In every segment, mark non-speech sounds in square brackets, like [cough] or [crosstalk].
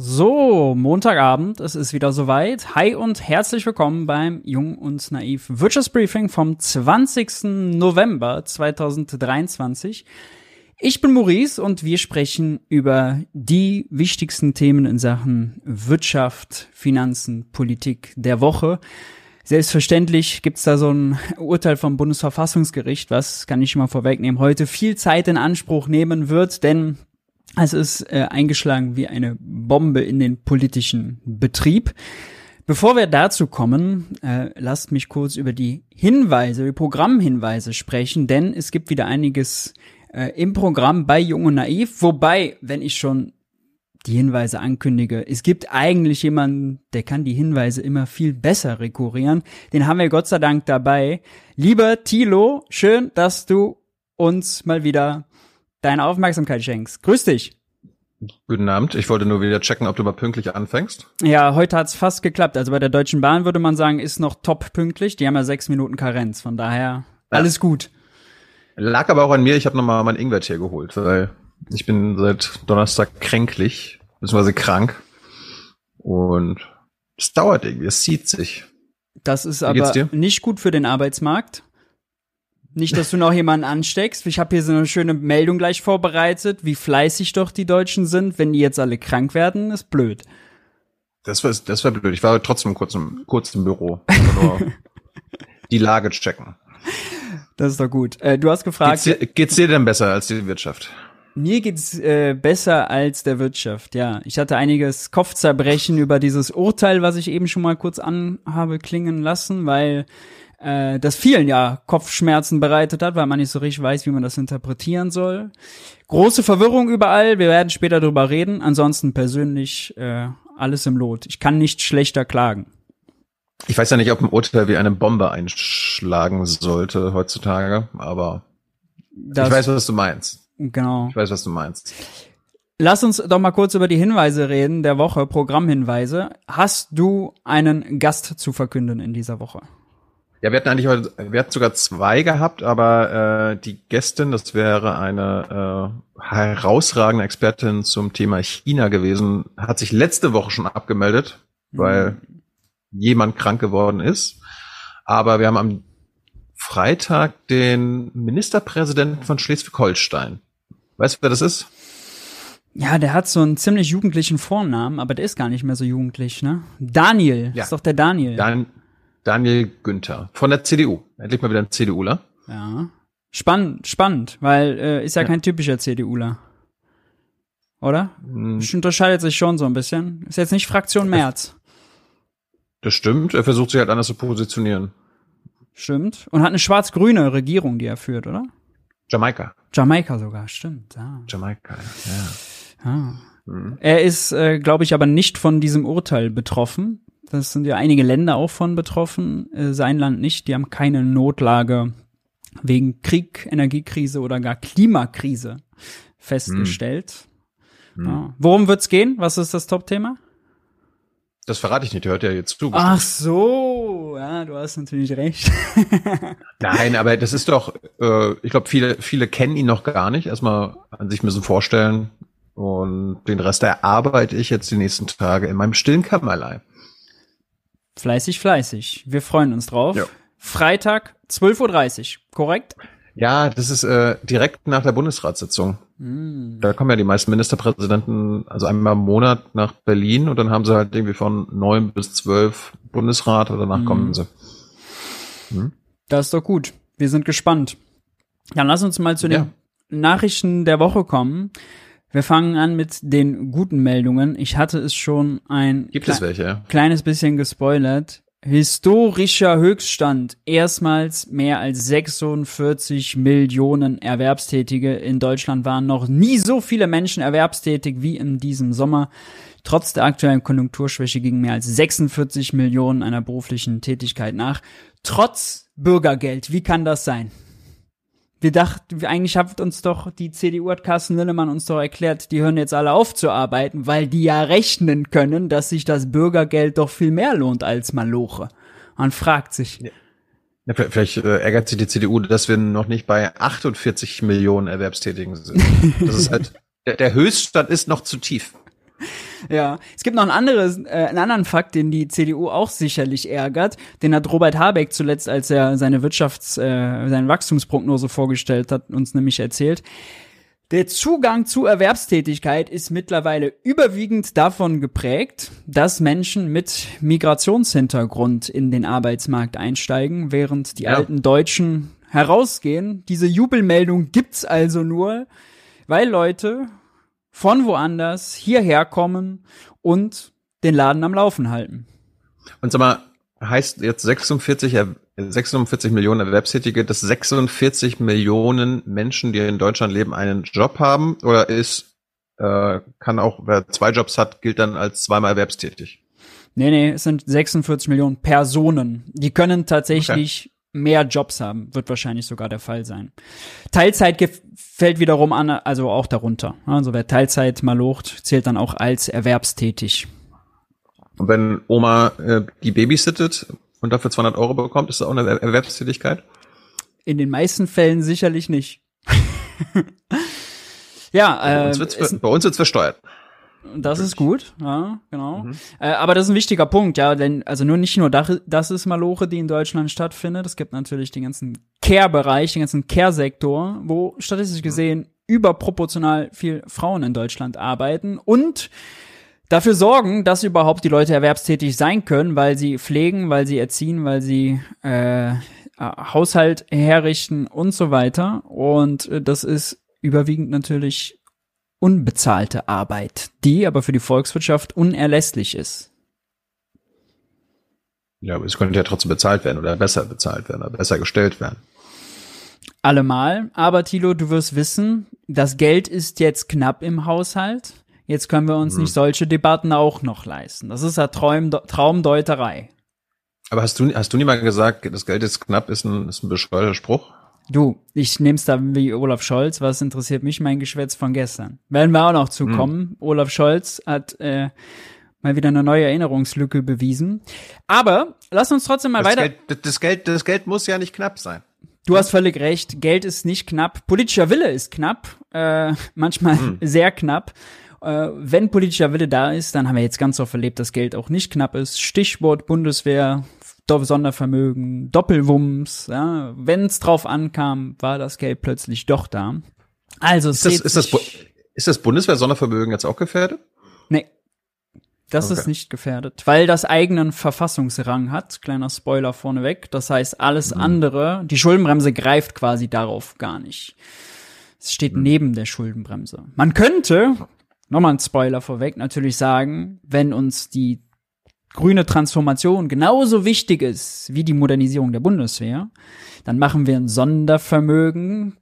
So, Montagabend, es ist wieder soweit. Hi und herzlich willkommen beim Jung und Naiv Wirtschaftsbriefing vom 20. November 2023. Ich bin Maurice und wir sprechen über die wichtigsten Themen in Sachen Wirtschaft, Finanzen, Politik der Woche. Selbstverständlich gibt's da so ein Urteil vom Bundesverfassungsgericht, was, kann ich mal vorwegnehmen, heute viel Zeit in Anspruch nehmen wird, denn es ist äh, eingeschlagen wie eine Bombe in den politischen Betrieb. Bevor wir dazu kommen, äh, lasst mich kurz über die Hinweise, die Programmhinweise sprechen, denn es gibt wieder einiges äh, im Programm bei Jung und Naiv. Wobei, wenn ich schon die Hinweise ankündige, es gibt eigentlich jemanden, der kann die Hinweise immer viel besser rekurrieren. Den haben wir Gott sei Dank dabei. Lieber Tilo, schön, dass du uns mal wieder deine Aufmerksamkeit schenkst. Grüß dich. Guten Abend. Ich wollte nur wieder checken, ob du mal pünktlich anfängst. Ja, heute hat's fast geklappt. Also bei der Deutschen Bahn würde man sagen, ist noch top pünktlich. Die haben ja sechs Minuten Karenz. Von daher alles ja. gut. Lag aber auch an mir. Ich habe nochmal mein Ingwertee geholt, weil ich bin seit Donnerstag kränklich, beziehungsweise krank. Und es dauert irgendwie, es zieht sich. Das ist aber nicht gut für den Arbeitsmarkt. Nicht, dass du noch jemanden ansteckst. Ich habe hier so eine schöne Meldung gleich vorbereitet, wie fleißig doch die Deutschen sind. Wenn die jetzt alle krank werden, ist blöd. Das war, das war blöd. Ich war trotzdem kurz im, kurz im Büro. [laughs] die Lage checken. Das ist doch gut. Äh, du hast gefragt. Geht's dir, geht's dir denn besser als die Wirtschaft? Mir geht's äh, besser als der Wirtschaft, ja. Ich hatte einiges Kopfzerbrechen über dieses Urteil, was ich eben schon mal kurz an habe klingen lassen, weil äh, das vielen ja Kopfschmerzen bereitet hat, weil man nicht so richtig weiß, wie man das interpretieren soll. Große Verwirrung überall, wir werden später drüber reden. Ansonsten persönlich äh, alles im Lot. Ich kann nicht schlechter klagen. Ich weiß ja nicht, ob ein Urteil wie eine Bombe einschlagen sollte heutzutage, aber das, ich weiß, was du meinst. Genau. Ich weiß, was du meinst. Lass uns doch mal kurz über die Hinweise reden der Woche, Programmhinweise. Hast du einen Gast zu verkünden in dieser Woche? Ja, wir hatten eigentlich heute, wir hatten sogar zwei gehabt, aber äh, die Gästin, das wäre eine äh, herausragende Expertin zum Thema China gewesen, hat sich letzte Woche schon abgemeldet, mhm. weil jemand krank geworden ist. Aber wir haben am Freitag den Ministerpräsidenten von Schleswig-Holstein. Weißt du, wer das ist? Ja, der hat so einen ziemlich jugendlichen Vornamen, aber der ist gar nicht mehr so jugendlich, ne? Daniel, ja. ist doch der Daniel. Dan Daniel Günther von der CDU. Endlich mal wieder ein CDUler. Ja. Spannend, spannend, weil äh, ist ja, ja. kein typischer CDUler. Oder? Hm. Unterscheidet sich schon so ein bisschen. Ist jetzt nicht Fraktion März. Das stimmt. Er versucht sich halt anders zu positionieren. Stimmt. Und hat eine schwarz-grüne Regierung, die er führt, oder? Jamaika. Jamaika sogar, stimmt. Ah. Jamaika, ja. Ah. Mhm. Er ist, äh, glaube ich, aber nicht von diesem Urteil betroffen. Das sind ja einige Länder auch von betroffen. Äh, sein Land nicht. Die haben keine Notlage wegen Krieg, Energiekrise oder gar Klimakrise festgestellt. Hm. Ja. Worum wird's gehen? Was ist das Top-Thema? Das verrate ich nicht, hört ja jetzt zu. Ach so, ja, du hast natürlich recht. [laughs] Nein, aber das ist doch, äh, ich glaube, viele, viele kennen ihn noch gar nicht. Erstmal an sich müssen vorstellen. Und den Rest erarbeite ich jetzt die nächsten Tage in meinem stillen Kämmerlein. Fleißig, fleißig. Wir freuen uns drauf. Ja. Freitag, 12.30 Uhr, korrekt? Ja, das ist äh, direkt nach der Bundesratssitzung. Mm. Da kommen ja die meisten Ministerpräsidenten, also einmal im Monat nach Berlin und dann haben sie halt irgendwie von neun bis zwölf Bundesrat und danach mm. kommen sie. Hm? Das ist doch gut. Wir sind gespannt. Dann lass uns mal zu den ja. Nachrichten der Woche kommen. Wir fangen an mit den guten Meldungen. Ich hatte es schon ein Gibt es welche, ja? kleines bisschen gespoilert. Historischer Höchststand. Erstmals mehr als 46 Millionen Erwerbstätige. In Deutschland waren noch nie so viele Menschen erwerbstätig wie in diesem Sommer. Trotz der aktuellen Konjunkturschwäche gingen mehr als 46 Millionen einer beruflichen Tätigkeit nach. Trotz Bürgergeld. Wie kann das sein? Wir dachten, eigentlich hat uns doch die CDU hat Carsten Linnemann uns doch erklärt, die hören jetzt alle auf zu arbeiten, weil die ja rechnen können, dass sich das Bürgergeld doch viel mehr lohnt als Maloche. Man fragt sich. Ja, vielleicht äh, ärgert sich die CDU, dass wir noch nicht bei 48 Millionen Erwerbstätigen sind. Das ist halt, [laughs] der, der Höchststand ist noch zu tief. [laughs] Ja, es gibt noch ein anderes, äh, einen anderen Fakt, den die CDU auch sicherlich ärgert. Den hat Robert Habeck zuletzt, als er seine Wirtschafts-, äh, seine Wachstumsprognose vorgestellt hat, uns nämlich erzählt. Der Zugang zu Erwerbstätigkeit ist mittlerweile überwiegend davon geprägt, dass Menschen mit Migrationshintergrund in den Arbeitsmarkt einsteigen, während die ja. alten Deutschen herausgehen. Diese Jubelmeldung gibt's also nur, weil Leute von woanders hierher kommen und den Laden am Laufen halten. Und sag mal, heißt jetzt 46, 46 Millionen Erwerbstätige, dass 46 Millionen Menschen, die in Deutschland leben, einen Job haben? Oder ist, äh, kann auch, wer zwei Jobs hat, gilt dann als zweimal erwerbstätig? Nee, nee, es sind 46 Millionen Personen. Die können tatsächlich mehr Jobs haben, wird wahrscheinlich sogar der Fall sein. Teilzeit fällt wiederum an, also auch darunter. Also wer Teilzeit mal locht, zählt dann auch als erwerbstätig. Und wenn Oma äh, die babysittet und dafür 200 Euro bekommt, ist das auch eine Erwerbstätigkeit? In den meisten Fällen sicherlich nicht. [laughs] ja, äh, bei uns wird's, bei uns wird's versteuert. Das ist gut, ja, genau. Mhm. Äh, aber das ist ein wichtiger Punkt, ja, denn also nur nicht nur das, das ist Maloche, die in Deutschland stattfindet. Es gibt natürlich den ganzen Care-Bereich, den ganzen Care-Sektor, wo statistisch gesehen mhm. überproportional viel Frauen in Deutschland arbeiten und dafür sorgen, dass überhaupt die Leute erwerbstätig sein können, weil sie pflegen, weil sie erziehen, weil sie äh, Haushalt herrichten und so weiter. Und äh, das ist überwiegend natürlich unbezahlte Arbeit, die aber für die Volkswirtschaft unerlässlich ist. Ja, aber es könnte ja trotzdem bezahlt werden oder besser bezahlt werden oder besser gestellt werden. Allemal, aber Thilo, du wirst wissen, das Geld ist jetzt knapp im Haushalt. Jetzt können wir uns hm. nicht solche Debatten auch noch leisten. Das ist ja Traum, Traumdeuterei. Aber hast du, hast du nie mal gesagt, das Geld ist knapp, ist ein, ist ein bescheuerter Spruch? Du, ich nehm's da wie Olaf Scholz. Was interessiert mich mein Geschwätz von gestern? Werden wir auch noch zukommen. Mhm. Olaf Scholz hat äh, mal wieder eine neue Erinnerungslücke bewiesen. Aber lass uns trotzdem mal das weiter. Geld, das Geld, das Geld muss ja nicht knapp sein. Du hast völlig recht. Geld ist nicht knapp. Politischer Wille ist knapp. Äh, manchmal mhm. [laughs] sehr knapp. Äh, wenn politischer Wille da ist, dann haben wir jetzt ganz oft erlebt, dass Geld auch nicht knapp ist. Stichwort Bundeswehr, Sondervermögen, Doppelwumms, ja, wenn es drauf ankam, war das Geld plötzlich doch da. Also ist das, ist das, ist das Bundeswehr-Sondervermögen jetzt auch gefährdet? Nee. Das okay. ist nicht gefährdet, weil das eigenen Verfassungsrang hat. Kleiner Spoiler vorneweg. Das heißt, alles mhm. andere, die Schuldenbremse greift quasi darauf gar nicht. Es steht mhm. neben der Schuldenbremse. Man könnte, nochmal ein Spoiler vorweg, natürlich sagen, wenn uns die grüne Transformation genauso wichtig ist wie die Modernisierung der Bundeswehr, dann machen wir ein Sondervermögen,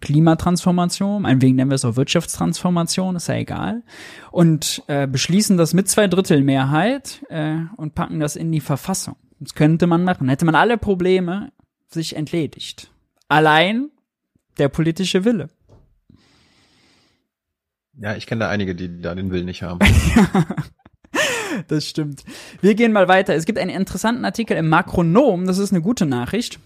Klimatransformation, meinetwegen nennen wir es auch Wirtschaftstransformation, ist ja egal, und äh, beschließen das mit zwei Drittel Mehrheit äh, und packen das in die Verfassung. Das könnte man machen. Hätte man alle Probleme sich entledigt. Allein der politische Wille. Ja, ich kenne da einige, die da den Willen nicht haben. [laughs] [laughs] das stimmt. Wir gehen mal weiter. Es gibt einen interessanten Artikel im Makronom, das ist eine gute Nachricht.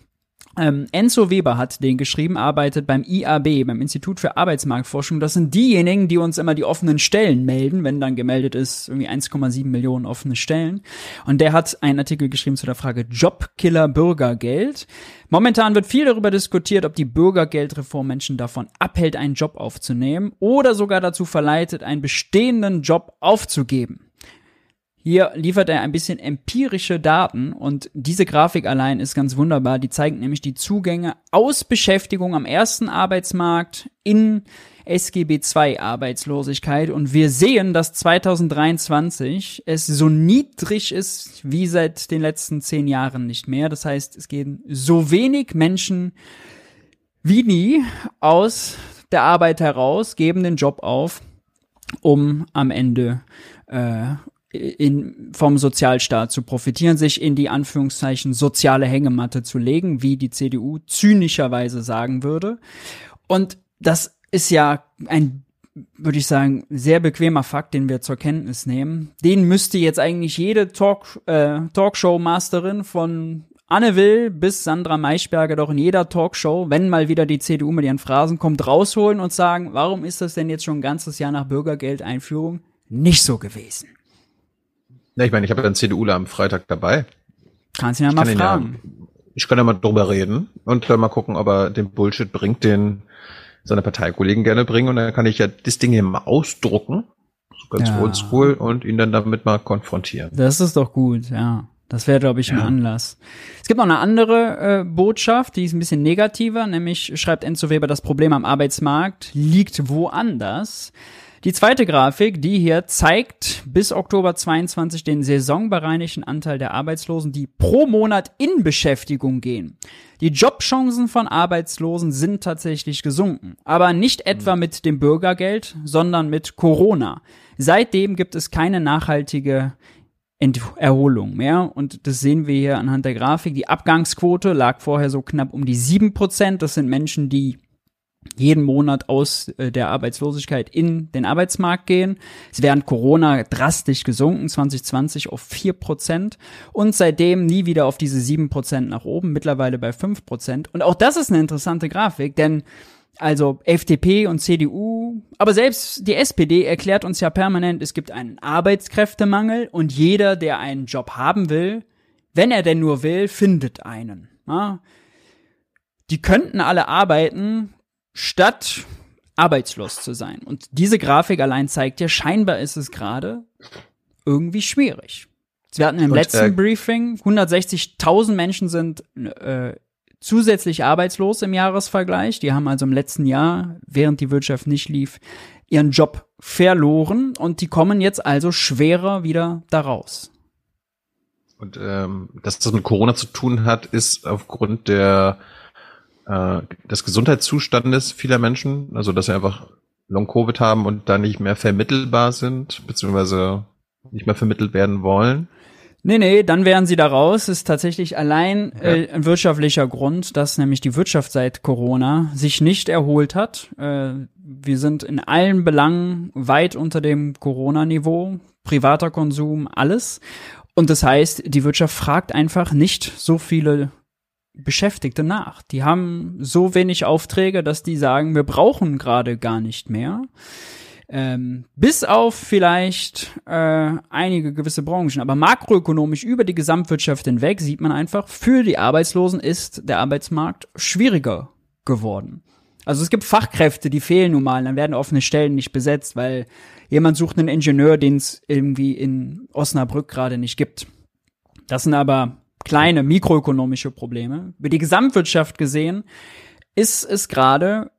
Ähm, Enzo Weber hat den geschrieben, arbeitet beim IAB, beim Institut für Arbeitsmarktforschung. Das sind diejenigen, die uns immer die offenen Stellen melden, wenn dann gemeldet ist, irgendwie 1,7 Millionen offene Stellen. Und der hat einen Artikel geschrieben zu der Frage Jobkiller Bürgergeld. Momentan wird viel darüber diskutiert, ob die Bürgergeldreform Menschen davon abhält, einen Job aufzunehmen oder sogar dazu verleitet, einen bestehenden Job aufzugeben. Hier liefert er ein bisschen empirische Daten und diese Grafik allein ist ganz wunderbar. Die zeigt nämlich die Zugänge aus Beschäftigung am ersten Arbeitsmarkt in SGB II Arbeitslosigkeit und wir sehen, dass 2023 es so niedrig ist wie seit den letzten zehn Jahren nicht mehr. Das heißt, es gehen so wenig Menschen wie nie aus der Arbeit heraus, geben den Job auf, um am Ende äh, in, vom Sozialstaat zu profitieren, sich in die Anführungszeichen soziale Hängematte zu legen, wie die CDU zynischerweise sagen würde. Und das ist ja ein würde ich sagen, sehr bequemer Fakt, den wir zur Kenntnis nehmen. Den müsste jetzt eigentlich jede Talk, äh, Talkshow-Masterin von Anne Will bis Sandra Maischberger doch in jeder Talkshow, wenn mal wieder die CDU mit ihren Phrasen kommt, rausholen und sagen, warum ist das denn jetzt schon ein ganzes Jahr nach Bürgergeldeinführung nicht so gewesen. Ja, ich meine, ich habe ja einen CDUler am Freitag dabei. Kannst du ihn ja mal fragen. Ja, ich kann ja mal drüber reden und mal gucken, ob er den Bullshit bringt, den seine Parteikollegen gerne bringen. Und dann kann ich ja das Ding hier mal ausdrucken, so ganz ja. oldschool, und ihn dann damit mal konfrontieren. Das ist doch gut, ja. Das wäre, glaube ich, ein ja. Anlass. Es gibt noch eine andere äh, Botschaft, die ist ein bisschen negativer, nämlich schreibt Enzo Weber, das Problem am Arbeitsmarkt liegt woanders. Die zweite Grafik, die hier zeigt bis Oktober 22 den saisonbereinigten Anteil der Arbeitslosen, die pro Monat in Beschäftigung gehen. Die Jobchancen von Arbeitslosen sind tatsächlich gesunken, aber nicht etwa mit dem Bürgergeld, sondern mit Corona. Seitdem gibt es keine nachhaltige Ent Erholung mehr. Und das sehen wir hier anhand der Grafik. Die Abgangsquote lag vorher so knapp um die sieben Prozent. Das sind Menschen, die jeden Monat aus äh, der Arbeitslosigkeit in den Arbeitsmarkt gehen. Es während Corona drastisch gesunken, 2020 auf vier Prozent und seitdem nie wieder auf diese sieben Prozent nach oben, mittlerweile bei fünf Prozent. Und auch das ist eine interessante Grafik, denn also FDP und CDU, aber selbst die SPD erklärt uns ja permanent, es gibt einen Arbeitskräftemangel und jeder, der einen Job haben will, wenn er denn nur will, findet einen. Ja? Die könnten alle arbeiten, statt arbeitslos zu sein. Und diese Grafik allein zeigt ja, scheinbar ist es gerade irgendwie schwierig. Wir hatten im und, letzten äh, Briefing 160.000 Menschen sind äh, zusätzlich arbeitslos im Jahresvergleich. Die haben also im letzten Jahr, während die Wirtschaft nicht lief, ihren Job verloren und die kommen jetzt also schwerer wieder daraus. Und ähm, dass das mit Corona zu tun hat, ist aufgrund der äh, des Gesundheitszustandes vieler Menschen, also dass sie einfach Long-Covid haben und da nicht mehr vermittelbar sind, beziehungsweise nicht mehr vermittelt werden wollen. Nee, nee, dann wären sie da raus. Ist tatsächlich allein äh, ein wirtschaftlicher Grund, dass nämlich die Wirtschaft seit Corona sich nicht erholt hat. Äh, wir sind in allen Belangen weit unter dem Corona-Niveau. Privater Konsum, alles. Und das heißt, die Wirtschaft fragt einfach nicht so viele Beschäftigte nach. Die haben so wenig Aufträge, dass die sagen, wir brauchen gerade gar nicht mehr. Ähm, bis auf vielleicht äh, einige gewisse Branchen. Aber makroökonomisch über die Gesamtwirtschaft hinweg sieht man einfach, für die Arbeitslosen ist der Arbeitsmarkt schwieriger geworden. Also es gibt Fachkräfte, die fehlen nun mal, dann werden offene Stellen nicht besetzt, weil jemand sucht einen Ingenieur, den es irgendwie in Osnabrück gerade nicht gibt. Das sind aber kleine mikroökonomische Probleme. Über die Gesamtwirtschaft gesehen ist es gerade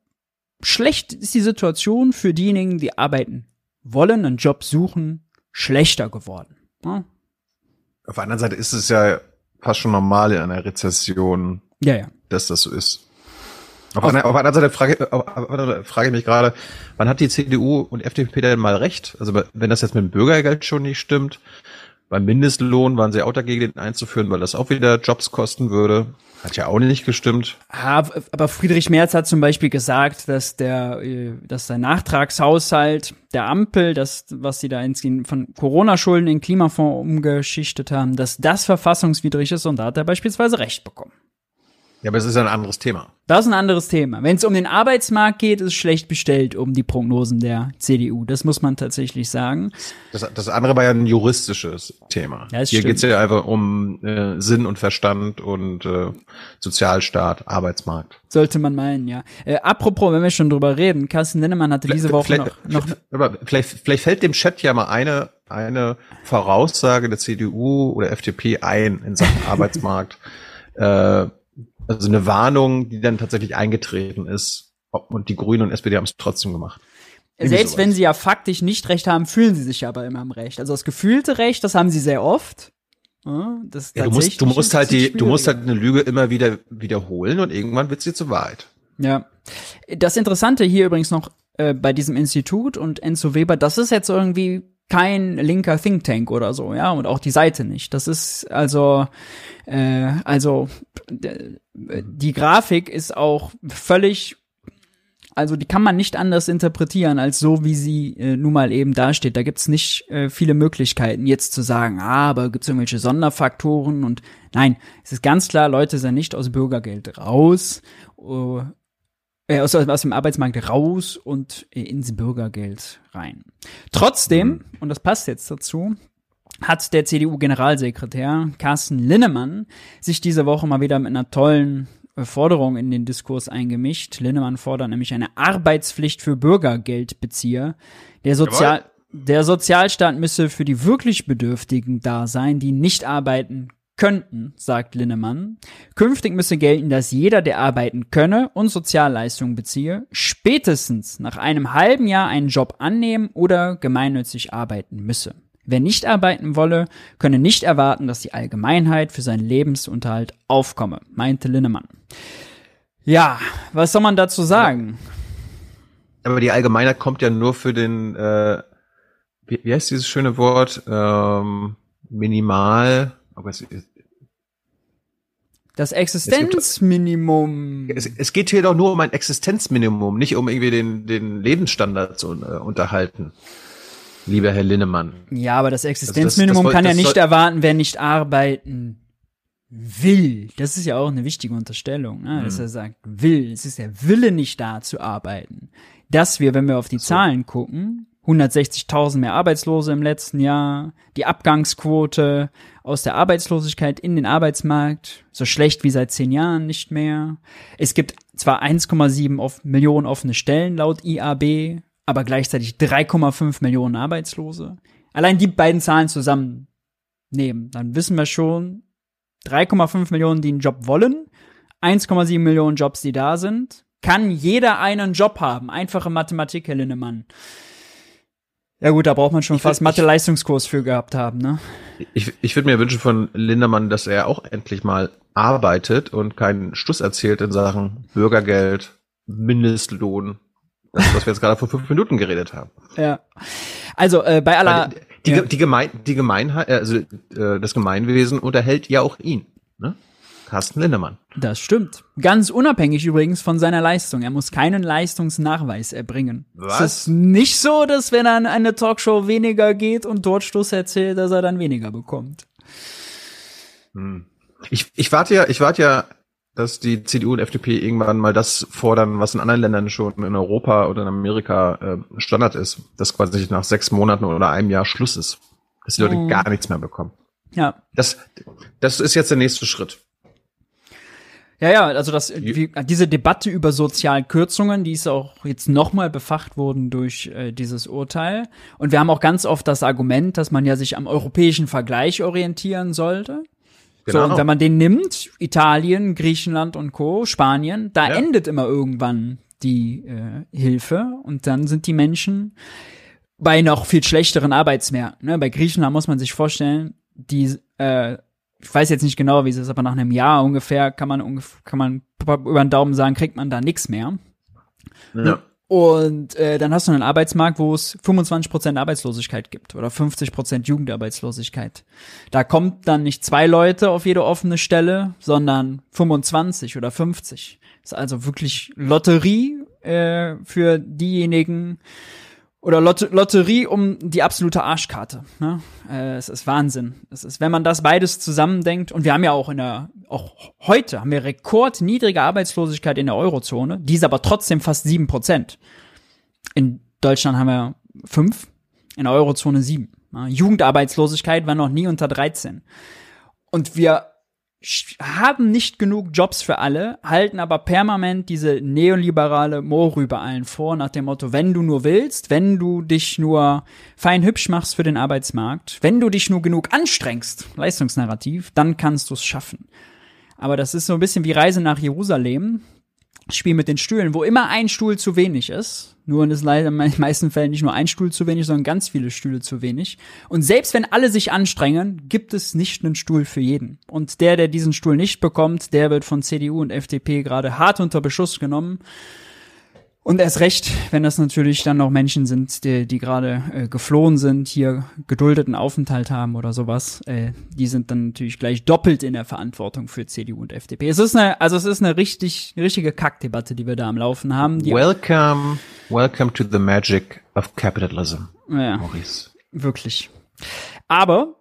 schlecht ist die Situation für diejenigen, die arbeiten wollen, einen Job suchen, schlechter geworden. Ja? Auf der anderen Seite ist es ja fast schon normal in einer Rezession, ja, ja. dass das so ist. Auf, auf, einer, auf der anderen Seite frage, auf, frage ich mich gerade, wann hat die CDU und FDP denn mal recht? Also wenn das jetzt mit dem Bürgergeld schon nicht stimmt, beim Mindestlohn waren sie auch dagegen, den einzuführen, weil das auch wieder Jobs kosten würde. Hat ja auch nicht gestimmt. Aber Friedrich Merz hat zum Beispiel gesagt, dass der, äh, dass der Nachtragshaushalt der Ampel, das, was sie da ins, von Corona-Schulden in Klimafonds umgeschichtet haben, dass das verfassungswidrig ist und da hat er beispielsweise Recht bekommen. Ja, aber es ist ein anderes Thema. Das ist ein anderes Thema. Wenn es um den Arbeitsmarkt geht, ist es schlecht bestellt um die Prognosen der CDU. Das muss man tatsächlich sagen. Das, das andere war ja ein juristisches Thema. Ja, Hier geht es ja einfach um äh, Sinn und Verstand und äh, Sozialstaat, Arbeitsmarkt. Sollte man meinen, ja. Äh, apropos, wenn wir schon drüber reden, Carsten Linnemann hatte diese Woche vielleicht, noch, noch aber vielleicht, vielleicht fällt dem Chat ja mal eine eine Voraussage der CDU oder FDP ein in Sachen [laughs] Arbeitsmarkt. Äh, also eine Warnung, die dann tatsächlich eingetreten ist. Und die Grünen und SPD haben es trotzdem gemacht. Irgendwie Selbst wenn sie ja faktisch nicht recht haben, fühlen sie sich aber immer im Recht. Also das gefühlte Recht, das haben sie sehr oft. ja, du musst, du musst halt die, du musst halt eine Lüge immer wieder wiederholen und irgendwann wird sie zur Wahrheit. Ja. Das Interessante hier übrigens noch äh, bei diesem Institut und Enzo Weber, das ist jetzt irgendwie kein linker Think Tank oder so, ja, und auch die Seite nicht. Das ist also, äh, also die Grafik ist auch völlig, also die kann man nicht anders interpretieren als so, wie sie äh, nun mal eben dasteht. Da gibt's nicht äh, viele Möglichkeiten, jetzt zu sagen, ah, aber gibt's irgendwelche Sonderfaktoren und nein, es ist ganz klar, Leute sind nicht aus Bürgergeld raus. Uh, äh, aus, aus dem Arbeitsmarkt raus und äh, ins Bürgergeld rein. Trotzdem, mhm. und das passt jetzt dazu, hat der CDU-Generalsekretär Carsten Linnemann sich diese Woche mal wieder mit einer tollen äh, Forderung in den Diskurs eingemischt. Linnemann fordert nämlich eine Arbeitspflicht für Bürgergeldbezieher. Der Sozial der Sozialstaat müsse für die wirklich Bedürftigen da sein, die nicht arbeiten könnten, sagt Linnemann. Künftig müsse gelten, dass jeder, der arbeiten könne und Sozialleistungen beziehe, spätestens nach einem halben Jahr einen Job annehmen oder gemeinnützig arbeiten müsse. Wer nicht arbeiten wolle, könne nicht erwarten, dass die Allgemeinheit für seinen Lebensunterhalt aufkomme, meinte Linnemann. Ja, was soll man dazu sagen? Aber die Allgemeinheit kommt ja nur für den, äh, wie, wie heißt dieses schöne Wort, ähm, minimal, aber es, das Existenzminimum. Es, gibt, es, es, geht hier doch nur um ein Existenzminimum, nicht um irgendwie den, den Lebensstandard zu äh, unterhalten. Lieber Herr Linnemann. Ja, aber das Existenzminimum also das, das, das, kann ja nicht erwarten, wer nicht arbeiten will. Das ist ja auch eine wichtige Unterstellung, ne? dass mhm. er sagt, will. Es ist der Wille nicht da zu arbeiten. Dass wir, wenn wir auf die so. Zahlen gucken, 160.000 mehr Arbeitslose im letzten Jahr, die Abgangsquote aus der Arbeitslosigkeit in den Arbeitsmarkt so schlecht wie seit zehn Jahren nicht mehr. Es gibt zwar 1,7 auf Millionen offene Stellen laut IAB, aber gleichzeitig 3,5 Millionen Arbeitslose. Allein die beiden Zahlen zusammen nehmen, dann wissen wir schon, 3,5 Millionen, die einen Job wollen, 1,7 Millionen Jobs, die da sind. Kann jeder einen Job haben? Einfache Mathematik, Herr Linnemann. Ja gut, da braucht man schon ich fast Mathe-Leistungskurs für gehabt haben, ne? Ich, ich würde mir wünschen von Lindermann, dass er auch endlich mal arbeitet und keinen Stuss erzählt in Sachen Bürgergeld, Mindestlohn. Das, was wir jetzt gerade vor fünf Minuten geredet haben. Ja. Also äh, bei aller. Die, die, ja. die, Gemein, die Gemeinheit, also äh, das Gemeinwesen unterhält ja auch ihn. Ne? Carsten Lindemann. Das stimmt. Ganz unabhängig übrigens von seiner Leistung. Er muss keinen Leistungsnachweis erbringen. Was? Es ist nicht so, dass wenn er in eine Talkshow weniger geht und dort Schluss erzählt, dass er dann weniger bekommt. Hm. Ich, ich warte ja, ich warte ja, dass die CDU und FDP irgendwann mal das fordern, was in anderen Ländern schon in Europa oder in Amerika äh, Standard ist, dass quasi nach sechs Monaten oder einem Jahr Schluss ist. Dass die Leute hm. gar nichts mehr bekommen. Ja. Das, das ist jetzt der nächste Schritt. Ja, ja, also das, wie, diese Debatte über Sozialkürzungen, die ist auch jetzt nochmal befacht worden durch äh, dieses Urteil. Und wir haben auch ganz oft das Argument, dass man ja sich am europäischen Vergleich orientieren sollte. Genau. So, und wenn man den nimmt, Italien, Griechenland und Co., Spanien, da ja. endet immer irgendwann die äh, Hilfe und dann sind die Menschen bei noch viel schlechteren Arbeitsmärkten. Ne? Bei Griechenland muss man sich vorstellen, die äh, ich weiß jetzt nicht genau, wie es ist, aber nach einem Jahr ungefähr kann man kann man über den Daumen sagen, kriegt man da nichts mehr. Ja. Und äh, dann hast du einen Arbeitsmarkt, wo es 25% Arbeitslosigkeit gibt oder 50% Jugendarbeitslosigkeit. Da kommt dann nicht zwei Leute auf jede offene Stelle, sondern 25 oder 50. Das ist also wirklich Lotterie äh, für diejenigen, oder Lot Lotterie um die absolute Arschkarte. Ne? Äh, es ist Wahnsinn. Es ist, wenn man das beides zusammendenkt, und wir haben ja auch in der, auch heute haben wir rekordniedrige Arbeitslosigkeit in der Eurozone, die ist aber trotzdem fast sieben Prozent. In Deutschland haben wir fünf, in der Eurozone sieben. Ne? Jugendarbeitslosigkeit war noch nie unter 13. Und wir haben nicht genug Jobs für alle, halten aber permanent diese neoliberale Mohrrübe über allen vor, nach dem Motto, wenn du nur willst, wenn du dich nur fein hübsch machst für den Arbeitsmarkt, wenn du dich nur genug anstrengst, Leistungsnarrativ, dann kannst du es schaffen. Aber das ist so ein bisschen wie Reise nach Jerusalem. Spiel mit den Stühlen, wo immer ein Stuhl zu wenig ist. Nur ist leider in den meisten Fällen nicht nur ein Stuhl zu wenig, sondern ganz viele Stühle zu wenig. Und selbst wenn alle sich anstrengen, gibt es nicht einen Stuhl für jeden. Und der, der diesen Stuhl nicht bekommt, der wird von CDU und FDP gerade hart unter Beschuss genommen. Und erst recht, wenn das natürlich dann noch Menschen sind, die, die gerade äh, geflohen sind, hier geduldeten Aufenthalt haben oder sowas, äh, die sind dann natürlich gleich doppelt in der Verantwortung für CDU und FDP. Es ist eine, also es ist eine richtig, richtige Kackdebatte, die wir da am Laufen haben. welcome, welcome to the magic of capitalism, ja, Maurice. Wirklich. Aber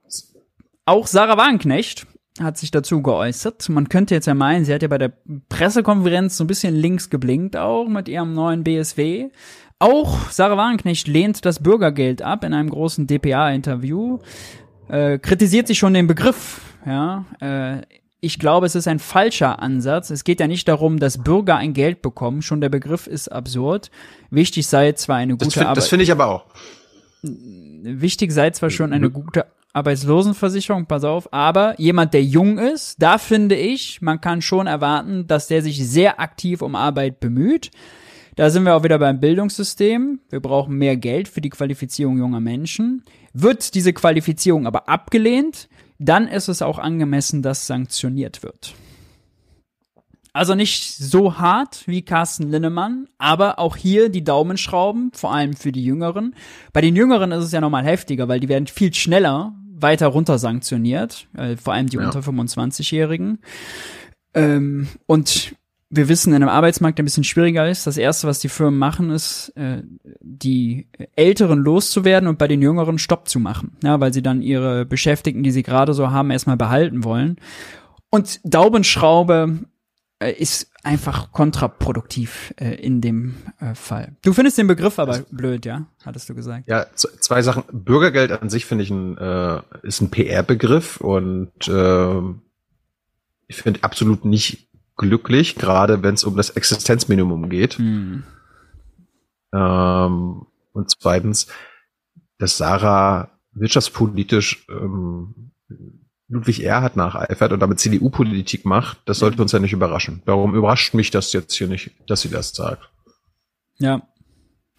auch Sarah Wagenknecht hat sich dazu geäußert. Man könnte jetzt ja meinen, sie hat ja bei der Pressekonferenz so ein bisschen links geblinkt auch mit ihrem neuen BSW. Auch Sarah Wagenknecht lehnt das Bürgergeld ab in einem großen DPA-Interview, äh, kritisiert sich schon den Begriff. Ja, äh, ich glaube, es ist ein falscher Ansatz. Es geht ja nicht darum, dass Bürger ein Geld bekommen. Schon der Begriff ist absurd. Wichtig sei zwar eine gute das find, Arbeit. Das finde ich aber auch. Wichtig sei zwar schon eine gute Arbeitslosenversicherung, pass auf, aber jemand, der jung ist, da finde ich, man kann schon erwarten, dass der sich sehr aktiv um Arbeit bemüht. Da sind wir auch wieder beim Bildungssystem. Wir brauchen mehr Geld für die Qualifizierung junger Menschen. Wird diese Qualifizierung aber abgelehnt, dann ist es auch angemessen, dass sanktioniert wird. Also nicht so hart wie Carsten Linnemann, aber auch hier die Daumenschrauben, vor allem für die Jüngeren. Bei den Jüngeren ist es ja nochmal heftiger, weil die werden viel schneller weiter runter sanktioniert, äh, vor allem die ja. unter 25-Jährigen. Ähm, und wir wissen, in einem Arbeitsmarkt, der ein bisschen schwieriger ist, das erste, was die Firmen machen, ist, äh, die Älteren loszuwerden und bei den Jüngeren Stopp zu machen. Ja, weil sie dann ihre Beschäftigten, die sie gerade so haben, erstmal behalten wollen. Und Daumenschraube äh, ist einfach kontraproduktiv äh, in dem äh, Fall. Du findest den Begriff aber blöd, ja? Hattest du gesagt. Ja, zwei Sachen. Bürgergeld an sich finde ich ein, äh, ist ein PR-Begriff und äh, ich finde absolut nicht glücklich, gerade wenn es um das Existenzminimum geht. Hm. Ähm, und zweitens, dass Sarah wirtschaftspolitisch ähm, Ludwig Erhard nacheifert und damit CDU-Politik macht, das sollte uns ja nicht überraschen. Darum überrascht mich das jetzt hier nicht, dass sie das sagt. Ja.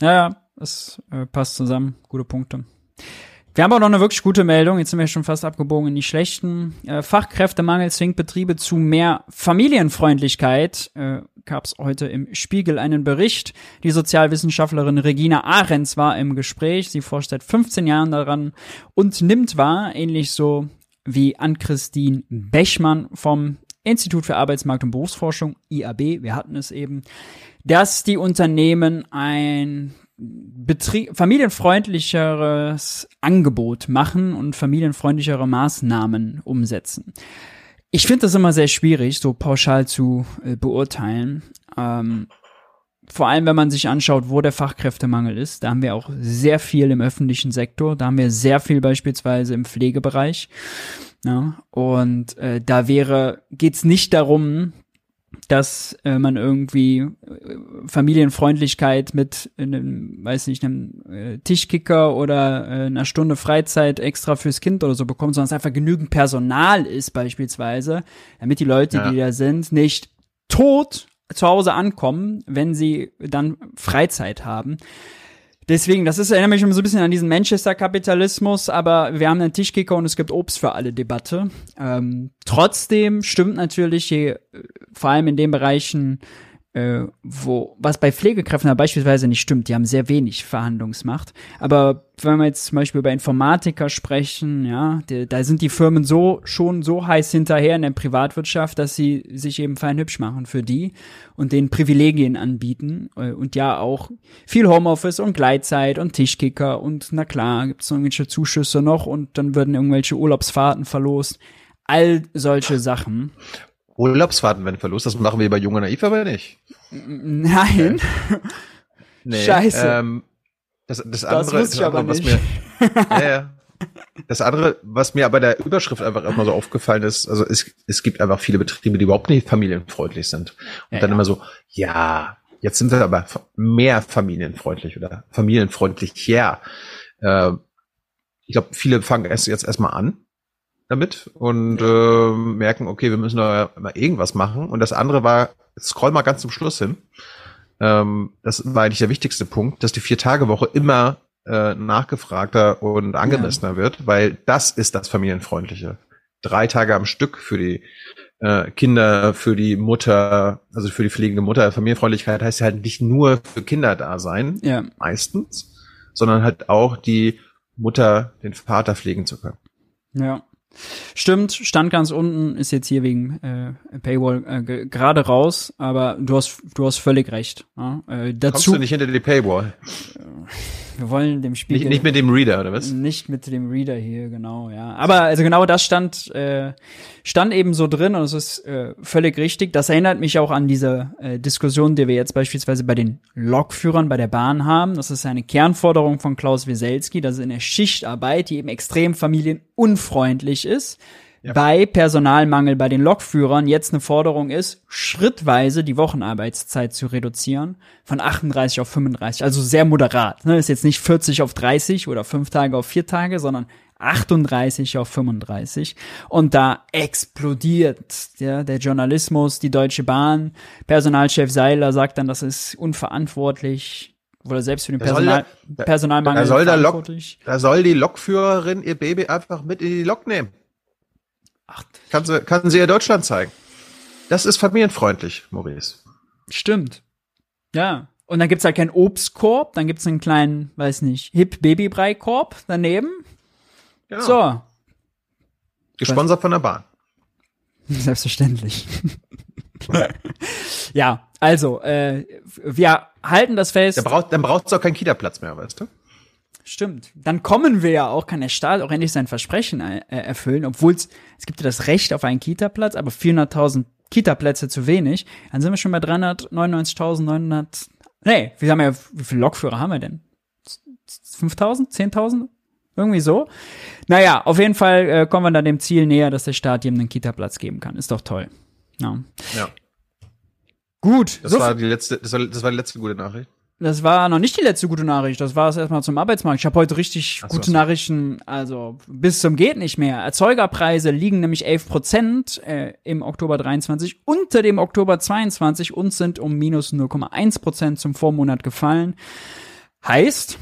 Ja, ja, es äh, passt zusammen. Gute Punkte. Wir haben auch noch eine wirklich gute Meldung. Jetzt sind wir schon fast abgebogen in die schlechten. Äh, Fachkräftemangel zwingt Betriebe zu mehr Familienfreundlichkeit. Äh, Gab es heute im Spiegel einen Bericht. Die Sozialwissenschaftlerin Regina Ahrens war im Gespräch. Sie forscht seit 15 Jahren daran und nimmt wahr, ähnlich so wie Ann-Christine Bechmann vom Institut für Arbeitsmarkt und Berufsforschung, IAB, wir hatten es eben, dass die Unternehmen ein Betrieb, familienfreundlicheres Angebot machen und familienfreundlichere Maßnahmen umsetzen. Ich finde das immer sehr schwierig, so pauschal zu äh, beurteilen. Ähm, vor allem, wenn man sich anschaut, wo der Fachkräftemangel ist. Da haben wir auch sehr viel im öffentlichen Sektor. Da haben wir sehr viel beispielsweise im Pflegebereich. Ja, und äh, da wäre, geht's nicht darum, dass äh, man irgendwie äh, Familienfreundlichkeit mit einem, weiß nicht, einem äh, Tischkicker oder äh, einer Stunde Freizeit extra fürs Kind oder so bekommt, sondern es einfach genügend Personal ist beispielsweise, damit die Leute, ja. die da sind, nicht tot zu Hause ankommen, wenn sie dann Freizeit haben. Deswegen, das ist, erinnert mich schon so ein bisschen an diesen Manchester-Kapitalismus, aber wir haben einen Tischkicker und es gibt Obst für alle Debatte. Ähm, trotzdem stimmt natürlich, je, vor allem in den Bereichen, äh, wo, was bei Pflegekräften beispielsweise nicht stimmt, die haben sehr wenig Verhandlungsmacht. Aber wenn wir jetzt zum Beispiel über Informatiker sprechen, ja, die, da sind die Firmen so, schon so heiß hinterher in der Privatwirtschaft, dass sie sich eben fein hübsch machen für die und den Privilegien anbieten äh, und ja auch viel Homeoffice und Gleitzeit und Tischkicker und na klar, gibt es irgendwelche Zuschüsse noch und dann würden irgendwelche Urlaubsfahrten verlost. All solche Sachen. Urlaubsfahrten werden verlost. Das machen wir bei Junge Naiv aber nicht. Nein. [laughs] Nee. Scheiße. Ähm, das, das andere, das, das andere was mir, [laughs] ja, ja. Das andere, was mir aber der Überschrift einfach immer so aufgefallen ist, also es, es gibt einfach viele Betriebe, die überhaupt nicht familienfreundlich sind. Und ja, dann ja. immer so, ja, jetzt sind wir aber mehr familienfreundlich oder familienfreundlich her. Äh, ich glaube, viele fangen erst jetzt erstmal an damit und äh, merken, okay, wir müssen da mal irgendwas machen. Und das andere war, scroll mal ganz zum Schluss hin. Ähm, das war eigentlich der wichtigste Punkt, dass die Vier-Tage-Woche immer äh, nachgefragter und angemessener ja. wird, weil das ist das Familienfreundliche. Drei Tage am Stück für die äh, Kinder, für die Mutter, also für die pflegende Mutter. Familienfreundlichkeit heißt ja halt nicht nur für Kinder da sein, ja. meistens, sondern halt auch die Mutter, den Vater pflegen zu können. Ja. Stimmt, stand ganz unten, ist jetzt hier wegen äh, Paywall äh, gerade raus, aber du hast du hast völlig recht. Ja? Äh, dazu, Kommst du nicht hinter die Paywall? [laughs] wir wollen dem Spiel nicht, nicht mit dem Reader oder was? Nicht mit dem Reader hier, genau, ja. Aber also genau das stand äh, stand eben so drin und es ist äh, völlig richtig. Das erinnert mich auch an diese äh, Diskussion, die wir jetzt beispielsweise bei den Lokführern bei der Bahn haben. Das ist eine Kernforderung von Klaus Wieselski, dass in der Schichtarbeit, die eben extrem familienunfreundlich ist, ja. bei Personalmangel bei den Lokführern jetzt eine Forderung ist, schrittweise die Wochenarbeitszeit zu reduzieren von 38 auf 35. Also sehr moderat. Ne? Ist jetzt nicht 40 auf 30 oder fünf Tage auf vier Tage, sondern 38 auf 35 und da explodiert ja, der Journalismus, die Deutsche Bahn. Personalchef Seiler sagt dann, das ist unverantwortlich oder selbst für den Personal, da, Personalmangel da soll, der Lok, da soll die Lokführerin ihr Baby einfach mit in die Lok nehmen. Ach, kann sie, kann sie ihr Deutschland zeigen. Das ist familienfreundlich, Maurice. Stimmt. Ja. Und dann gibt's halt keinen Obstkorb, dann gibt's einen kleinen, weiß nicht, Hip Babybrei Korb daneben. Genau. So. Gesponsert von der Bahn. [laughs] Selbstverständlich. [laughs] ja, also, äh, wir halten das fest. Dann braucht braucht's auch keinen Kita-Platz mehr, weißt du? Stimmt. Dann kommen wir ja auch, kann der Staat auch endlich sein Versprechen äh, erfüllen, obwohl es, es gibt ja das Recht auf einen Kita-Platz, aber 400.000 Kita-Plätze zu wenig. Dann sind wir schon bei 399.900, nee, wir haben ja, wie viele Lokführer haben wir denn? 5.000? 10.000? Irgendwie so. Naja, auf jeden Fall äh, kommen wir dann dem Ziel näher, dass der Staat jedem einen Kita-Platz geben kann. Ist doch toll. Ja. ja. Gut. Das so war die letzte, das war, das war die letzte gute Nachricht. Das war noch nicht die letzte gute Nachricht. Das war es erstmal zum Arbeitsmarkt. Ich habe heute richtig so, gute so. Nachrichten, also bis zum geht nicht mehr. Erzeugerpreise liegen nämlich 11 Prozent äh, im Oktober 23 unter dem Oktober 22 und sind um minus 0,1 Prozent zum Vormonat gefallen. Heißt,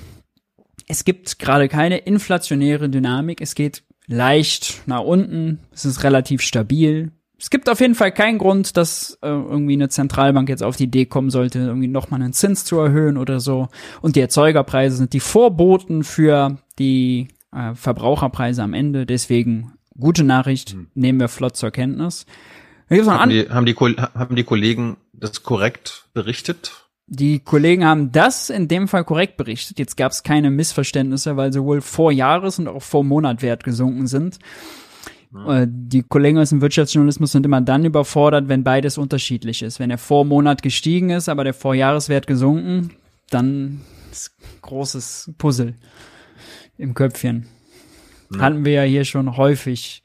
es gibt gerade keine inflationäre Dynamik. Es geht leicht nach unten. Es ist relativ stabil es gibt auf jeden Fall keinen Grund, dass äh, irgendwie eine Zentralbank jetzt auf die Idee kommen sollte, irgendwie nochmal einen Zins zu erhöhen oder so. Und die Erzeugerpreise sind die Vorboten für die äh, Verbraucherpreise am Ende. Deswegen gute Nachricht, hm. nehmen wir flott zur Kenntnis. Haben die, haben, die, haben die Kollegen das korrekt berichtet? Die Kollegen haben das in dem Fall korrekt berichtet. Jetzt gab es keine Missverständnisse, weil sowohl vor Jahres- und auch vor Monatwert gesunken sind. Äh, die Kollegen aus dem Wirtschaftsjournalismus sind immer dann überfordert, wenn beides unterschiedlich ist. Wenn der Vormonat gestiegen ist, aber der Vorjahreswert gesunken, dann ist großes Puzzle im Köpfchen. Ja. Hatten wir ja hier schon häufig.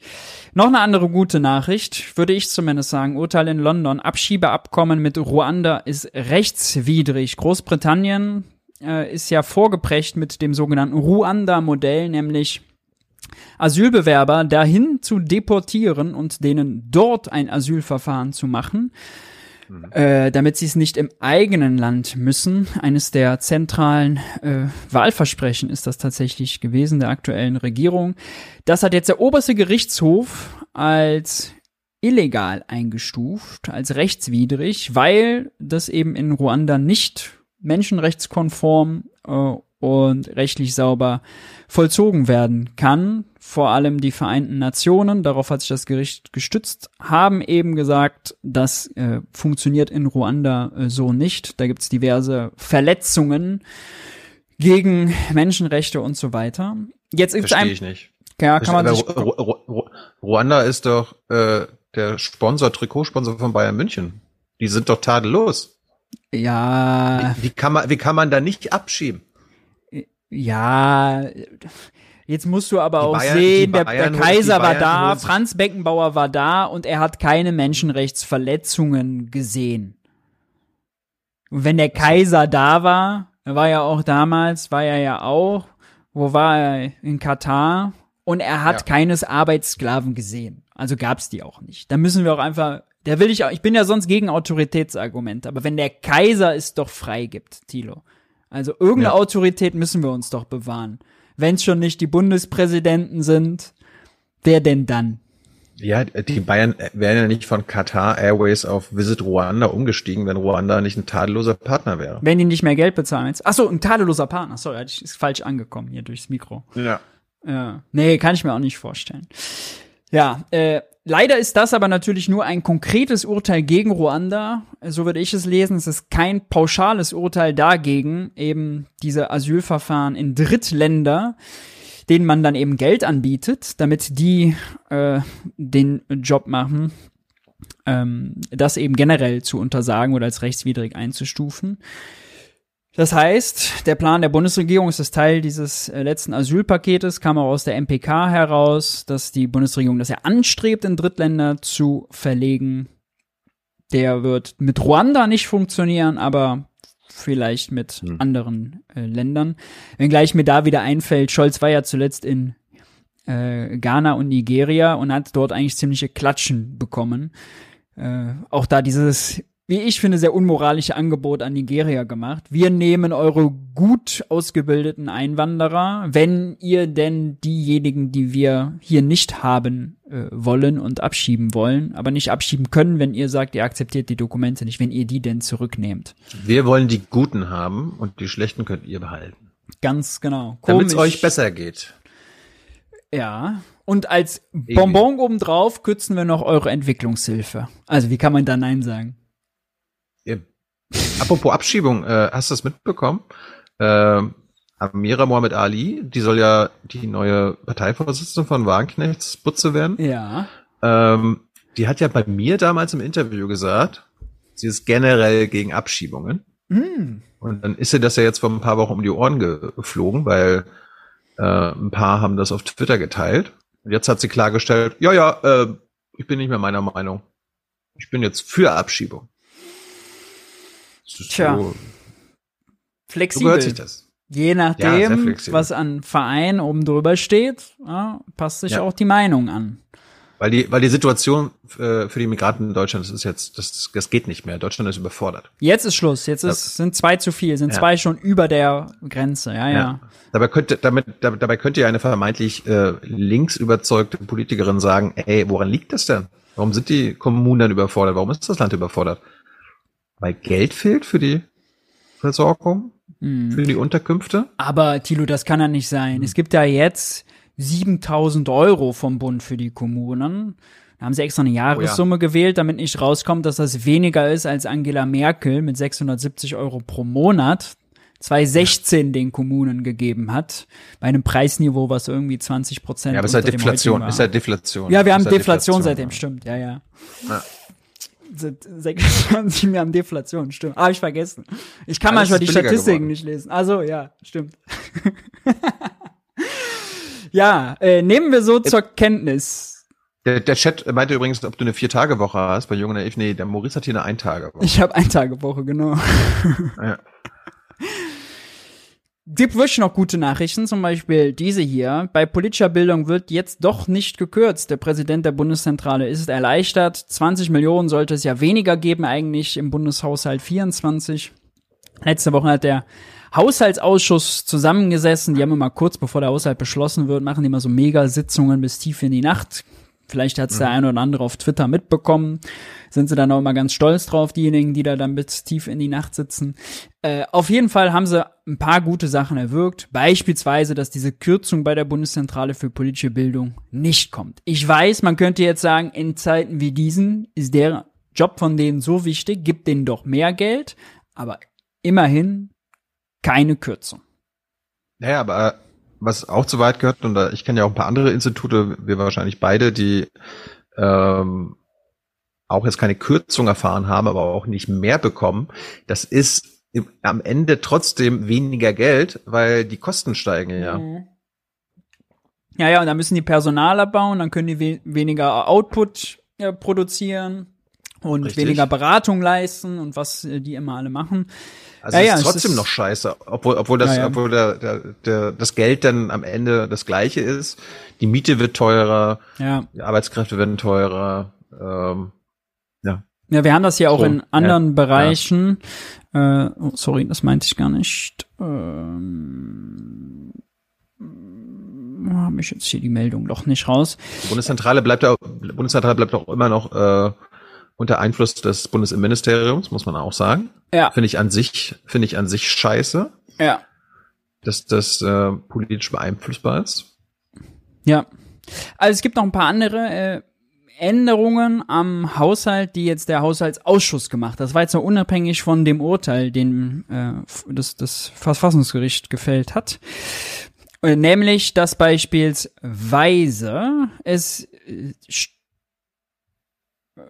Noch eine andere gute Nachricht, würde ich zumindest sagen. Urteil in London. Abschiebeabkommen mit Ruanda ist rechtswidrig. Großbritannien äh, ist ja vorgeprägt mit dem sogenannten Ruanda-Modell, nämlich Asylbewerber dahin zu deportieren und denen dort ein Asylverfahren zu machen, mhm. äh, damit sie es nicht im eigenen Land müssen. Eines der zentralen äh, Wahlversprechen ist das tatsächlich gewesen der aktuellen Regierung. Das hat jetzt der oberste Gerichtshof als illegal eingestuft, als rechtswidrig, weil das eben in Ruanda nicht menschenrechtskonform äh, und rechtlich sauber vollzogen werden kann. Vor allem die Vereinten Nationen, darauf hat sich das Gericht gestützt, haben eben gesagt, das äh, funktioniert in Ruanda äh, so nicht. Da gibt's diverse Verletzungen gegen Menschenrechte und so weiter. Jetzt ist Verstehe ich nicht. Ja, kann man sich Ru Ru Ruanda ist doch äh, der Sponsor, Trikotsponsor von Bayern München. Die sind doch tadellos. Ja. Wie, wie, kann man, wie kann man da nicht abschieben? Ja, jetzt musst du aber die auch Bayern, sehen, der, der, Kaiser war da, Franz Beckenbauer war da und er hat keine Menschenrechtsverletzungen gesehen. Und wenn der Kaiser da war, er war ja auch damals, war er ja auch, wo war er? In Katar. Und er hat ja. keines Arbeitssklaven gesehen. Also gab's die auch nicht. Da müssen wir auch einfach, da will ich auch, ich bin ja sonst gegen Autoritätsargumente, aber wenn der Kaiser es doch freigibt, Tilo, also irgendeine ja. Autorität müssen wir uns doch bewahren. Wenn es schon nicht die Bundespräsidenten sind, wer denn dann? Ja, die Bayern wären ja nicht von Qatar Airways auf Visit Ruanda umgestiegen, wenn Ruanda nicht ein tadelloser Partner wäre. Wenn die nicht mehr Geld bezahlen jetzt. Ach so, ein tadelloser Partner. Sorry, ich ist falsch angekommen hier durchs Mikro. Ja. Ja. Nee, kann ich mir auch nicht vorstellen. Ja, äh, leider ist das aber natürlich nur ein konkretes Urteil gegen Ruanda. So würde ich es lesen. Es ist kein pauschales Urteil dagegen, eben diese Asylverfahren in Drittländer, denen man dann eben Geld anbietet, damit die äh, den Job machen, ähm, das eben generell zu untersagen oder als rechtswidrig einzustufen. Das heißt, der Plan der Bundesregierung ist das Teil dieses äh, letzten Asylpaketes, kam auch aus der MPK heraus, dass die Bundesregierung das ja anstrebt, in Drittländer zu verlegen. Der wird mit Ruanda nicht funktionieren, aber vielleicht mit hm. anderen äh, Ländern. Wenngleich mir da wieder einfällt, Scholz war ja zuletzt in äh, Ghana und Nigeria und hat dort eigentlich ziemliche Klatschen bekommen. Äh, auch da dieses wie ich finde, sehr unmoralische Angebot an Nigeria gemacht. Wir nehmen eure gut ausgebildeten Einwanderer, wenn ihr denn diejenigen, die wir hier nicht haben äh, wollen und abschieben wollen, aber nicht abschieben können, wenn ihr sagt, ihr akzeptiert die Dokumente nicht, wenn ihr die denn zurücknehmt. Wir wollen die Guten haben und die Schlechten könnt ihr behalten. Ganz genau. Damit es euch besser geht. Ja. Und als Bonbon obendrauf kürzen wir noch eure Entwicklungshilfe. Also wie kann man da Nein sagen? Apropos Abschiebung, äh, hast du das mitbekommen? Äh, Amira Mohamed Ali, die soll ja die neue Parteivorsitzende von Wagenknechts Butze werden. Ja. Ähm, die hat ja bei mir damals im Interview gesagt, sie ist generell gegen Abschiebungen. Mm. Und dann ist sie das ja jetzt vor ein paar Wochen um die Ohren geflogen, weil äh, ein paar haben das auf Twitter geteilt. Und jetzt hat sie klargestellt, ja, ja, äh, ich bin nicht mehr meiner Meinung. Ich bin jetzt für Abschiebung. Tja. So, flexibel. So gehört sich das. Je nachdem, ja, was an Verein oben drüber steht, ja, passt sich ja. auch die Meinung an. Weil die, weil die Situation äh, für die Migranten in Deutschland, das ist jetzt, das, das geht nicht mehr. Deutschland ist überfordert. Jetzt ist Schluss. Jetzt ist, sind zwei zu viel, sind zwei schon über der Grenze. Ja, ja. Dabei könnte, damit, dabei könnte ja eine vermeintlich äh, links überzeugte Politikerin sagen, ey, woran liegt das denn? Warum sind die Kommunen dann überfordert? Warum ist das Land überfordert? Weil Geld fehlt für die Versorgung, hm. für die Unterkünfte. Aber Tilo, das kann ja nicht sein. Hm. Es gibt ja jetzt 7000 Euro vom Bund für die Kommunen. Da haben sie extra eine Jahressumme oh ja. gewählt, damit nicht rauskommt, dass das weniger ist als Angela Merkel mit 670 Euro pro Monat 2016 ja. den Kommunen gegeben hat, bei einem Preisniveau, was irgendwie 20 Prozent. Ja, aber es ist halt Deflation, ist halt Deflation. Ja, wir haben Deflation, Deflation, seitdem, ja. stimmt, ja, ja. ja sind 26 mehr an Deflation, stimmt. Ah, ich vergessen. Ich kann Alles manchmal die Statistiken geworden. nicht lesen. Also ja, stimmt. [laughs] ja, äh, nehmen wir so zur Kenntnis. Der, der Chat meinte übrigens, ob du eine Vier-Tage-Woche hast bei Jungen Naiv. Nee, der Maurice hat hier eine Ein-Tage-Woche. Ich habe Ein-Tage-Woche, genau. ja. Gibt wirklich noch gute Nachrichten, zum Beispiel diese hier. Bei politischer Bildung wird jetzt doch nicht gekürzt. Der Präsident der Bundeszentrale ist erleichtert. 20 Millionen sollte es ja weniger geben eigentlich im Bundeshaushalt 24. Letzte Woche hat der Haushaltsausschuss zusammengesessen. Die haben immer kurz bevor der Haushalt beschlossen wird, machen die immer so Mega-Sitzungen bis tief in die Nacht. Vielleicht hat es mhm. der eine oder andere auf Twitter mitbekommen. Sind sie dann auch immer ganz stolz drauf, diejenigen, die da dann bis tief in die Nacht sitzen. Äh, auf jeden Fall haben sie ein paar gute Sachen erwirkt. Beispielsweise, dass diese Kürzung bei der Bundeszentrale für politische Bildung nicht kommt. Ich weiß, man könnte jetzt sagen, in Zeiten wie diesen ist der Job von denen so wichtig, gibt denen doch mehr Geld. Aber immerhin keine Kürzung. Naja, aber was auch zu weit gehört, und ich kenne ja auch ein paar andere Institute, wir wahrscheinlich beide, die ähm, auch jetzt keine Kürzung erfahren haben, aber auch nicht mehr bekommen, das ist im, am Ende trotzdem weniger Geld, weil die Kosten steigen ja. Mhm. Ja, ja, und dann müssen die Personal abbauen, dann können die we weniger Output äh, produzieren und Richtig. weniger Beratung leisten und was äh, die immer alle machen. Also ja, ja, ist trotzdem ist noch scheiße, obwohl, obwohl das, ja, ja. obwohl der, der, der, das Geld dann am Ende das gleiche ist. Die Miete wird teurer, ja. die Arbeitskräfte werden teurer. Ähm, ja. Ja, wir haben das ja auch so, in anderen Bereichen. Äh, oh, sorry, das meinte ich gar nicht. Ähm, habe ich jetzt hier die Meldung doch nicht raus. Die Bundeszentrale bleibt auch, Bundeszentrale bleibt auch immer noch äh, unter Einfluss des Bundesinnenministeriums, muss man auch sagen. Ja. Finde ich an sich, finde ich an sich scheiße. Ja. Dass das äh, politisch beeinflussbar ist. Ja. Also es gibt noch ein paar andere äh, Änderungen am Haushalt, die jetzt der Haushaltsausschuss gemacht hat. Das war jetzt noch unabhängig von dem Urteil, den äh, das, das Verfassungsgericht gefällt hat. Äh, nämlich, dass beispielsweise es äh,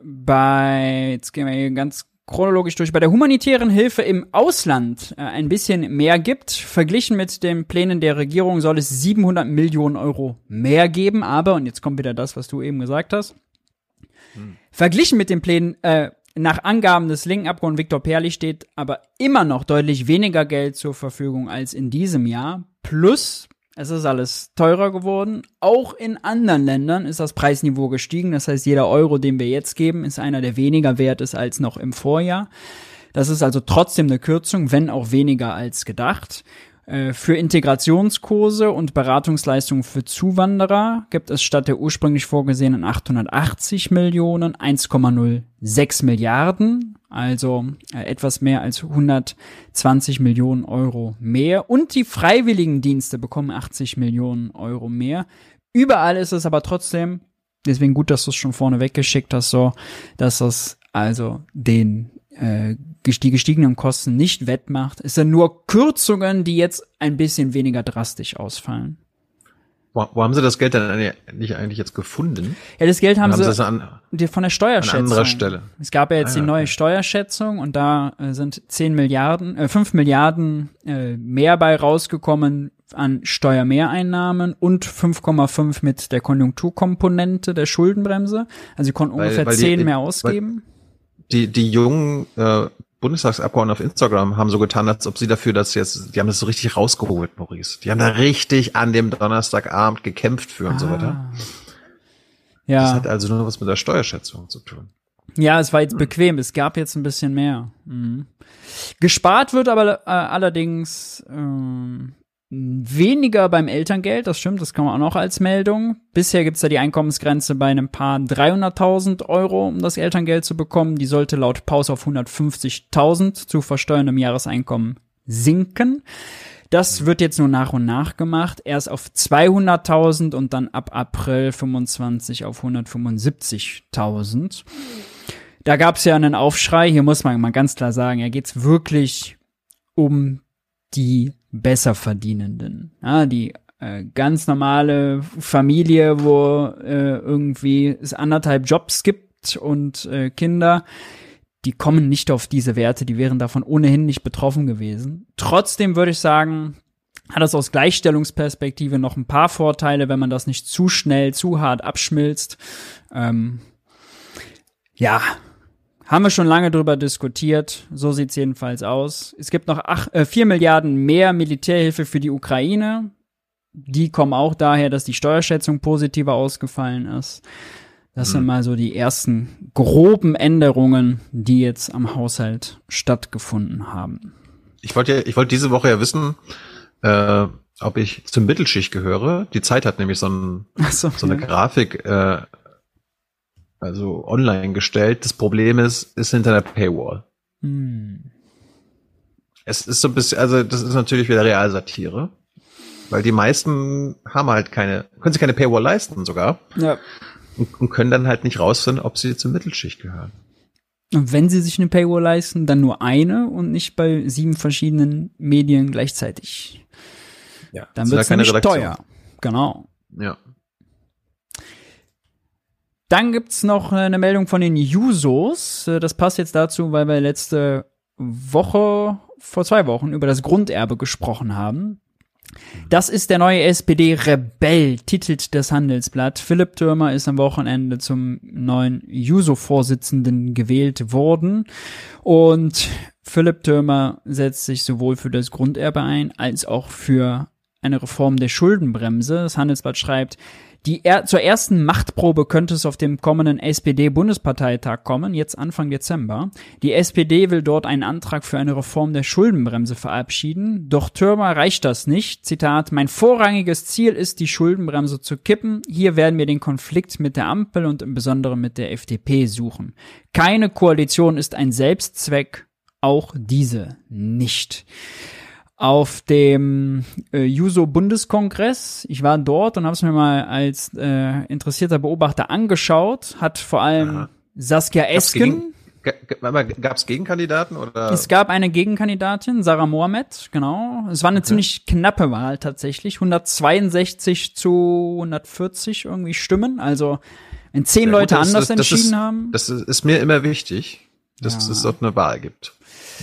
bei, jetzt gehen wir hier ganz chronologisch durch, bei der humanitären Hilfe im Ausland äh, ein bisschen mehr gibt. Verglichen mit den Plänen der Regierung soll es 700 Millionen Euro mehr geben, aber, und jetzt kommt wieder das, was du eben gesagt hast, hm. verglichen mit den Plänen, äh, nach Angaben des linken Abgeordneten Viktor Perli steht aber immer noch deutlich weniger Geld zur Verfügung als in diesem Jahr. Plus es ist alles teurer geworden. Auch in anderen Ländern ist das Preisniveau gestiegen. Das heißt, jeder Euro, den wir jetzt geben, ist einer, der weniger wert ist als noch im Vorjahr. Das ist also trotzdem eine Kürzung, wenn auch weniger als gedacht. Äh, für Integrationskurse und Beratungsleistungen für Zuwanderer gibt es statt der ursprünglich vorgesehenen 880 Millionen 1,06 Milliarden, also äh, etwas mehr als 120 Millionen Euro mehr. Und die Freiwilligendienste bekommen 80 Millionen Euro mehr. Überall ist es aber trotzdem, deswegen gut, dass du es schon vorne weggeschickt hast, so, dass das also den äh, die gestiegenen Kosten nicht wettmacht. Es sind nur Kürzungen, die jetzt ein bisschen weniger drastisch ausfallen. Wo, wo haben Sie das Geld dann nicht eigentlich jetzt gefunden? Ja, das Geld haben, haben Sie, Sie an, von der Steuerschätzung. An anderer Stelle. Es gab ja jetzt ah, die ja, neue okay. Steuerschätzung und da äh, sind 10 Milliarden, äh, 5 Milliarden äh, mehr bei rausgekommen an Steuermehreinnahmen und 5,5 mit der Konjunkturkomponente der Schuldenbremse. Also sie konnten Weil- ungefähr weil die- 10 mehr ausgeben. Die, die jungen äh, Bundestagsabgeordneten auf Instagram haben so getan, als ob sie dafür das jetzt, die haben das so richtig rausgeholt, Maurice. Die haben da richtig an dem Donnerstagabend gekämpft für und so weiter. Ah. Das Ja. hat also nur was mit der Steuerschätzung zu tun. Ja, es war jetzt bequem. Es gab jetzt ein bisschen mehr. Mhm. Gespart wird aber äh, allerdings ähm, weniger beim Elterngeld. Das stimmt, das kann man auch noch als Meldung. Bisher gibt's ja die Einkommensgrenze bei einem Paar 300.000 Euro, um das Elterngeld zu bekommen. Die sollte laut Paus auf 150.000 zu versteuerndem Jahreseinkommen sinken. Das wird jetzt nur nach und nach gemacht. Erst auf 200.000 und dann ab April 25 auf 175.000. Da gab es ja einen Aufschrei. Hier muss man mal ganz klar sagen, ja geht's wirklich um die Besserverdienenden. Ja, die äh, ganz normale Familie, wo äh, irgendwie es anderthalb Jobs gibt und äh, Kinder, die kommen nicht auf diese Werte, die wären davon ohnehin nicht betroffen gewesen. Trotzdem würde ich sagen, hat das aus Gleichstellungsperspektive noch ein paar Vorteile, wenn man das nicht zu schnell, zu hart abschmilzt. Ähm, ja, haben wir schon lange drüber diskutiert. So sieht's jedenfalls aus. Es gibt noch acht, äh, 4 Milliarden mehr Militärhilfe für die Ukraine. Die kommen auch daher, dass die Steuerschätzung positiver ausgefallen ist. Das sind mal so die ersten groben Änderungen, die jetzt am Haushalt stattgefunden haben. Ich wollte ja, ich wollte diese Woche ja wissen, äh, ob ich zur Mittelschicht gehöre. Die Zeit hat nämlich so, ein, so, so eine ja. Grafik äh, also online gestellt. Das Problem ist, ist hinter der Paywall. Hm. Es ist so ein bisschen, also das ist natürlich wieder Realsatire, weil die meisten haben halt keine, können sich keine Paywall leisten sogar Ja. und, und können dann halt nicht rausfinden, ob sie zur Mittelschicht gehören. Und wenn sie sich eine Paywall leisten, dann nur eine und nicht bei sieben verschiedenen Medien gleichzeitig. Ja, Dann ja keine nämlich Redaktion. teuer. Genau. Ja. Dann gibt's noch eine Meldung von den Jusos. Äh, Das passt jetzt dazu, weil wir letzte Woche, vor zwei Wochen, über das Grunderbe gesprochen haben. Das ist der neue SPD-Rebell, titelt das Handelsblatt. Philipp Türmer ist am Wochenende zum neuen Juso-Vorsitzenden gewählt worden. Und Philipp Türmer setzt sich sowohl für das Grunderbe ein, als auch für eine Reform der Schuldenbremse. Das Handelsblatt schreibt, die er zur ersten Machtprobe könnte es auf dem kommenden SPD-Bundesparteitag kommen, jetzt Anfang Dezember. Die SPD will dort einen Antrag für eine Reform der Schuldenbremse verabschieden. Doch Türmer reicht das nicht. Zitat, mein vorrangiges Ziel ist, die Schuldenbremse zu kippen. Hier werden wir den Konflikt mit der Ampel und im Besonderen mit der FDP suchen. Keine Koalition ist ein Selbstzweck, auch diese nicht. Auf dem äh, Juso-Bundeskongress. Ich war dort und habe es mir mal als äh, interessierter Beobachter angeschaut. Hat vor allem Aha. Saskia Esken. Gab es Gegenkandidaten oder? Es gab eine Gegenkandidatin, Sarah Mohamed, genau. Es war eine okay. ziemlich knappe Wahl tatsächlich. 162 zu 140 irgendwie Stimmen. Also wenn zehn ja, Leute das, anders das entschieden ist, haben. Das ist mir immer wichtig, dass ja. es dort eine Wahl gibt.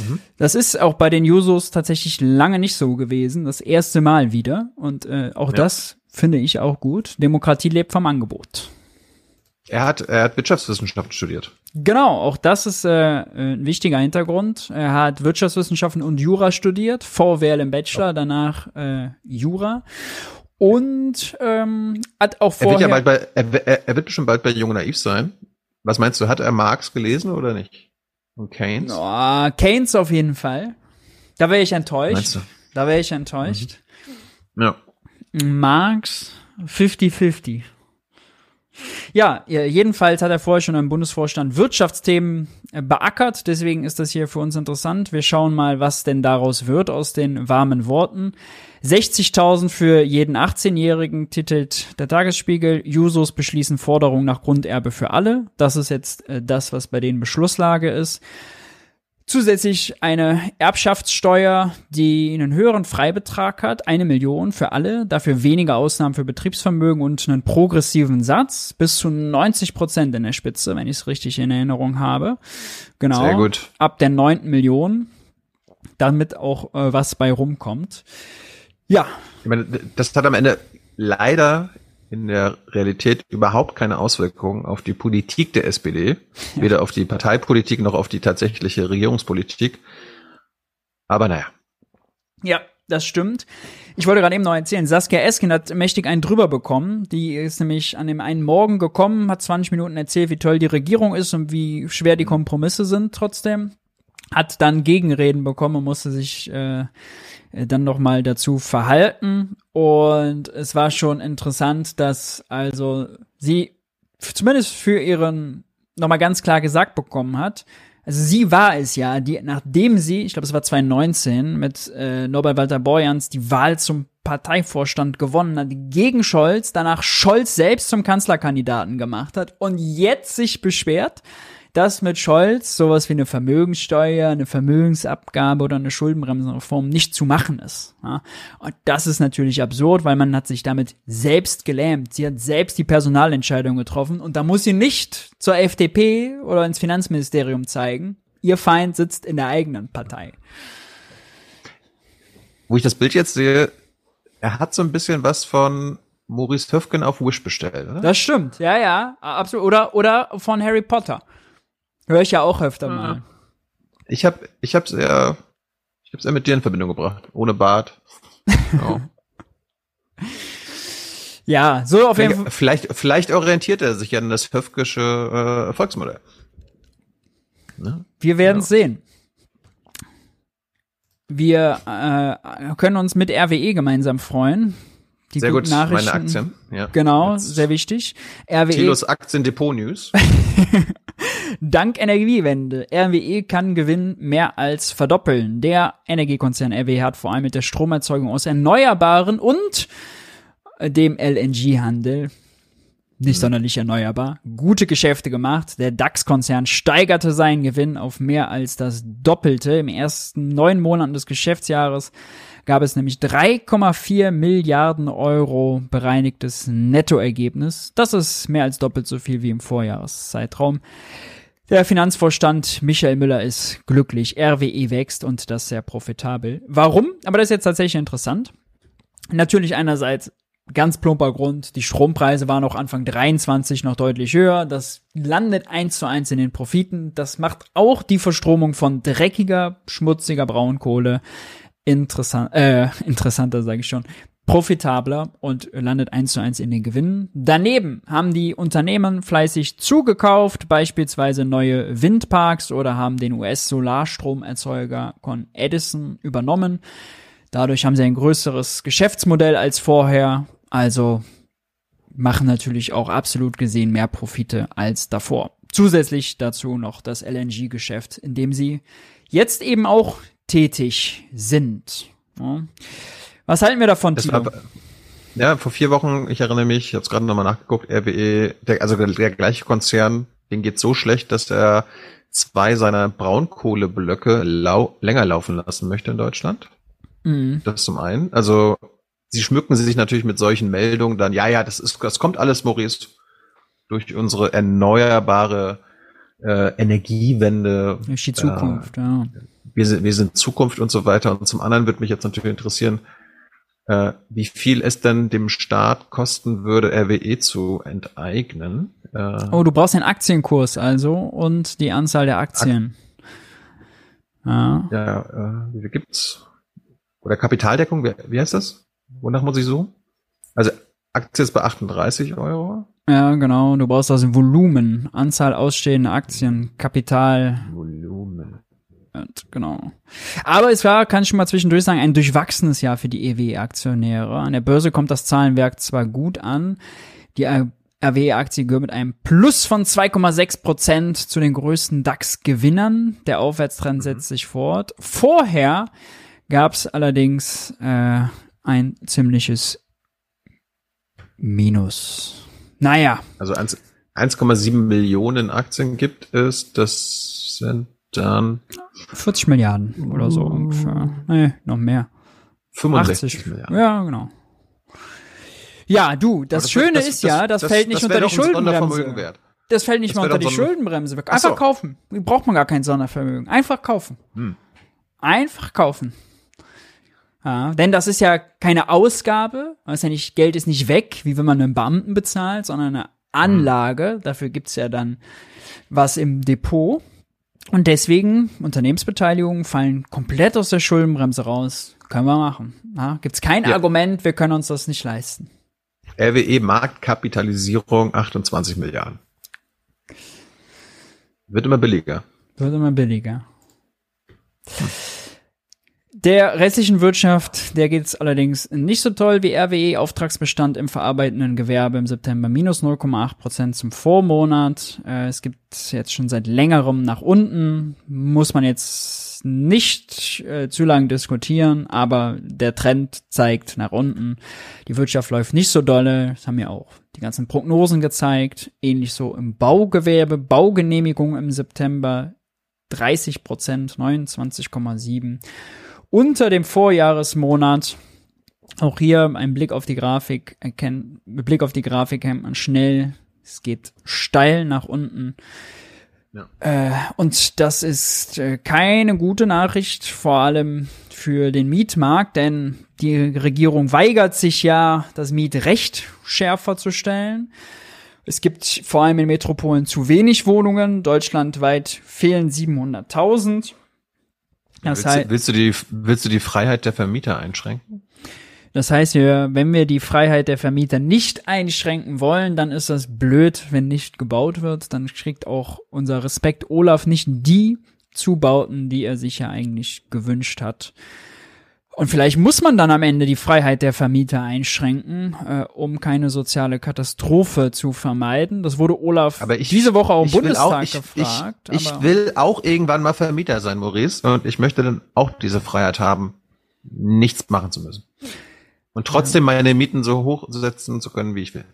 Mhm. Das ist auch bei den Jusos tatsächlich lange nicht so gewesen. Das erste Mal wieder. Und äh, auch ja. das finde ich auch gut. Demokratie lebt vom Angebot. Er hat, er hat Wirtschaftswissenschaften studiert. Genau, auch das ist äh, ein wichtiger Hintergrund. Er hat Wirtschaftswissenschaften und Jura studiert, VWL im Bachelor, danach äh, Jura. Und ähm, hat auch vorher... Er wird, ja bald bei, er, er wird bestimmt bald bei Jung Naiv sein. Was meinst du, hat er Marx gelesen oder nicht? Und Keynes? Oh, Keynes auf jeden Fall. Da wäre ich enttäuscht. Meinst du? Da wäre ich enttäuscht. Mhm. Ja. Marx 50-50. Ja, jedenfalls hat er vorher schon im Bundesvorstand Wirtschaftsthemen äh, beackert. Deswegen ist das hier für uns interessant. Wir schauen mal, was denn daraus wird aus den warmen Worten. 60.000 für jeden 18-Jährigen titelt der Tagesspiegel. Jusos beschließen Forderungen nach Grunderbe für alle. Das ist jetzt äh, das, was bei denen Beschlusslage ist. Zusätzlich eine Erbschaftssteuer, die einen höheren Freibetrag hat, eine Million für alle, dafür weniger Ausnahmen für Betriebsvermögen und einen progressiven Satz, bis zu 90 Prozent in der Spitze, wenn ich es richtig in Erinnerung habe. Genau. Sehr gut. Ab der neunten Million, damit auch äh, was bei rumkommt. Ja. Ich meine, das hat am Ende leider in der Realität überhaupt keine Auswirkungen auf die Politik der SPD, ja. weder auf die Parteipolitik noch auf die tatsächliche Regierungspolitik. Aber naja. Ja, das stimmt. Ich wollte gerade eben noch erzählen, Saskia Esken hat mächtig einen drüber bekommen. Die ist nämlich an dem einen Morgen gekommen, hat 20 Minuten erzählt, wie toll die Regierung ist und wie schwer die Kompromisse sind trotzdem. Hat dann Gegenreden bekommen und musste sich äh, äh, dann noch mal dazu verhalten. Und es war schon interessant, dass also sie zumindest für ihren noch mal ganz klar gesagt bekommen hat, also sie war es ja, die nachdem sie, ich glaube es war 2019 mit äh, Norbert Walter Borjans die Wahl zum Parteivorstand gewonnen hat, gegen Scholz, danach Scholz selbst zum Kanzlerkandidaten gemacht hat und jetzt sich beschwert, dass mit Scholz sowas wie eine Vermögenssteuer, eine Vermögensabgabe oder eine Schuldenbremsenreform nicht zu machen ist. Ja? Und das ist natürlich absurd, weil man hat sich damit selbst gelähmt. Sie hat selbst die Personalentscheidung getroffen und da muss sie nicht zur FDP oder ins Finanzministerium zeigen. Ihr Feind sitzt in der eigenen Partei. Wo ich das Bild jetzt sehe, er hat so ein bisschen was von Maurice Höfgen auf Wish bestellt, oder? Das stimmt, ja, ja, absolut. Oder, oder von Harry Potter. Höre ich ja auch öfter ja. mal. Ich habe ich hab's eher, ich hab's eher mit dir in Verbindung gebracht. Ohne Bart. Oh. [laughs] ja, so auf jeden Fall. Vielleicht, vielleicht orientiert er sich an das Höfkische äh, Erfolgsmodell. Ne? Wir werden es ja. sehen. Wir äh, können uns mit RWE gemeinsam freuen. Die sehr gut, meine Aktien. Ja. Genau, Jetzt sehr wichtig. RWE. Tilos Depot News. [laughs] Dank Energiewende. RWE kann Gewinn mehr als verdoppeln. Der Energiekonzern RWE hat vor allem mit der Stromerzeugung aus Erneuerbaren und dem LNG-Handel nicht mhm. sonderlich erneuerbar, gute Geschäfte gemacht. Der DAX-Konzern steigerte seinen Gewinn auf mehr als das Doppelte. Im ersten neun Monaten des Geschäftsjahres gab es nämlich 3,4 Milliarden Euro bereinigtes Nettoergebnis. Das ist mehr als doppelt so viel wie im Vorjahreszeitraum. Der Finanzvorstand Michael Müller ist glücklich. RWE wächst und das sehr profitabel. Warum? Aber das ist jetzt tatsächlich interessant. Natürlich einerseits ganz plumper Grund, die Strompreise waren auch Anfang 23 noch deutlich höher. Das landet eins zu eins in den Profiten. Das macht auch die Verstromung von dreckiger, schmutziger Braunkohle interessant, äh, interessanter, sage ich schon, profitabler und landet eins zu eins in den Gewinnen. Daneben haben die Unternehmen fleißig zugekauft, beispielsweise neue Windparks oder haben den US-Solarstromerzeuger Con Edison übernommen. Dadurch haben sie ein größeres Geschäftsmodell als vorher, also machen natürlich auch absolut gesehen mehr Profite als davor. Zusätzlich dazu noch das LNG-Geschäft, in dem sie jetzt eben auch tätig sind. Ja. Was halten wir davon, Das war, ja, vor vier Wochen, ich erinnere mich, ich habe es gerade nochmal nachgeguckt, RWE, der, also der, der gleiche Konzern, den geht so schlecht, dass er zwei seiner Braunkohleblöcke lau länger laufen lassen möchte in Deutschland. Mhm. Das zum einen. Also sie schmücken sich natürlich mit solchen Meldungen dann, ja, ja, das ist, das kommt alles, Maurice, durch unsere erneuerbare äh, Energiewende. Durch die Zukunft, ja. Wir sind, wir sind Zukunft und so weiter. Und zum anderen würde mich jetzt natürlich interessieren, äh, wie viel es denn dem Staat kosten würde, RWE zu enteignen. Äh, Oh, du brauchst den Aktienkurs also und die Anzahl der Aktien. Ja. Ja, äh, wie viel gibt's? Oder Kapitaldeckung, wie, wie heißt das? Wonach muss ich suchen? Also Aktie ist bei 38 Euro. Ja, genau. Du brauchst also Volumen, Anzahl ausstehender Aktien, Kapital, Volumen. Und genau. Aber es war, kann ich schon mal zwischendurch sagen, ein durchwachsenes Jahr für die EWE-Aktionäre. An der Börse kommt das Zahlenwerk zwar gut an, die RWE-Aktie gehört mit einem Plus von 2,6 Prozent zu den größten DAX-Gewinnern. Der Aufwärtstrend setzt sich fort. Vorher gab es allerdings äh, ein ziemliches Minus. Naja, Also 1 1,7 Millionen Aktien gibt es. Das sind dann 40 Milliarden oder so ungefähr. Nee, noch mehr. 65 80. Milliarden. Ja, genau. Ja, du, das, Das- Schöne das- ist das- ja, das, fällt nicht unter die Schuldenbremse. Das fällt nicht mal unter die doch so ein- Schuldenbremse. Ach Einfach so. kaufen. Braucht man gar kein Sondervermögen. Einfach kaufen. Hm. Einfach kaufen. Ja, denn das ist ja keine Ausgabe, ist ja nicht, Geld ist nicht weg, wie wenn man einen Beamten bezahlt, sondern eine Anlage. Dafür gibt's ja dann was im Depot. Und deswegen, Unternehmensbeteiligungen fallen komplett aus der Schuldenbremse raus. Können wir machen. Ja, gibt's kein Ja. Argument, wir können uns das nicht leisten. RWE Marktkapitalisierung 28 Milliarden. Wird immer billiger. Wird immer billiger. Der restlichen Wirtschaft, der geht's allerdings nicht so toll wie RWE. Auftragsbestand im verarbeitenden Gewerbe im September minus 0,8 Prozent zum Vormonat. Äh, es gibt jetzt schon seit längerem nach unten. Muss man jetzt nicht äh, zu lang diskutieren, aber der Trend zeigt nach unten. Die Wirtschaft läuft nicht so dolle. Das haben ja auch die ganzen Prognosen gezeigt. Ähnlich so im Baugewerbe. Baugenehmigung im September 30 Prozent, 29,7 unter dem Vorjahresmonat. Auch hier ein Blick auf die Grafik erkennt, mit Blick auf die Grafik kennt man schnell, es geht steil nach unten. Ja. Äh, und das ist äh, keine gute Nachricht, vor allem für den Mietmarkt, denn die Regierung weigert sich ja, das Mietrecht schärfer zu stellen. Es gibt vor allem in Metropolen zu wenig Wohnungen. Deutschlandweit fehlen 700.000. Das willst, heißt, du, willst, du die, willst du die Freiheit der Vermieter einschränken? Das heißt, wir, wenn wir die Freiheit der Vermieter nicht einschränken wollen, dann ist das blöd, wenn nicht gebaut wird. Dann kriegt auch unser Respekt Olaf nicht die Zubauten, die er sich ja eigentlich gewünscht hat. Und vielleicht muss man dann am Ende die Freiheit der Vermieter einschränken, äh, um keine soziale Katastrophe zu vermeiden. Das wurde Olaf Aber ich, diese Woche auch im Bundestag auch, ich, gefragt. Ich, ich will auch irgendwann mal Vermieter sein, Maurice. Und ich möchte dann auch diese Freiheit haben, nichts machen zu müssen. Und trotzdem meine Mieten so hoch setzen zu können, wie ich will.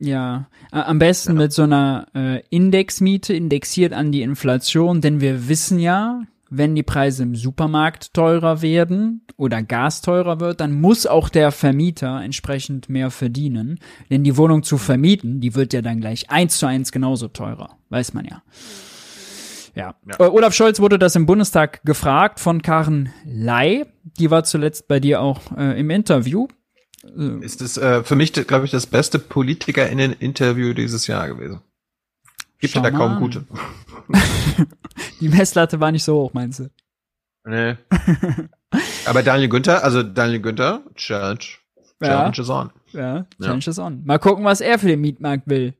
Ja, am besten mit so einer äh, Indexmiete, indexiert an die Inflation, denn wir wissen ja, wenn die Preise im Supermarkt teurer werden oder Gas teurer wird, dann muss auch der Vermieter entsprechend mehr verdienen. Denn die Wohnung zu vermieten, die wird ja dann gleich eins zu eins genauso teurer. Weiß man ja. Ja. Ja. Äh, Olaf Scholz wurde das im Bundestag gefragt von Karen Ley. Die war zuletzt bei dir auch äh, im Interview. Ist es äh, für mich, glaube ich, das beste PolitikerInnen-Interview dieses Jahr gewesen. Gibt ja da kaum gute. [laughs] Die Messlatte war nicht so hoch, meinst du? Nee. [laughs] Aber Daniel Günther, also Daniel Günther, Challenge. Ja. Challenge is on. Ja, Challenge is on. Mal gucken, was er für den Mietmarkt will.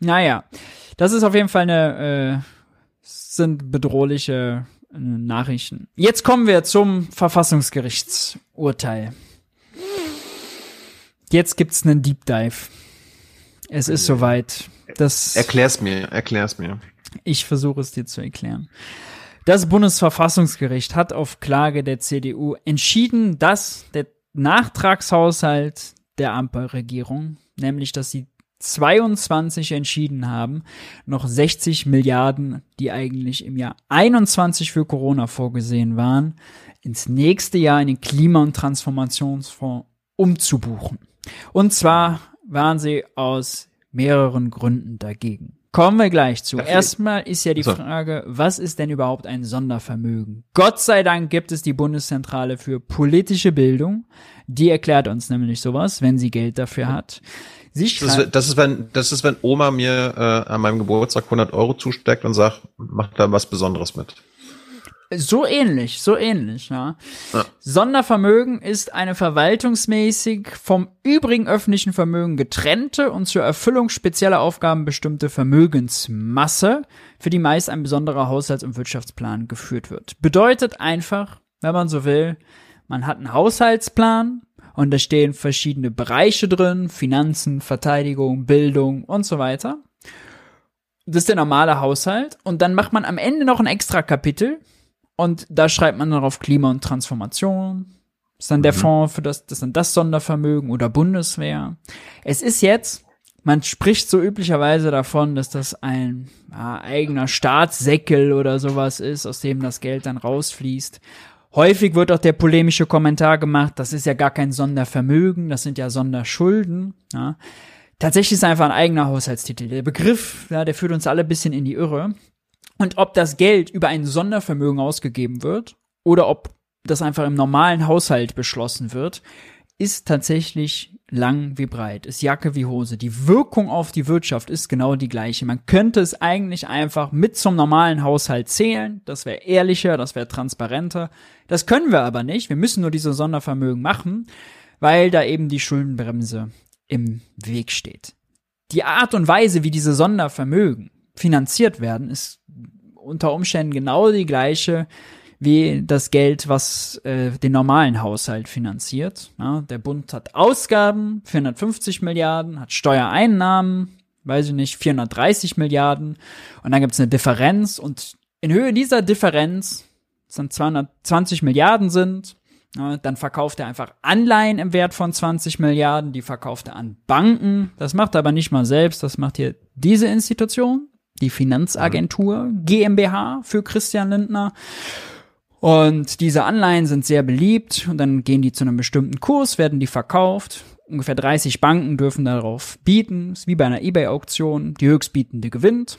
Naja, das ist auf jeden Fall eine, äh, sind bedrohliche äh, Nachrichten. Jetzt kommen wir zum Verfassungsgerichtsurteil. Jetzt gibt's einen Deep Dive. Es ist soweit. Das, Erklär's mir, erklär's mir. ich versuche es dir zu erklären. Das Bundesverfassungsgericht hat auf Klage der CDU entschieden, dass der Nachtragshaushalt der Ampelregierung, nämlich dass sie 22 entschieden haben, noch 60 Milliarden, die eigentlich im Jahr 21 für Corona vorgesehen waren, ins nächste Jahr in den Klima- und Transformationsfonds umzubuchen. Und zwar waren sie aus mehreren Gründen dagegen. Kommen wir gleich zu. Erstmal ist ja die so. Frage, was ist denn überhaupt ein Sondervermögen? Gott sei Dank gibt es die Bundeszentrale für politische Bildung. Die erklärt uns nämlich sowas, wenn sie Geld dafür hat. Sie das, ist, das ist, wenn, das ist, wenn Oma mir äh, an meinem Geburtstag 100 Euro zusteckt und sagt, mach da was Besonderes mit. So ähnlich, so ähnlich, ja. ja. Sondervermögen ist eine verwaltungsmäßig vom übrigen öffentlichen Vermögen getrennte und zur Erfüllung spezieller Aufgaben bestimmte Vermögensmasse, für die meist ein besonderer Haushalts- und Wirtschaftsplan geführt wird. Bedeutet einfach, wenn man so will, man hat einen Haushaltsplan und da stehen verschiedene Bereiche drin, Finanzen, Verteidigung, Bildung und so weiter. Das ist der normale Haushalt und dann macht man am Ende noch ein extra Kapitel, und da schreibt man dann auf Klima und Transformation. Ist dann der mhm. Fonds für das, das dann das Sondervermögen oder Bundeswehr. Es ist jetzt, man spricht so üblicherweise davon, dass das ein ja, eigener Staatssäckel oder sowas ist, aus dem das Geld dann rausfließt. Häufig wird auch der polemische Kommentar gemacht, das ist ja gar kein Sondervermögen, das sind ja Sonderschulden. Ja. Tatsächlich ist es einfach ein eigener Haushaltstitel. Der Begriff, ja, der führt uns alle ein bisschen in die Irre. Und ob das Geld über ein Sondervermögen ausgegeben wird oder ob das einfach im normalen Haushalt beschlossen wird, ist tatsächlich lang wie breit, ist Jacke wie Hose. Die Wirkung auf die Wirtschaft ist genau die gleiche. Man könnte es eigentlich einfach mit zum normalen Haushalt zählen. Das wäre ehrlicher, das wäre transparenter. Das können wir aber nicht. Wir müssen nur diese Sondervermögen machen, weil da eben die Schuldenbremse im Weg steht. Die Art und Weise, wie diese Sondervermögen finanziert werden, ist unter Umständen genau die gleiche wie das Geld, was äh, den normalen Haushalt finanziert. Ja, der Bund hat Ausgaben, 450 Milliarden, hat Steuereinnahmen, weiß ich nicht, 430 Milliarden. Und dann gibt es eine Differenz. Und in Höhe dieser Differenz, das dann 220 Milliarden sind, ja, dann verkauft er einfach Anleihen im Wert von 20 Milliarden, die verkauft er an Banken. Das macht er aber nicht mal selbst, das macht hier diese Institution die Finanzagentur GmbH für Christian Lindner. Und diese Anleihen sind sehr beliebt und dann gehen die zu einem bestimmten Kurs, werden die verkauft. Ungefähr 30 Banken dürfen darauf bieten. ist wie bei einer eBay-Auktion. Die höchstbietende gewinnt.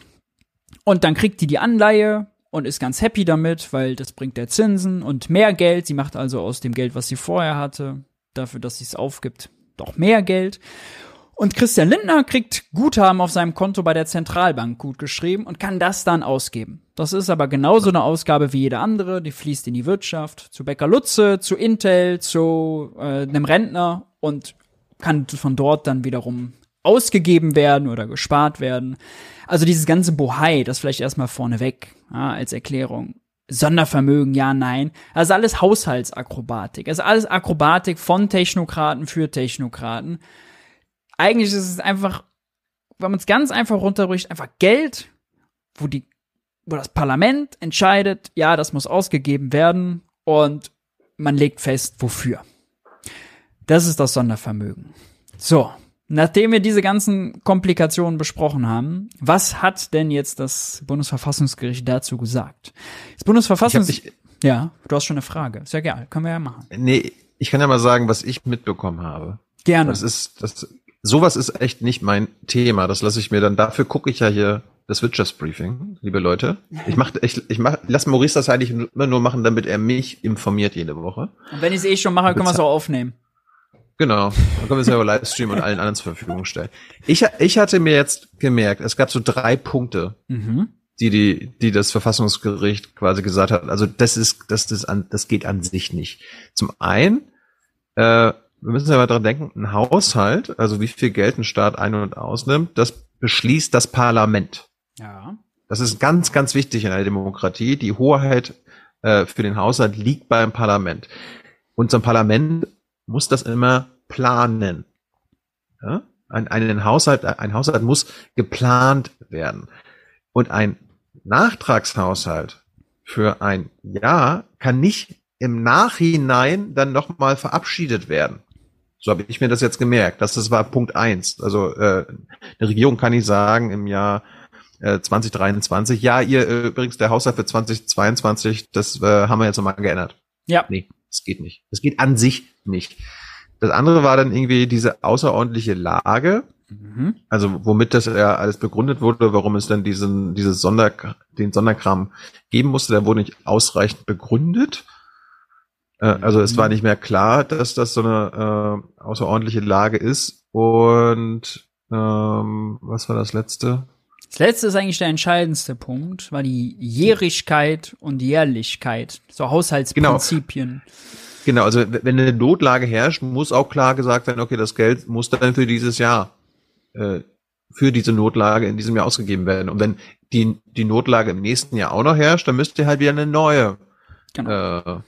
Und dann kriegt die die Anleihe und ist ganz happy damit, weil das bringt der Zinsen und mehr Geld. Sie macht also aus dem Geld, was sie vorher hatte, dafür, dass sie es aufgibt, doch mehr Geld. Und Christian Lindner kriegt Guthaben auf seinem Konto bei der Zentralbank gut geschrieben und kann das dann ausgeben. Das ist aber genauso eine Ausgabe wie jede andere, die fließt in die Wirtschaft, zu Becker Lutze, zu Intel, zu äh, einem Rentner und kann von dort dann wiederum ausgegeben werden oder gespart werden. Also dieses ganze Bohai, das vielleicht erstmal vorneweg ja, als Erklärung. Sondervermögen, ja, nein. Also alles Haushaltsakrobatik. Also alles Akrobatik von Technokraten für Technokraten eigentlich ist es einfach, wenn man es ganz einfach runterbricht, einfach Geld, wo die, wo das Parlament entscheidet, ja, das muss ausgegeben werden und man legt fest, wofür. Das ist das Sondervermögen. So, nachdem wir diese ganzen Komplikationen besprochen haben, was hat denn jetzt das Bundesverfassungsgericht dazu gesagt? Das Bundesverfassungsgericht. Ja, du hast schon eine Frage. Sehr geil, können wir ja machen. Nee, ich kann ja mal sagen, was ich mitbekommen habe. Gerne. Das ist, das sowas ist echt nicht mein Thema. Das lasse ich mir dann. Dafür gucke ich ja hier das Wirtschaftsbriefing, liebe Leute. Ich mach, ich, ich mach, lass Maurice das eigentlich immer nur machen, damit er mich informiert jede Woche. Und wenn ich es eh schon mache, können wir es auch aufnehmen. Genau, dann können wir es ja über Livestream und allen anderen zur Verfügung stellen. Ich, ich hatte mir jetzt gemerkt, es gab so drei Punkte, mhm. die, die, die das Verfassungsgericht quasi gesagt hat. Also das ist, das ist an, das geht an sich nicht. Zum einen, äh, wir müssen ja mal dran denken, ein Haushalt, also wie viel Geld ein Staat ein- und ausnimmt, das beschließt das Parlament. Ja. Das ist ganz, ganz wichtig in einer Demokratie. Die Hoheit äh, für den Haushalt liegt beim Parlament. Und so ein Parlament muss das immer planen. Ja? Ein, einen Haushalt, ein Haushalt muss geplant werden. Und ein Nachtragshaushalt für ein Jahr kann nicht im Nachhinein dann nochmal verabschiedet werden. So habe ich mir das jetzt gemerkt. Das, das war Punkt eins. Also äh, eine Regierung kann nicht sagen im Jahr äh, 2023, ja, ihr äh, übrigens der Haushalt für 2022, das äh, haben wir jetzt nochmal geändert. Ja. Nee, das geht nicht. Das geht an sich nicht. Das andere war dann irgendwie diese außerordentliche Lage, mhm. also womit das ja alles begründet wurde, warum es dann diesen, dieses Sonder, den Sonderkram geben musste, der wurde nicht ausreichend begründet. Äh, also es war mhm. nicht mehr klar, dass das so eine äh, außerordentliche Lage ist. Und ähm, was war das letzte? Das letzte ist eigentlich der entscheidendste Punkt, war die Jährigkeit und Jährlichkeit, so Haushaltsprinzipien. Genau. Genau, also wenn eine Notlage herrscht, muss auch klar gesagt werden, okay, das Geld muss dann für dieses Jahr, äh, für diese Notlage in diesem Jahr ausgegeben werden. Und wenn die, die Notlage im nächsten Jahr auch noch herrscht, dann müsst ihr halt wieder eine neue genau. äh,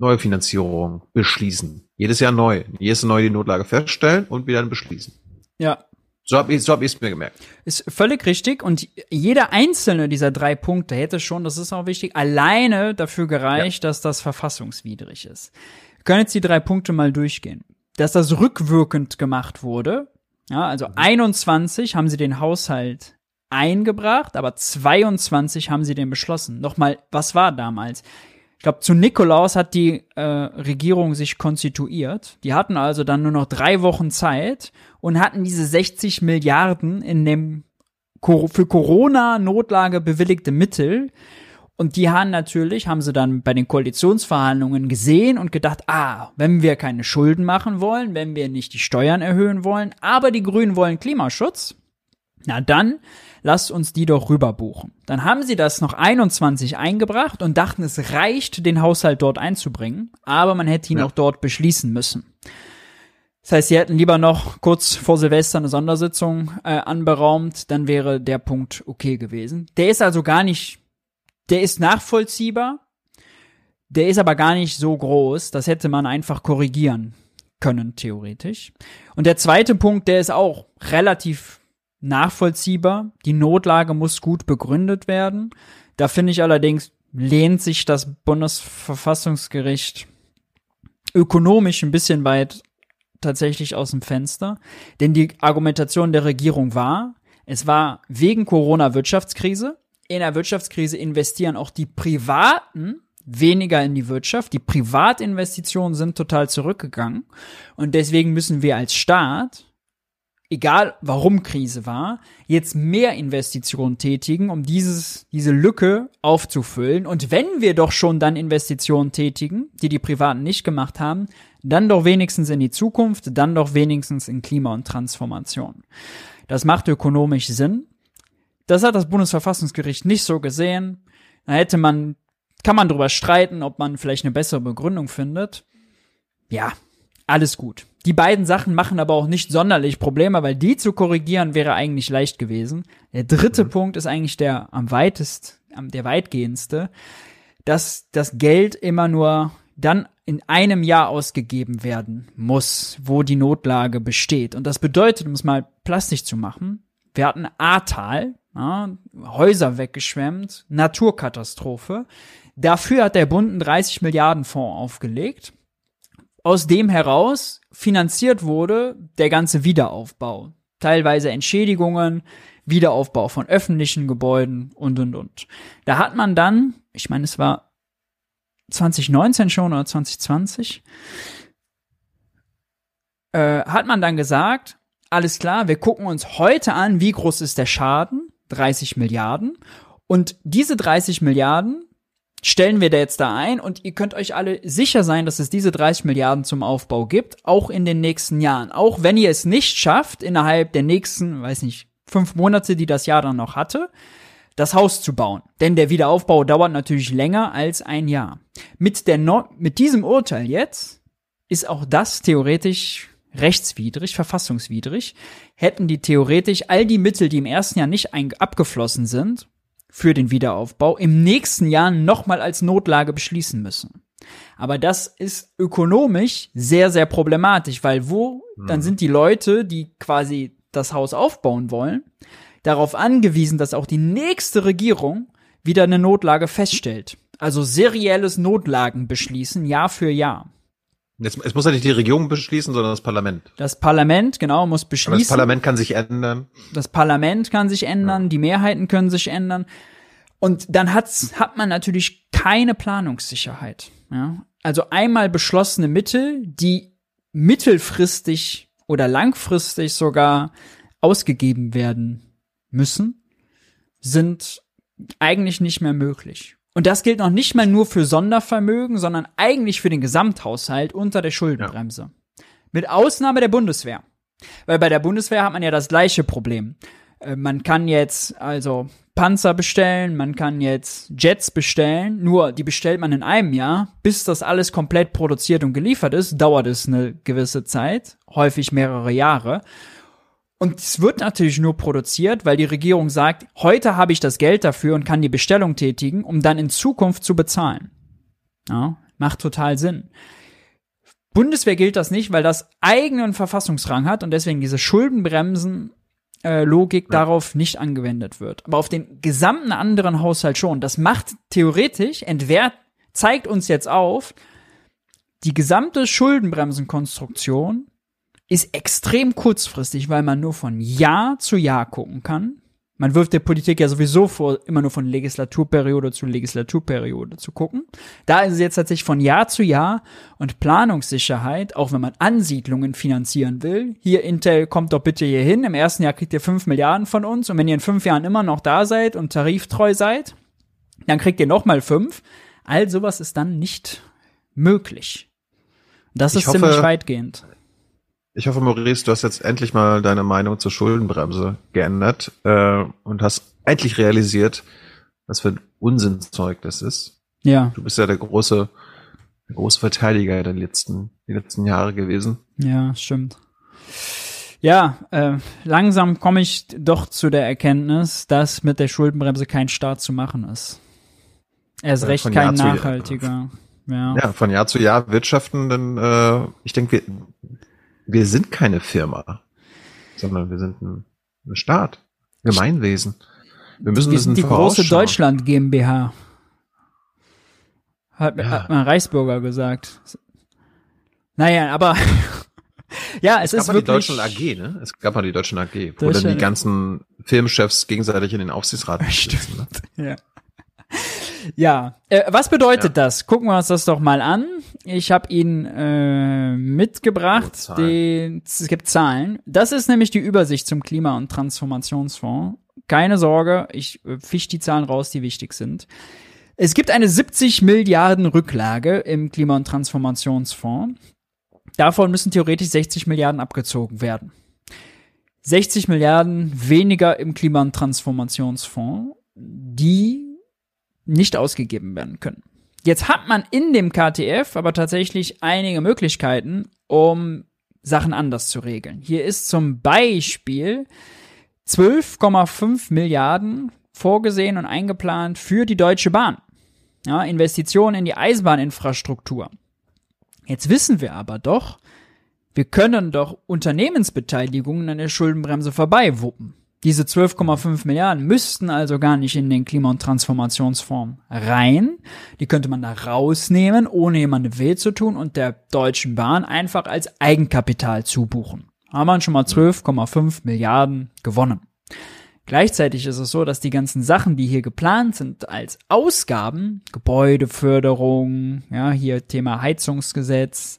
neue Finanzierung beschließen. Jedes Jahr neu. Jedes Jahr neu die Notlage feststellen und wieder beschließen. Ja. So habe ich so hab mir gemerkt. Ist völlig richtig und jeder einzelne dieser drei Punkte hätte schon, das ist auch wichtig, alleine dafür gereicht, ja. dass das verfassungswidrig ist. Wir können jetzt die drei Punkte mal durchgehen. Dass das rückwirkend gemacht wurde, ja, also mhm. 21 haben sie den Haushalt eingebracht, aber 22 haben sie den beschlossen. Nochmal, was war damals? Ich glaube, zu Nikolaus hat die äh, Regierung sich konstituiert. Die hatten also dann nur noch drei Wochen Zeit und hatten diese 60 Milliarden in dem für Corona-Notlage bewilligte Mittel. Und die haben natürlich, haben sie dann bei den Koalitionsverhandlungen gesehen und gedacht, ah, wenn wir keine Schulden machen wollen, wenn wir nicht die Steuern erhöhen wollen, aber die Grünen wollen Klimaschutz, na dann lasst uns die doch rüber buchen. Dann haben sie das noch 21 eingebracht und dachten, es reicht, den Haushalt dort einzubringen, aber man hätte ihn ja. auch dort beschließen müssen. Das heißt, sie hätten lieber noch kurz vor Silvester eine Sondersitzung äh, anberaumt, dann wäre der Punkt okay gewesen. Der ist also gar nicht, der ist nachvollziehbar, der ist aber gar nicht so groß, das hätte man einfach korrigieren können, theoretisch. Und der zweite Punkt, der ist auch relativ nachvollziehbar. Die Notlage muss gut begründet werden. Da finde ich allerdings, lehnt sich das Bundesverfassungsgericht ökonomisch ein bisschen weit tatsächlich aus dem Fenster. Denn die Argumentation der Regierung war, es war wegen Corona-Wirtschaftskrise. In der Wirtschaftskrise investieren auch die Privaten weniger in die Wirtschaft. Die Privatinvestitionen sind total zurückgegangen. Und deswegen müssen wir als Staat egal warum Krise war, jetzt mehr Investitionen tätigen, um dieses, diese Lücke aufzufüllen. Und wenn wir doch schon dann Investitionen tätigen, die die Privaten nicht gemacht haben, dann doch wenigstens in die Zukunft, dann doch wenigstens in Klima und Transformation. Das macht ökonomisch Sinn. Das hat das Bundesverfassungsgericht nicht so gesehen. Da hätte man, kann man drüber streiten, ob man vielleicht eine bessere Begründung findet. Ja, alles gut. Die beiden Sachen machen aber auch nicht sonderlich Probleme, weil die zu korrigieren wäre eigentlich leicht gewesen. Der dritte mhm. Punkt ist eigentlich der am weitest, der weitgehendste, dass das Geld immer nur dann in einem Jahr ausgegeben werden muss, wo die Notlage besteht. Und das bedeutet, um es mal plastisch zu machen, wir hatten Ahrtal, ja, Häuser weggeschwemmt, Naturkatastrophe. Dafür hat der Bund einen 30 Milliarden Fonds aufgelegt aus dem heraus finanziert wurde der ganze Wiederaufbau. Teilweise Entschädigungen, Wiederaufbau von öffentlichen Gebäuden und, und, und. Da hat man dann, ich meine, es war 2019 schon oder 2020, äh, hat man dann gesagt, alles klar, wir gucken uns heute an, wie groß ist der Schaden, 30 Milliarden. Und diese 30 Milliarden stellen wir da jetzt da ein und ihr könnt euch alle sicher sein, dass es diese 30 Milliarden zum Aufbau gibt, auch in den nächsten Jahren. Auch wenn ihr es nicht schafft, innerhalb der nächsten, weiß nicht, fünf Monate, die das Jahr dann noch hatte, das Haus zu bauen. Denn der Wiederaufbau dauert natürlich länger als ein Jahr. Mit, der no mit diesem Urteil jetzt ist auch das theoretisch rechtswidrig, verfassungswidrig. Hätten die theoretisch all die Mittel, die im ersten Jahr nicht abgeflossen sind, für den Wiederaufbau im nächsten Jahr nochmal als Notlage beschließen müssen. Aber das ist ökonomisch sehr, sehr problematisch, weil wo, mhm. dann sind die Leute, die quasi das Haus aufbauen wollen, darauf angewiesen, dass auch die nächste Regierung wieder eine Notlage feststellt. Also serielles Notlagen beschließen, Jahr für Jahr. Jetzt, es muss ja nicht die Regierung beschließen, sondern das Parlament. Das Parlament, genau, muss beschließen. Aber das Parlament kann sich ändern. Das Parlament kann sich ändern, ja. die Mehrheiten können sich ändern. Und dann hat's, hat man natürlich keine Planungssicherheit. Ja? Also einmal beschlossene Mittel, die mittelfristig oder langfristig sogar ausgegeben werden müssen, sind eigentlich nicht mehr möglich. Und das gilt noch nicht mal nur für Sondervermögen, sondern eigentlich für den Gesamthaushalt unter der Schuldenbremse. Ja. Mit Ausnahme der Bundeswehr. Weil bei der Bundeswehr hat man ja das gleiche Problem. Äh, man kann jetzt also Panzer bestellen, man kann jetzt Jets bestellen, nur die bestellt man in einem Jahr. Bis das alles komplett produziert und geliefert ist, dauert es eine gewisse Zeit, häufig mehrere Jahre. Und es wird natürlich nur produziert, weil die Regierung sagt, heute habe ich das Geld dafür und kann die Bestellung tätigen, um dann in Zukunft zu bezahlen. Ja, macht total Sinn. Bundeswehr gilt das nicht, weil das eigenen Verfassungsrang hat und deswegen diese Schuldenbremsen äh, Logik ja. darauf nicht angewendet wird. Aber auf den gesamten anderen Haushalt schon. Das macht theoretisch, entwehrt, zeigt uns jetzt auf, die gesamte Schuldenbremsenkonstruktion ist extrem kurzfristig, weil man nur von Jahr zu Jahr gucken kann. Man wirft der Politik ja sowieso vor, immer nur von Legislaturperiode zu Legislaturperiode zu gucken. Da ist es jetzt tatsächlich von Jahr zu Jahr und Planungssicherheit, auch wenn man Ansiedlungen finanzieren will. Hier Intel kommt doch bitte hier hin. Im ersten Jahr kriegt ihr fünf Milliarden von uns und wenn ihr in fünf Jahren immer noch da seid und tariftreu seid, dann kriegt ihr noch mal fünf. All sowas ist dann nicht möglich. Das ich ist hoffe, ziemlich weitgehend. Ich hoffe, Maurice, du hast jetzt endlich mal deine Meinung zur Schuldenbremse geändert äh, und hast endlich realisiert, was für ein Unsinnzeug das ist. Ja. Du bist ja der große, der große Verteidiger der letzten, die letzten Jahre gewesen. Ja, stimmt. Ja, äh, langsam komme ich doch zu der Erkenntnis, dass mit der Schuldenbremse kein Staat zu machen ist. Er ist ja, recht kein nachhaltiger. Ja. ja, von Jahr zu Jahr wirtschaften, dann äh, ich denke, wir, wir sind keine Firma, sondern wir sind ein, ein Staat, Gemeinwesen. Wir müssen wir sind die große Deutschland GmbH. Hat, ja. hat mein Reichsbürger gesagt. Naja, aber [laughs] ja, es, es ist gab wirklich. die Deutschland AG, ne? Es gab mal die Deutschland AG, wo dann die ganzen Filmchefs gegenseitig in den Aufsichtsrat [laughs] sitzen. Ne? Ja. Ja, äh, was bedeutet ja. das? Gucken wir uns das doch mal an. Ich habe ihn äh, mitgebracht. Den, es gibt Zahlen. Das ist nämlich die Übersicht zum Klima- und Transformationsfonds. Keine Sorge, ich äh, fisch die Zahlen raus, die wichtig sind. Es gibt eine 70 Milliarden Rücklage im Klima- und Transformationsfonds. Davon müssen theoretisch 60 Milliarden abgezogen werden. 60 Milliarden weniger im Klima- und Transformationsfonds, die nicht ausgegeben werden können. Jetzt hat man in dem KTF aber tatsächlich einige Möglichkeiten, um Sachen anders zu regeln. Hier ist zum Beispiel 12,5 Milliarden vorgesehen und eingeplant für die Deutsche Bahn. Ja, Investitionen in die Eisenbahninfrastruktur. Jetzt wissen wir aber doch, wir können doch Unternehmensbeteiligungen an der Schuldenbremse vorbeiwuppen. Diese 12,5 Milliarden müssten also gar nicht in den Klima- und Transformationsfonds rein. Die könnte man da rausnehmen, ohne jemandem weh zu tun und der Deutschen Bahn einfach als Eigenkapital zubuchen. Haben wir schon mal 12,5 Milliarden gewonnen. Gleichzeitig ist es so, dass die ganzen Sachen, die hier geplant sind als Ausgaben, Gebäudeförderung, ja, hier Thema Heizungsgesetz,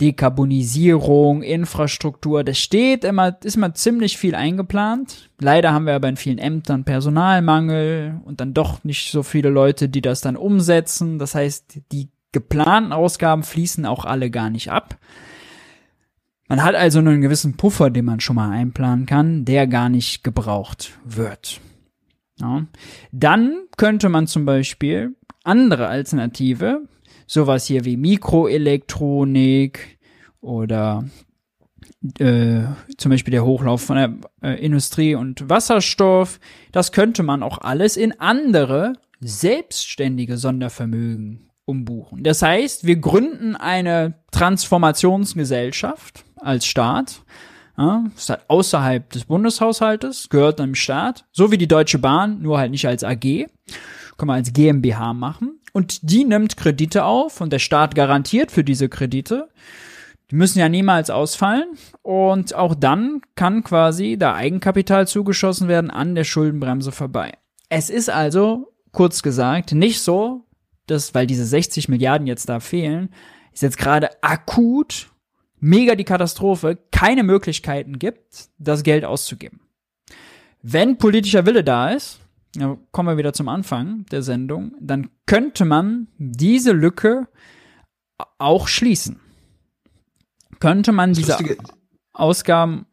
Dekarbonisierung, Infrastruktur, das steht immer, ist immer ziemlich viel eingeplant. Leider haben wir aber in vielen Ämtern Personalmangel und dann doch nicht so viele Leute, die das dann umsetzen. Das heißt, die geplanten Ausgaben fließen auch alle gar nicht ab. Man hat also nur einen gewissen Puffer, den man schon mal einplanen kann, der gar nicht gebraucht wird. Ja. Dann könnte man zum Beispiel andere Alternative sowas hier wie Mikroelektronik oder äh, zum Beispiel der Hochlauf von der äh, Industrie und Wasserstoff, das könnte man auch alles in andere selbstständige Sondervermögen umbuchen. Das heißt, wir gründen eine Transformationsgesellschaft als Staat, ja, ist halt außerhalb des Bundeshaushaltes, gehört einem Staat, so wie die Deutsche Bahn, nur halt nicht als AG. Kann man als GmbH machen. Und die nimmt Kredite auf und der Staat garantiert für diese Kredite. Die müssen ja niemals ausfallen. Und auch dann kann quasi da Eigenkapital zugeschossen werden an der Schuldenbremse vorbei. Es ist also, kurz gesagt, nicht so, dass, weil diese 60 Milliarden jetzt da fehlen, ist jetzt gerade akut mega die Katastrophe, keine Möglichkeiten gibt, das Geld auszugeben. Wenn politischer Wille da ist, ja, kommen wir wieder zum Anfang der Sendung, dann könnte man diese Lücke auch schließen. Könnte man diese Lustige. Ausgaben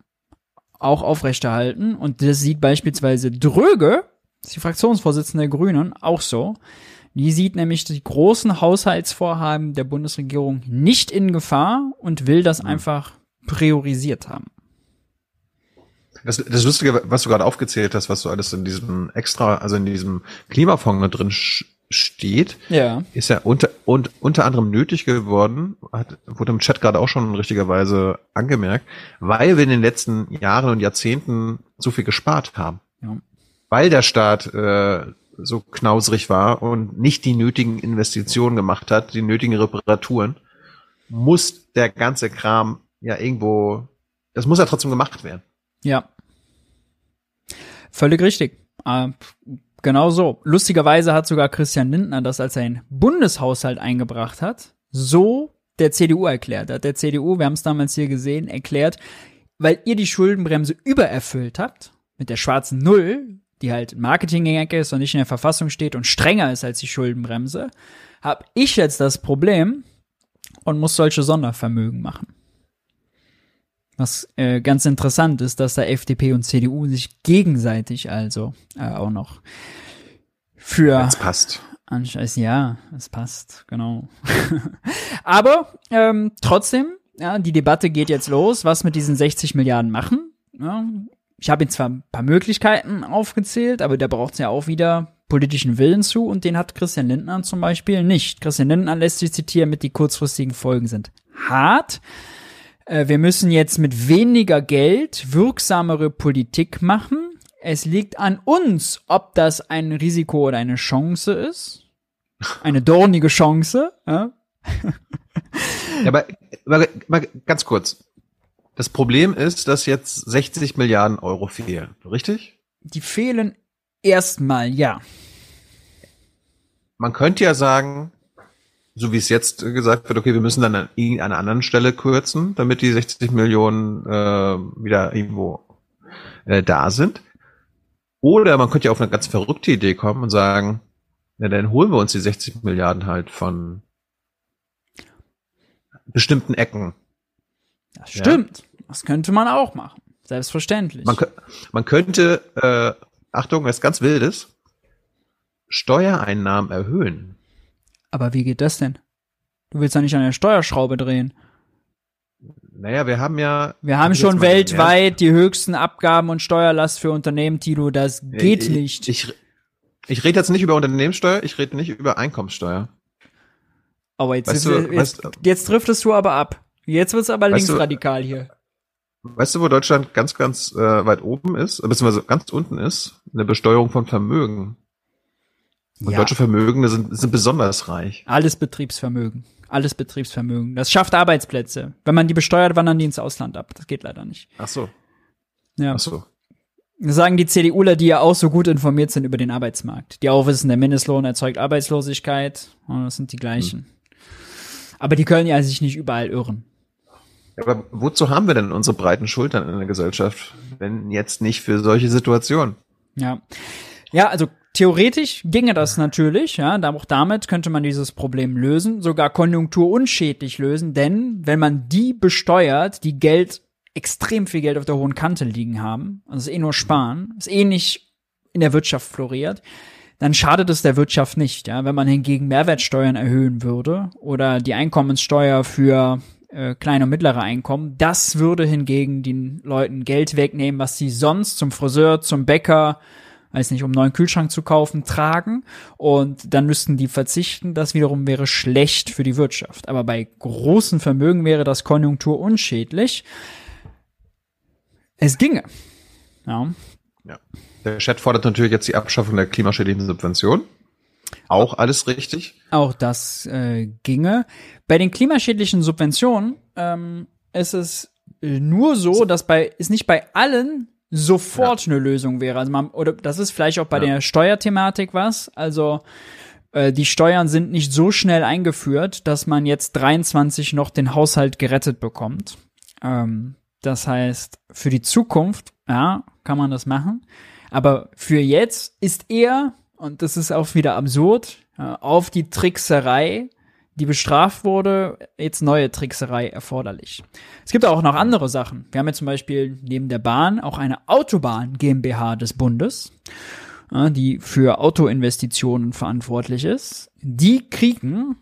auch aufrechterhalten und das sieht beispielsweise Dröge, die Fraktionsvorsitzende der Grünen, auch so. Die sieht nämlich die großen Haushaltsvorhaben der Bundesregierung nicht in Gefahr und will das mhm. einfach priorisiert haben. Das, das Lustige, was du gerade aufgezählt hast, was du alles in diesem extra, also in diesem Klimafonds drin steht, ja. ist ja unter, und, unter anderem nötig geworden, hat, wurde im Chat gerade auch schon richtigerweise angemerkt, weil wir in den letzten Jahren und Jahrzehnten so viel gespart haben. Ja. Weil der Staat äh, so knausrig war und nicht die nötigen Investitionen gemacht hat, die nötigen Reparaturen, muss der ganze Kram ja irgendwo, das muss ja trotzdem gemacht werden. Ja. Völlig richtig. Äh, genau so. Lustigerweise hat sogar Christian Lindner das als ein Bundeshaushalt eingebracht hat, so der CDU erklärt hat. Der CDU, wir haben es damals hier gesehen, erklärt, weil ihr die Schuldenbremse übererfüllt habt, mit der schwarzen Null, die halt Marketing-Ecke ist und nicht in der Verfassung steht und strenger ist als die Schuldenbremse, habe ich jetzt das Problem und muss solche Sondervermögen machen. Was äh, ganz interessant ist, dass da FDP und CDU sich gegenseitig also äh, auch noch für. Es passt. Ja, es passt, genau. [laughs] Aber ähm, trotzdem, ja, die Debatte geht jetzt los, was mit diesen 60 Milliarden machen. Ja, ich habe jetzt zwar ein paar Möglichkeiten aufgezählt, aber da braucht es ja auch wieder politischen Willen zu und den hat Christian Lindner zum Beispiel nicht. Christian Lindner lässt sich zitieren mit die kurzfristigen Folgen sind hart. Äh, wir müssen jetzt mit weniger Geld wirksamere Politik machen. Es liegt an uns, ob das ein Risiko oder eine Chance ist. Eine [laughs] dornige Chance. Ja? ja, aber, aber, aber ganz kurz. Das Problem ist, dass jetzt 60 Milliarden Euro fehlen, richtig? Die fehlen erstmal, ja. Man könnte ja sagen, so wie es jetzt gesagt wird, okay, wir müssen dann an einer anderen Stelle kürzen, damit die 60 Millionen äh, wieder irgendwo äh, da sind. Oder man könnte ja auf eine ganz verrückte Idee kommen und sagen, ja, dann holen wir uns die 60 Milliarden halt von bestimmten Ecken. Das stimmt. Ja. Das könnte man auch machen. Selbstverständlich. Man, man könnte, äh, Achtung, was ganz Wildes, Steuereinnahmen erhöhen. Aber wie geht das denn? Du willst ja nicht an der Steuerschraube drehen. Naja, wir haben ja. Wir haben schon weltweit die höchsten Abgaben und Steuerlast für Unternehmen, Tilo. Das geht ich, nicht. Ich, ich rede jetzt nicht über Unternehmenssteuer, ich rede nicht über Einkommenssteuer. Aber jetzt, weißt du, jetzt, weißt, jetzt driftest du aber ab. Jetzt wird's aber linksradikal hier. Weißt du, wo Deutschland ganz, ganz äh, weit oben ist, beziehungsweise ganz unten ist? In der Besteuerung von Vermögen. Und ja. deutsche Vermögen sind, sind besonders reich. Alles Betriebsvermögen. Alles Betriebsvermögen. Das schafft Arbeitsplätze. Wenn man die besteuert, wandern die ins Ausland ab. Das geht leider nicht. Ach so. Ja. Ach so. Das sagen die CDUler, die ja auch so gut informiert sind über den Arbeitsmarkt. Die auch wissen, der Mindestlohn erzeugt Arbeitslosigkeit. Und das sind die gleichen. Hm. Aber die können ja sich nicht überall irren. Aber wozu haben wir denn unsere breiten Schultern in der Gesellschaft, wenn jetzt nicht für solche Situationen? Ja. Ja, also theoretisch ginge das natürlich, ja, auch damit könnte man dieses Problem lösen, sogar konjunkturunschädlich lösen, denn wenn man die besteuert, die Geld, extrem viel Geld auf der hohen Kante liegen haben, also eh nur sparen, ist eh nicht in der Wirtschaft floriert, dann schadet es der Wirtschaft nicht, ja. Wenn man hingegen Mehrwertsteuern erhöhen würde oder die Einkommenssteuer für äh, kleine und mittlere Einkommen. Das würde hingegen den Leuten Geld wegnehmen, was sie sonst zum Friseur, zum Bäcker, weiß nicht, um einen neuen Kühlschrank zu kaufen, tragen. Und dann müssten die verzichten. Das wiederum wäre schlecht für die Wirtschaft. Aber bei großen Vermögen wäre das konjunkturunschädlich. Es ginge. Ja. ja. Der Chat fordert natürlich jetzt die Abschaffung der klimaschädlichen Subvention. Auch alles richtig? Auch das äh, ginge. Bei den klimaschädlichen Subventionen ähm, ist es nur so, dass bei ist nicht bei allen sofort ja. eine Lösung wäre. Also man, oder das ist vielleicht auch bei ja. der Steuerthematik was. Also äh, die Steuern sind nicht so schnell eingeführt, dass man jetzt 23 noch den Haushalt gerettet bekommt. Ähm, das heißt, für die Zukunft, ja, kann man das machen. Aber für jetzt ist eher, und das ist auch wieder absurd, ja, auf die Trickserei, die bestraft wurde, jetzt neue Trickserei erforderlich. Es gibt auch noch andere Sachen. Wir haben jetzt zum Beispiel neben der Bahn auch eine Autobahn GmbH des Bundes die für Autoinvestitionen verantwortlich ist, die kriegen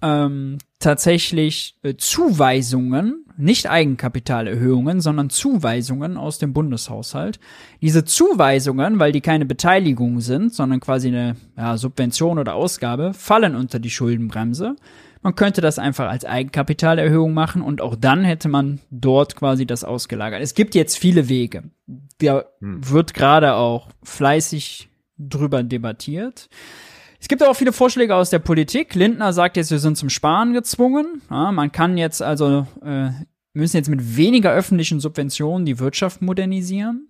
ähm, tatsächlich äh, Zuweisungen, nicht Eigenkapitalerhöhungen, sondern Zuweisungen aus dem Bundeshaushalt. Diese Zuweisungen, weil die keine Beteiligung sind, sondern quasi eine ja, Subvention oder Ausgabe, fallen unter die Schuldenbremse. Man könnte das einfach als Eigenkapitalerhöhung machen und auch dann hätte man dort quasi das ausgelagert. Es gibt jetzt viele Wege. Da hm. wird gerade auch fleißig drüber debattiert. Es gibt auch viele Vorschläge aus der Politik. Lindner sagt jetzt, wir sind zum Sparen gezwungen. Ja, man kann jetzt also, äh, müssen jetzt mit weniger öffentlichen Subventionen die Wirtschaft modernisieren.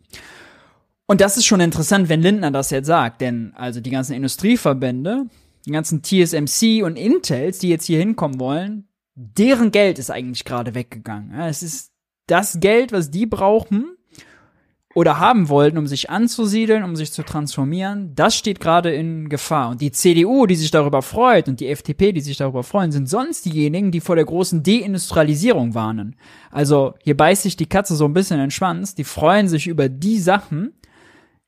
Und das ist schon interessant, wenn Lindner das jetzt sagt, denn also die ganzen Industrieverbände, die ganzen TSMC und Intels, die jetzt hier hinkommen wollen, deren Geld ist eigentlich gerade weggegangen. Ja, es ist das Geld, was die brauchen oder haben wollten, um sich anzusiedeln, um sich zu transformieren, das steht gerade in Gefahr. Und die CDU, die sich darüber freut, und die FDP, die sich darüber freuen, sind sonst diejenigen, die vor der großen Deindustrialisierung warnen. Also hier beißt sich die Katze so ein bisschen in den Schwanz. Die freuen sich über die Sachen,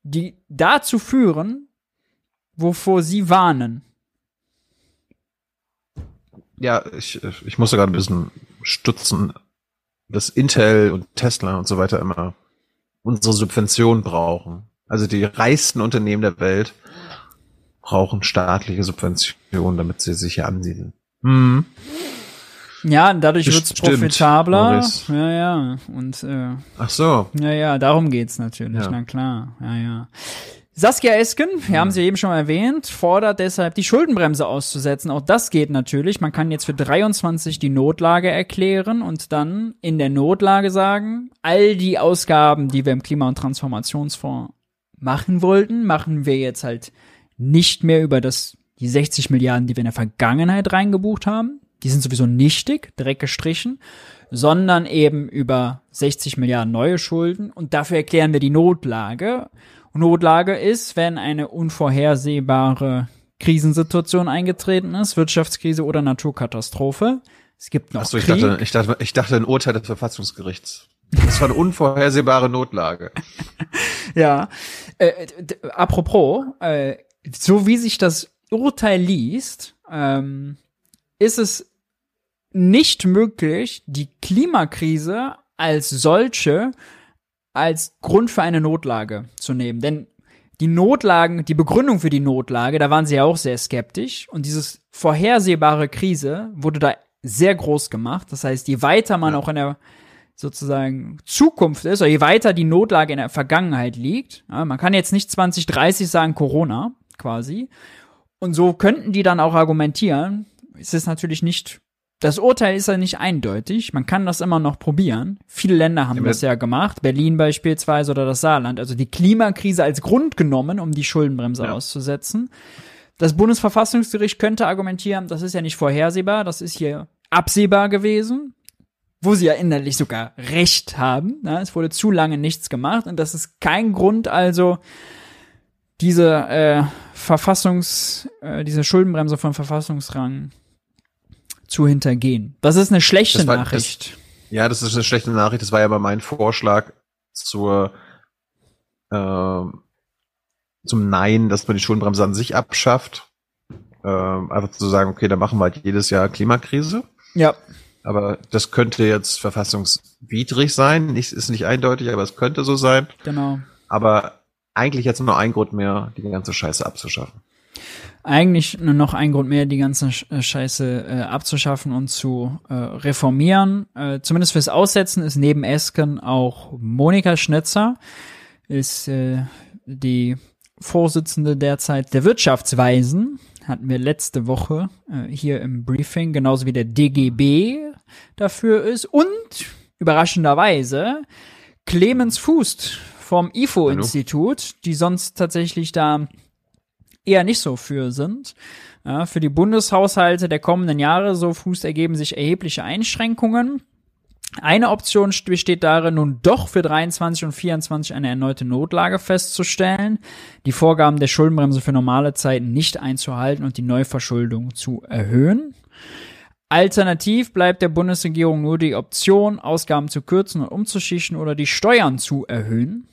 die dazu führen, wovor sie warnen ja, ich, ich muss sogar ein bisschen stutzen, dass Intel und Tesla und so weiter immer unsere Subvention brauchen. Also die reichsten Unternehmen der Welt brauchen staatliche Subventionen, damit sie sich hier ansiedeln. Hm. Ja, dadurch wird es profitabler. Maurice. Ja, ja. Und äh, Ach so. Ja, ja, darum geht's natürlich, ja. na klar. Ja, ja. Saskia Esken, wir haben sie eben schon erwähnt, fordert deshalb die Schuldenbremse auszusetzen. Auch das geht natürlich. Man kann jetzt für 23 die Notlage erklären und dann in der Notlage sagen, all die Ausgaben, die wir im Klima- und Transformationsfonds machen wollten, machen wir jetzt halt nicht mehr über das, die 60 Milliarden, die wir in der Vergangenheit reingebucht haben. Die sind sowieso nichtig, direkt gestrichen, sondern eben über 60 Milliarden neue Schulden und dafür erklären wir die Notlage Notlage ist, wenn eine unvorhersehbare Krisensituation eingetreten ist, Wirtschaftskrise oder Naturkatastrophe. Es gibt noch Achso, ich dachte, ich dachte, ich dachte ein Urteil des Verfassungsgerichts. Das war eine unvorhersehbare Notlage. [laughs] ja. Äh, apropos, äh, so wie sich das Urteil liest, ähm, ist es nicht möglich, die Klimakrise als solche als Grund für eine Notlage zu nehmen. Denn die Notlagen, die Begründung für die Notlage, da waren sie ja auch sehr skeptisch. Und dieses vorhersehbare Krise wurde da sehr groß gemacht. Das heißt, je weiter man ja. auch in der sozusagen Zukunft ist, oder je weiter die Notlage in der Vergangenheit liegt, ja, man kann jetzt nicht 2030 sagen Corona, quasi. Und so könnten die dann auch argumentieren, es ist natürlich nicht das Urteil ist ja nicht eindeutig. Man kann das immer noch probieren. Viele Länder haben ja, das ja gemacht. Berlin beispielsweise oder das Saarland. Also die Klimakrise als Grund genommen, um die Schuldenbremse ja. auszusetzen. Das Bundesverfassungsgericht könnte argumentieren, das ist ja nicht vorhersehbar. Das ist hier absehbar gewesen. Wo sie ja innerlich sogar Recht haben. Ja, es wurde zu lange nichts gemacht. Und das ist kein Grund, also diese äh, Verfassungs, äh, diese Schuldenbremse von Verfassungsrang zu hintergehen. Das ist eine schlechte war, Nachricht. Das, ja, das ist eine schlechte Nachricht. Das war ja aber mein Vorschlag zur äh, zum Nein, dass man die Schuldenbremse an sich abschafft. Äh, einfach zu sagen, okay, dann machen wir halt jedes Jahr Klimakrise. Ja. Aber das könnte jetzt verfassungswidrig sein. Nicht, ist nicht eindeutig, aber es könnte so sein. Genau. Aber eigentlich jetzt nur ein Grund mehr, die ganze Scheiße abzuschaffen eigentlich nur noch ein Grund mehr, die ganze äh, Scheiße äh, abzuschaffen und zu äh, reformieren. Äh, zumindest fürs Aussetzen ist neben Esken auch Monika Schnitzer, ist äh, die Vorsitzende derzeit der Wirtschaftsweisen, hatten wir letzte Woche äh, hier im Briefing, genauso wie der DGB dafür ist und überraschenderweise Clemens Fußt vom IFO-Institut, die sonst tatsächlich da eher nicht so für sind. Ja, für die Bundeshaushalte der kommenden Jahre, so Fuß, ergeben sich erhebliche Einschränkungen. Eine Option besteht darin, nun doch für 23 und 24 eine erneute Notlage festzustellen, die Vorgaben der Schuldenbremse für normale Zeiten nicht einzuhalten und die Neuverschuldung zu erhöhen. Alternativ bleibt der Bundesregierung nur die Option, Ausgaben zu kürzen und umzuschichten oder die Steuern zu erhöhen.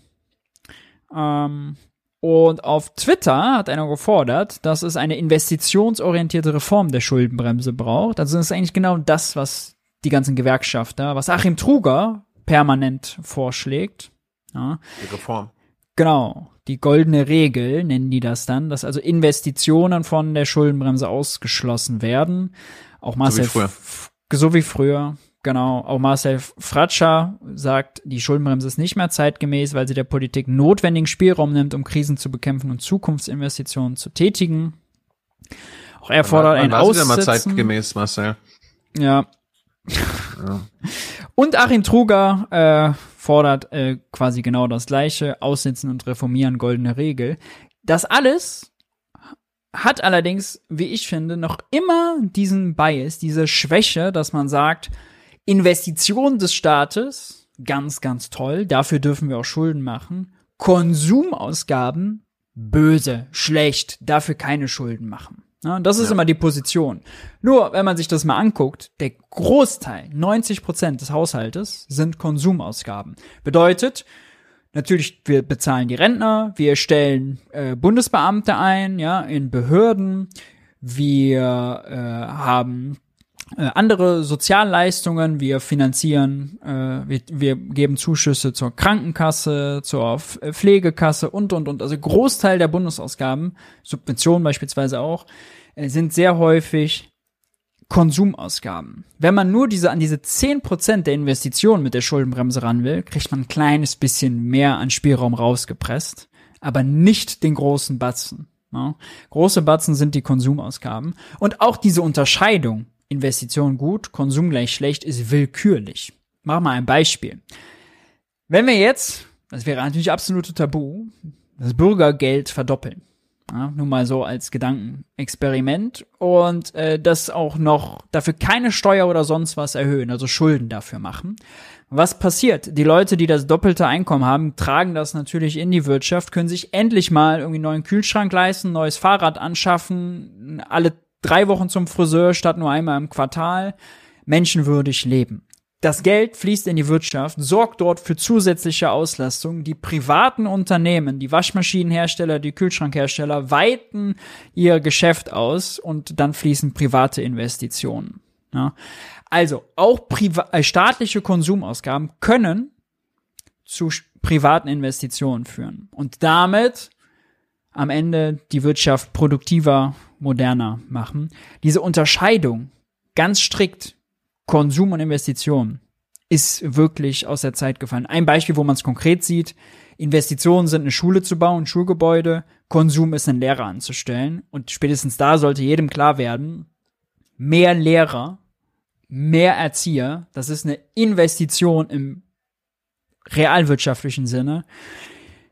Ähm, und auf Twitter hat einer gefordert, dass es eine investitionsorientierte Reform der Schuldenbremse braucht. Also das ist eigentlich genau das, was die ganzen Gewerkschafter, was Achim Truger permanent vorschlägt. Ja. Die Reform. Genau, die goldene Regel nennen die das dann, dass also Investitionen von der Schuldenbremse ausgeschlossen werden. Auch Marcel, so wie früher. So wie früher. Genau, auch Marcel Fratscher sagt, die Schuldenbremse ist nicht mehr zeitgemäß, weil sie der Politik notwendigen Spielraum nimmt, um Krisen zu bekämpfen und Zukunftsinvestitionen zu tätigen. Auch er fordert ein Aussitzen. mal zeitgemäß, Marcel. Ja, und Achim Truger äh, fordert äh, quasi genau das gleiche, Aussitzen und Reformieren, goldene Regel. Das alles hat allerdings, wie ich finde, noch immer diesen Bias, diese Schwäche, dass man sagt, Investition des Staates, ganz, ganz toll, dafür dürfen wir auch Schulden machen. Konsumausgaben, böse, schlecht, dafür keine Schulden machen. Ja, das ist ja. immer die Position. Nur, wenn man sich das mal anguckt, der Großteil, 90 Prozent des Haushaltes sind Konsumausgaben. Bedeutet, natürlich, wir bezahlen die Rentner, wir stellen äh, Bundesbeamte ein, ja, in Behörden, wir äh, haben äh, andere Sozialleistungen, wir finanzieren, äh, wir, wir geben Zuschüsse zur Krankenkasse, zur Pflegekasse und, und, und. Also Großteil der Bundesausgaben, Subventionen beispielsweise auch, äh, sind sehr häufig Konsumausgaben. Wenn man nur diese, an diese zehn Prozent der Investitionen mit der Schuldenbremse ran will, kriegt man ein kleines bisschen mehr an Spielraum rausgepresst, aber nicht den großen Batzen. Ne? Große Batzen sind die Konsumausgaben. Und auch diese Unterscheidung, Investition gut, Konsum gleich schlecht, ist willkürlich. Mach mal ein Beispiel. Wenn wir jetzt, das wäre natürlich absolute Tabu, das Bürgergeld verdoppeln. Ja, nur mal so als Gedankenexperiment. Und äh, das auch noch dafür keine Steuer oder sonst was erhöhen, also Schulden dafür machen. Was passiert? Die Leute, die das doppelte Einkommen haben, tragen das natürlich in die Wirtschaft, können sich endlich mal irgendwie einen neuen Kühlschrank leisten, neues Fahrrad anschaffen, alle drei Wochen zum Friseur statt nur einmal im Quartal, menschenwürdig leben. Das Geld fließt in die Wirtschaft, sorgt dort für zusätzliche Auslastung. Die privaten Unternehmen, die Waschmaschinenhersteller, die Kühlschrankhersteller weiten ihr Geschäft aus und dann fließen private Investitionen. Ja. Also auch Priva äh, staatliche Konsumausgaben können zu privaten Investitionen führen und damit am Ende die Wirtschaft produktiver, moderner machen. Diese Unterscheidung ganz strikt Konsum und Investition ist wirklich aus der Zeit gefallen. Ein Beispiel, wo man es konkret sieht. Investitionen sind eine Schule zu bauen, Schulgebäude. Konsum ist einen Lehrer anzustellen. Und spätestens da sollte jedem klar werden, mehr Lehrer, mehr Erzieher, das ist eine Investition im realwirtschaftlichen Sinne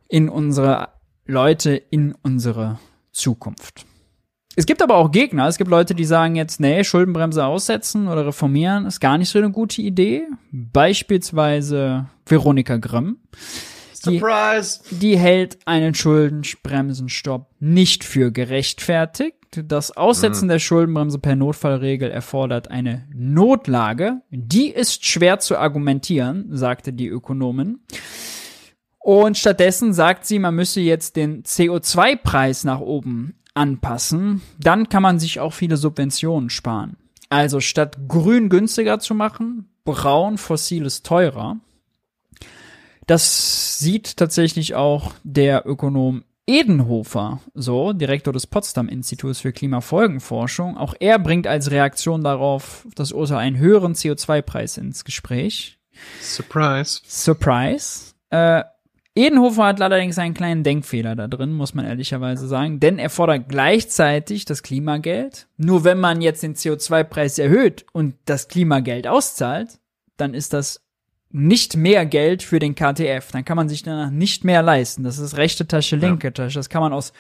in unsere Leute, in unsere Zukunft. Es gibt aber auch Gegner. Es gibt Leute, die sagen jetzt, nee, Schuldenbremse aussetzen oder reformieren ist gar nicht so eine gute Idee. Beispielsweise Veronika Grimm. Die, Surprise! Die hält einen Schuldenbremsenstopp nicht für gerechtfertigt. Das Aussetzen mhm. der Schuldenbremse per Notfallregel erfordert eine Notlage. Die ist schwer zu argumentieren, sagte die Ökonomin. Und stattdessen sagt sie, man müsse jetzt den CO2-Preis nach oben anpassen, dann kann man sich auch viele Subventionen sparen. Also statt grün günstiger zu machen, braun fossiles teurer. Das sieht tatsächlich auch der Ökonom Edenhofer so, Direktor des Potsdam Instituts für Klimafolgenforschung. Auch er bringt als Reaktion darauf das Urteil einen höheren CO2-Preis ins Gespräch. Surprise. Surprise. Äh, Edenhofer hat allerdings einen kleinen Denkfehler da drin, muss man ehrlicherweise sagen, denn er fordert gleichzeitig das Klimageld. Nur wenn man jetzt den CO2-Preis erhöht und das Klimageld auszahlt, dann ist das nicht mehr Geld für den KTF. Dann kann man sich danach nicht mehr leisten. Das ist rechte Tasche, linke. Tasche. Das kann man aus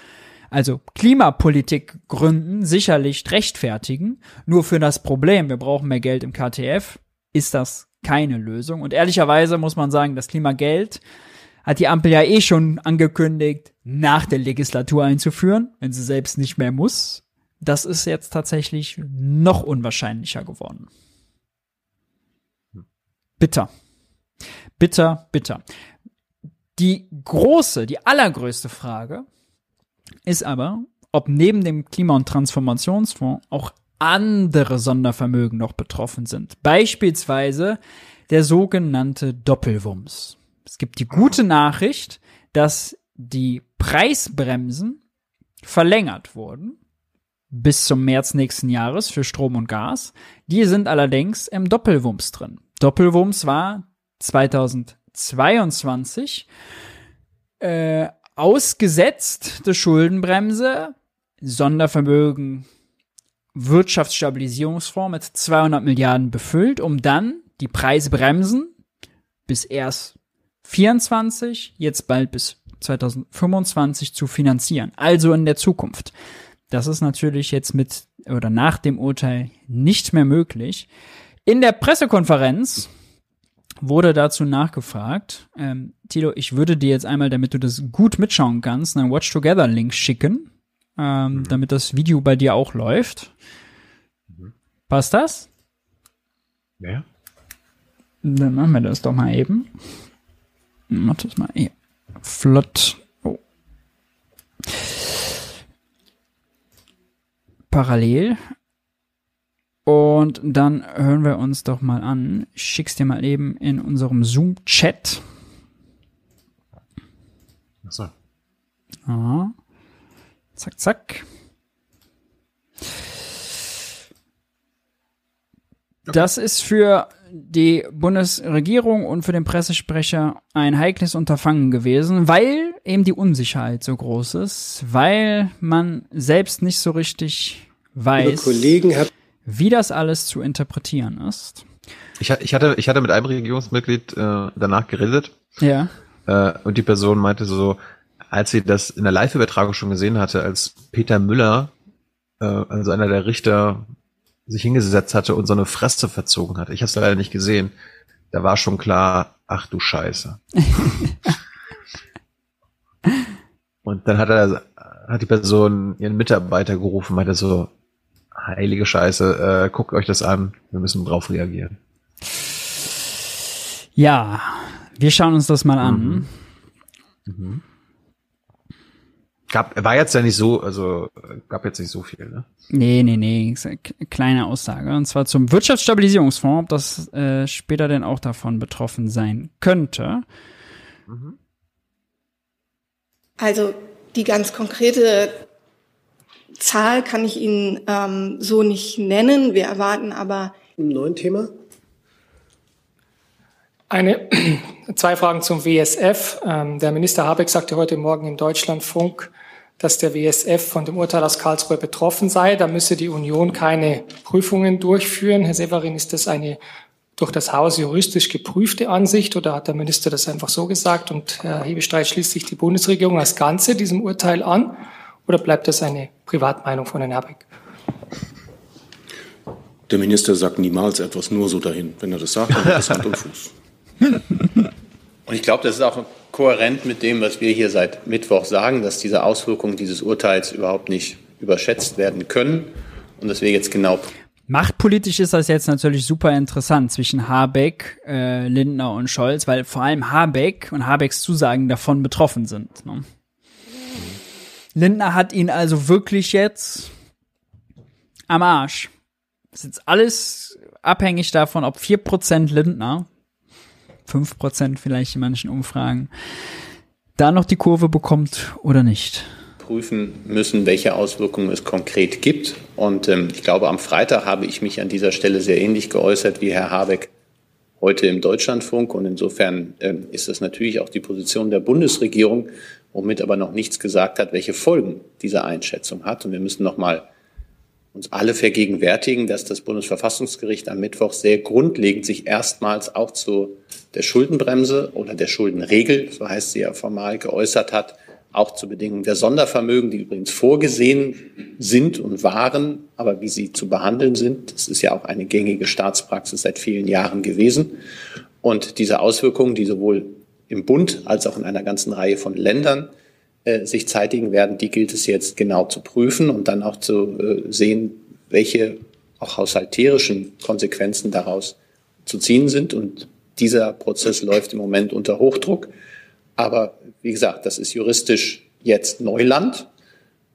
also Klimapolitikgründen sicherlich rechtfertigen. Nur für das Problem, wir brauchen mehr Geld im KTF, ist das keine Lösung. Und ehrlicherweise muss man sagen, das Klimageld hat die Ampel ja eh schon angekündigt, nach der Legislatur einzuführen, wenn sie selbst nicht mehr muss. Das ist jetzt tatsächlich noch unwahrscheinlicher geworden. Bitter. Bitter, bitter. Die große, die allergrößte Frage ist aber, ob neben dem Klima- und Transformationsfonds auch andere Sondervermögen noch betroffen sind. Beispielsweise der sogenannte Doppelwumms. Es gibt die gute Nachricht, dass die Preisbremsen verlängert wurden bis zum März nächsten Jahres für Strom und Gas. Die sind allerdings im Doppelwumms drin. Doppelwumms war 2022 äh, ausgesetzt der Schuldenbremse, Sondervermögen Wirtschaftsstabilisierungsfonds mit 200 Milliarden befüllt, um dann die Preisbremsen bis erst 24, jetzt bald bis 2025 zu finanzieren. Also in der Zukunft. Das ist natürlich jetzt mit oder nach dem Urteil nicht mehr möglich. In der Pressekonferenz wurde dazu nachgefragt. Ähm, Tilo, ich würde dir jetzt einmal, damit du das gut mitschauen kannst, einen Watch Together Link schicken, ähm, mhm. damit das Video bei dir auch läuft. Mhm. Passt das? Ja. Dann machen wir das doch mal eben. Mach das mal hier. Flott. Oh. Parallel. Und dann hören wir uns doch mal an. Ich schick's dir mal eben in unserem Zoom-Chat. Achso. Aha. Zack, zack. Das ist für die Bundesregierung und für den Pressesprecher ein heikles Unterfangen gewesen, weil eben die Unsicherheit so groß ist, weil man selbst nicht so richtig weiß, wie das alles zu interpretieren ist. Ich, ich, hatte, ich hatte mit einem Regierungsmitglied äh, danach geredet. Ja. Äh, und die Person meinte so, als sie das in der Live-Übertragung schon gesehen hatte, als Peter Müller, äh, also einer der Richter, sich hingesetzt hatte und so eine Fresse verzogen hat. Ich habe es leider nicht gesehen. Da war schon klar, ach du Scheiße. [laughs] und dann hat er, hat die Person ihren Mitarbeiter gerufen, meinte so, heilige Scheiße, äh, guckt euch das an, wir müssen drauf reagieren. Ja, wir schauen uns das mal an. Mhm. Mhm. Gab, war jetzt ja nicht so, also gab jetzt nicht so viel, ne? Nee, nee, nee. Kleine Aussage. Und zwar zum Wirtschaftsstabilisierungsfonds, ob das äh, später denn auch davon betroffen sein könnte. Mhm. Also die ganz konkrete Zahl kann ich Ihnen ähm, so nicht nennen. Wir erwarten aber. Im neuen Thema? Eine, [clears throat] zwei Fragen zum WSF. Ähm, der Minister Habeck sagte heute Morgen im Deutschlandfunk, dass der WSF von dem Urteil aus Karlsruhe betroffen sei. Da müsse die Union keine Prüfungen durchführen. Herr Severin, ist das eine durch das Haus juristisch geprüfte Ansicht oder hat der Minister das einfach so gesagt und Herr Hebestreit schließt sich die Bundesregierung als Ganze diesem Urteil an oder bleibt das eine Privatmeinung von Herrn Habeck? Der Minister sagt niemals etwas nur so dahin. Wenn er das sagt, dann hat das Hand und Fuß. [laughs] Und ich glaube, das ist auch kohärent mit dem, was wir hier seit Mittwoch sagen, dass diese Auswirkungen dieses Urteils überhaupt nicht überschätzt werden können und dass wir jetzt genau Machtpolitisch ist das jetzt natürlich super interessant zwischen Habeck, äh, Lindner und Scholz, weil vor allem Habeck und Habecks Zusagen davon betroffen sind. Ne? Lindner hat ihn also wirklich jetzt am Arsch. Das ist jetzt alles abhängig davon, ob vier Prozent Lindner 5% vielleicht in manchen Umfragen, da noch die Kurve bekommt oder nicht. Prüfen müssen, welche Auswirkungen es konkret gibt. Und ähm, ich glaube, am Freitag habe ich mich an dieser Stelle sehr ähnlich geäußert wie Herr Habeck heute im Deutschlandfunk. Und insofern ähm, ist das natürlich auch die Position der Bundesregierung, womit aber noch nichts gesagt hat, welche Folgen diese Einschätzung hat. Und wir müssen noch mal uns alle vergegenwärtigen, dass das Bundesverfassungsgericht am Mittwoch sehr grundlegend sich erstmals auch zu der Schuldenbremse oder der Schuldenregel, so heißt sie ja formal, geäußert hat, auch zu Bedingungen der Sondervermögen, die übrigens vorgesehen sind und waren, aber wie sie zu behandeln sind, das ist ja auch eine gängige Staatspraxis seit vielen Jahren gewesen. Und diese Auswirkungen, die sowohl im Bund als auch in einer ganzen Reihe von Ländern äh, sich zeitigen werden, die gilt es jetzt genau zu prüfen und dann auch zu äh, sehen, welche auch haushalterischen Konsequenzen daraus zu ziehen sind. Und dieser Prozess läuft im Moment unter Hochdruck. Aber wie gesagt, das ist juristisch jetzt Neuland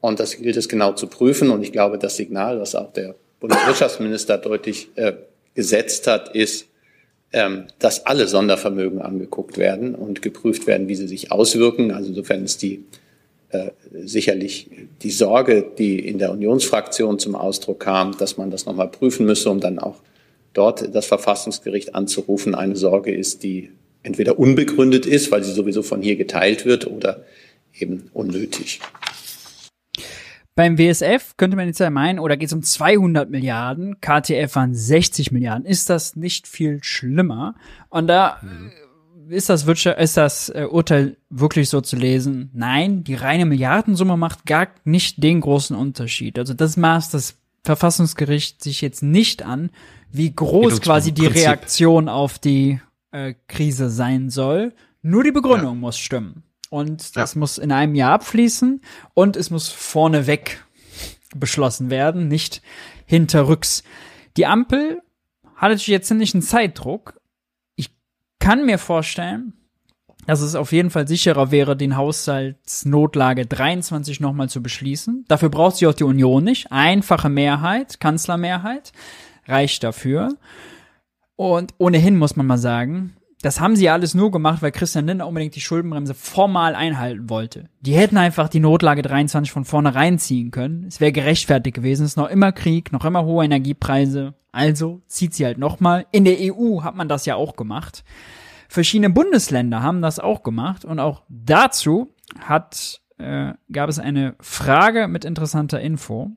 und das gilt es genau zu prüfen. Und ich glaube, das Signal, was auch der Bundeswirtschaftsminister deutlich äh, gesetzt hat, ist, dass alle Sondervermögen angeguckt werden und geprüft werden, wie sie sich auswirken. Also insofern ist die äh, sicherlich die Sorge, die in der Unionsfraktion zum Ausdruck kam, dass man das nochmal prüfen müsse, um dann auch dort das Verfassungsgericht anzurufen, eine Sorge ist, die entweder unbegründet ist, weil sie sowieso von hier geteilt wird, oder eben unnötig. Beim WSF könnte man jetzt ja meinen, oder geht es um 200 Milliarden, KTF waren 60 Milliarden. Ist das nicht viel schlimmer? Und da mhm. ist das, ist das äh, Urteil wirklich so zu lesen? Nein, die reine Milliardensumme macht gar nicht den großen Unterschied. Also das maßt das Verfassungsgericht sich jetzt nicht an, wie groß quasi die Reaktion auf die äh, Krise sein soll. Nur die Begründung ja. muss stimmen. Und das ja. muss in einem Jahr abfließen und es muss vorneweg beschlossen werden, nicht hinterrücks. Die Ampel hat natürlich jetzt nicht einen Zeitdruck. Ich kann mir vorstellen, dass es auf jeden Fall sicherer wäre, den Haushaltsnotlage 23 nochmal zu beschließen. Dafür braucht sie auch die Union nicht. Einfache Mehrheit, Kanzlermehrheit, reicht dafür. Und ohnehin muss man mal sagen, das haben sie ja alles nur gemacht, weil Christian Lindner unbedingt die Schuldenbremse formal einhalten wollte. Die hätten einfach die Notlage 23 von vornherein ziehen können. Es wäre gerechtfertigt gewesen. Es ist noch immer Krieg, noch immer hohe Energiepreise. Also zieht sie halt nochmal. In der EU hat man das ja auch gemacht. Verschiedene Bundesländer haben das auch gemacht. Und auch dazu hat, äh, gab es eine Frage mit interessanter Info.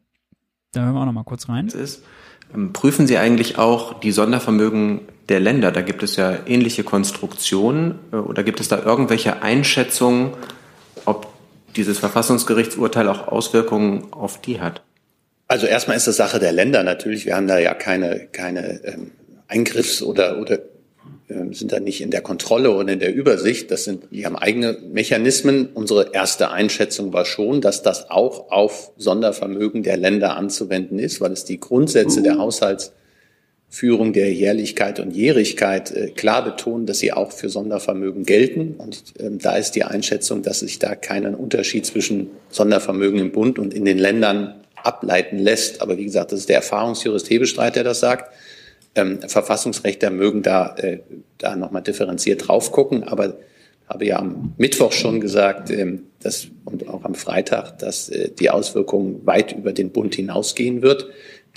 Da hören wir auch noch mal kurz rein. Ist ähm, prüfen Sie eigentlich auch die Sondervermögen der Länder? Da gibt es ja ähnliche Konstruktionen. Äh, oder gibt es da irgendwelche Einschätzungen, ob dieses Verfassungsgerichtsurteil auch Auswirkungen auf die hat? Also erstmal ist das Sache der Länder natürlich. Wir haben da ja keine, keine ähm, Eingriffs- oder, oder ähm, sind da nicht in der Kontrolle oder in der Übersicht. Das sind, die haben eigene Mechanismen. Unsere erste Einschätzung war schon, dass das auch auf Sondervermögen der Länder anzuwenden ist, weil es die Grundsätze der Haushaltsführung, der Jährlichkeit und Jährigkeit äh, klar betonen, dass sie auch für Sondervermögen gelten. Und ähm, da ist die Einschätzung, dass sich da keinen Unterschied zwischen Sondervermögen im Bund und in den Ländern ableiten lässt. Aber wie gesagt, das ist der Erfahrungsjurist Hebestreit, der das sagt ähm, Verfassungsrechter mögen da, äh, da nochmal differenziert drauf gucken, aber habe ja am Mittwoch schon gesagt, ähm, dass, und auch am Freitag, dass äh, die Auswirkungen weit über den Bund hinausgehen wird.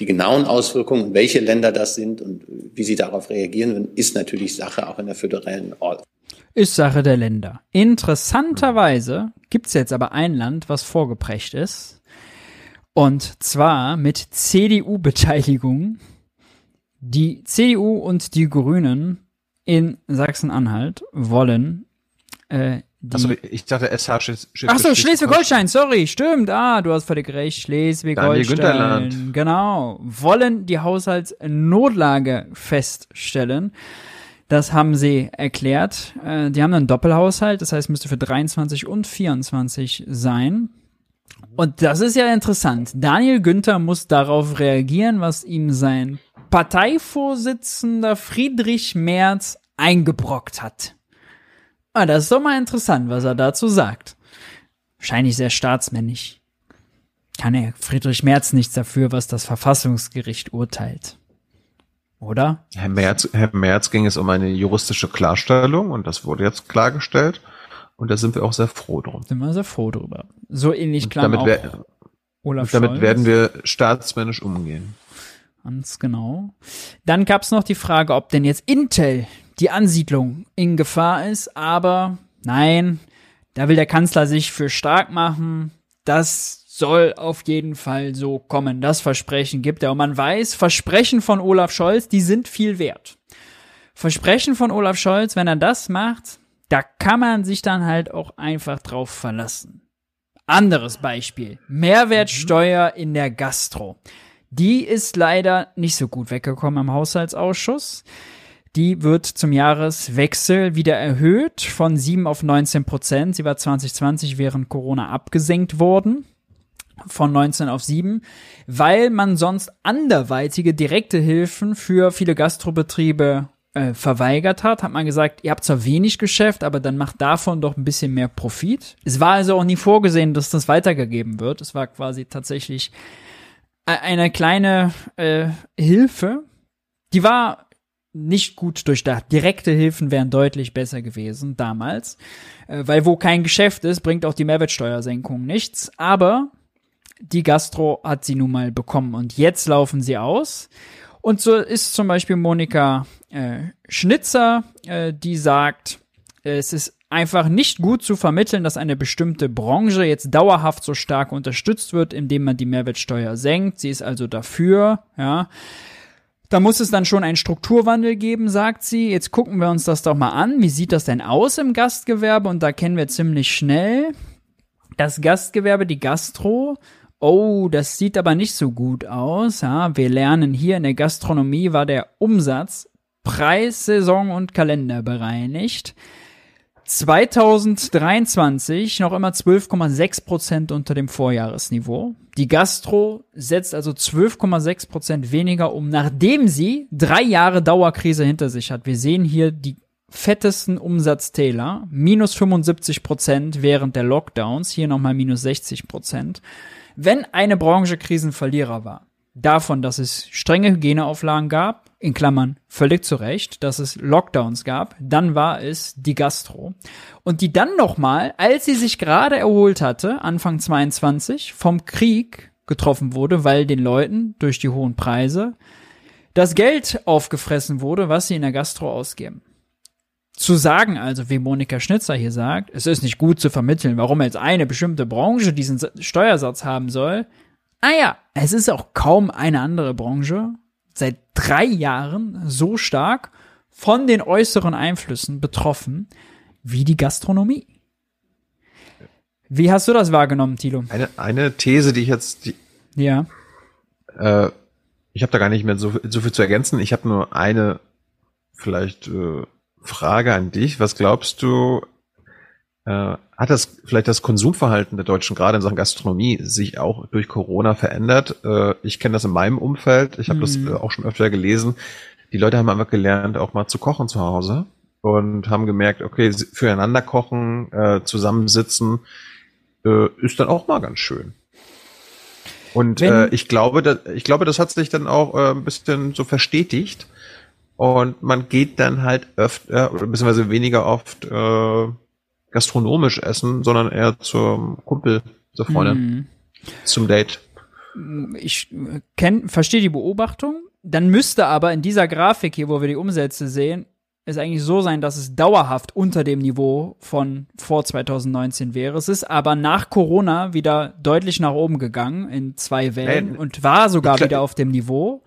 Die genauen Auswirkungen, welche Länder das sind und wie sie darauf reagieren, ist natürlich Sache auch in der föderalen Ordnung. Ist Sache der Länder. Interessanterweise gibt's jetzt aber ein Land, was vorgeprägt ist. Und zwar mit CDU-Beteiligung die CDU und die Grünen in Sachsen-Anhalt wollen äh, Achso, ich dachte SH Schleswig Achso, Schleswig-Holstein, sorry, stimmt. Ah, du hast völlig recht. Schleswig-Holstein. Genau. Wollen die Haushaltsnotlage feststellen. Das haben sie erklärt. Äh, die haben einen Doppelhaushalt, das heißt, müsste für 23 und 24 sein. Und das ist ja interessant. Daniel Günther muss darauf reagieren, was ihm sein Parteivorsitzender Friedrich Merz eingebrockt hat. Ah, das ist doch mal interessant, was er dazu sagt. Wahrscheinlich sehr staatsmännisch. Kann er Friedrich Merz nichts dafür, was das Verfassungsgericht urteilt. Oder? Herr Merz, Herr Merz ging es um eine juristische Klarstellung und das wurde jetzt klargestellt. Und da sind wir auch sehr froh drum. Sind wir sehr froh drüber. So ähnlich klar damit, wer, Olaf damit werden wir staatsmännisch umgehen. Ganz genau. Dann gab es noch die Frage, ob denn jetzt Intel die Ansiedlung in Gefahr ist. Aber nein, da will der Kanzler sich für stark machen. Das soll auf jeden Fall so kommen. Das Versprechen gibt er. Und man weiß, Versprechen von Olaf Scholz, die sind viel wert. Versprechen von Olaf Scholz, wenn er das macht, da kann man sich dann halt auch einfach drauf verlassen. Anderes Beispiel. Mehrwertsteuer in der Gastro. Die ist leider nicht so gut weggekommen im Haushaltsausschuss. Die wird zum Jahreswechsel wieder erhöht von 7 auf 19 Prozent. Sie war 2020 während Corona abgesenkt worden von 19 auf 7, weil man sonst anderweitige direkte Hilfen für viele Gastrobetriebe äh, verweigert hat, hat man gesagt, ihr habt zwar wenig Geschäft, aber dann macht davon doch ein bisschen mehr Profit. Es war also auch nie vorgesehen, dass das weitergegeben wird. Es war quasi tatsächlich e-, eine kleine äh, Hilfe. Die war nicht gut durchdacht. Direkte Hilfen wären deutlich besser gewesen damals, äh, weil wo kein Geschäft ist, bringt auch die Mehrwertsteuersenkung nichts. Aber die Gastro hat sie nun mal bekommen und jetzt laufen sie aus. Und so ist zum Beispiel Monika äh, Schnitzer, äh, die sagt, es ist einfach nicht gut zu vermitteln, dass eine bestimmte Branche jetzt dauerhaft so stark unterstützt wird, indem man die Mehrwertsteuer senkt. Sie ist also dafür, ja. Da muss es dann schon einen Strukturwandel geben, sagt sie. Jetzt gucken wir uns das doch mal an. Wie sieht das denn aus im Gastgewerbe? Und da kennen wir ziemlich schnell das Gastgewerbe, die Gastro. Oh, das sieht aber nicht so gut aus. Ja, wir lernen hier in der Gastronomie war der Umsatz Preis, Saison und Kalender bereinigt. 2023 noch immer 12,6 Prozent unter dem Vorjahresniveau. Die Gastro setzt also 12,6 Prozent weniger um, nachdem sie drei Jahre Dauerkrise hinter sich hat. Wir sehen hier die fettesten Umsatztäler. Minus 75 Prozent während der Lockdowns. Hier nochmal minus 60 Prozent. Wenn eine Branche Krisenverlierer war, davon, dass es strenge Hygieneauflagen gab, in Klammern völlig zu Recht, dass es Lockdowns gab, dann war es die Gastro. Und die dann nochmal, als sie sich gerade erholt hatte, Anfang 22, vom Krieg getroffen wurde, weil den Leuten durch die hohen Preise das Geld aufgefressen wurde, was sie in der Gastro ausgeben. Zu sagen also, wie Monika Schnitzer hier sagt, es ist nicht gut zu vermitteln, warum jetzt eine bestimmte Branche diesen Steuersatz haben soll, Ah ja, es ist auch kaum eine andere Branche seit drei Jahren so stark von den äußeren Einflüssen betroffen wie die Gastronomie. Wie hast du das wahrgenommen, Thilo? Eine, eine These, die ich jetzt, die, ja, äh, ich habe da gar nicht mehr so, so viel zu ergänzen. Ich habe nur eine vielleicht äh, Frage an dich. Was glaubst du, hat das vielleicht das Konsumverhalten der Deutschen gerade in Sachen Gastronomie sich auch durch Corona verändert? Äh, ich kenne das in meinem Umfeld. Ich habe mhm. das äh, auch schon öfter gelesen. Die Leute haben einfach gelernt, auch mal zu kochen zu Hause und haben gemerkt, okay, füreinander kochen, äh, zusammensitzen, äh, ist dann auch mal ganz schön. Und äh, ich glaube, ich glaube, das hat sich dann auch äh, ein bisschen so verstetigt. Und man geht dann halt öfter, oder beziehungsweise weniger oft äh, gastronomisch essen, sondern eher zum Kumpel, zur Freundin, mm. zum Date. Ich kenn, verstehe die Beobachtung. Dann müsste aber in dieser Grafik hier, wo wir die Umsätze sehen, es eigentlich so sein, dass es dauerhaft unter dem Niveau von vor 2019 wäre. Es ist aber nach Corona wieder deutlich nach oben gegangen in zwei Wellen und war sogar wieder auf dem Niveau.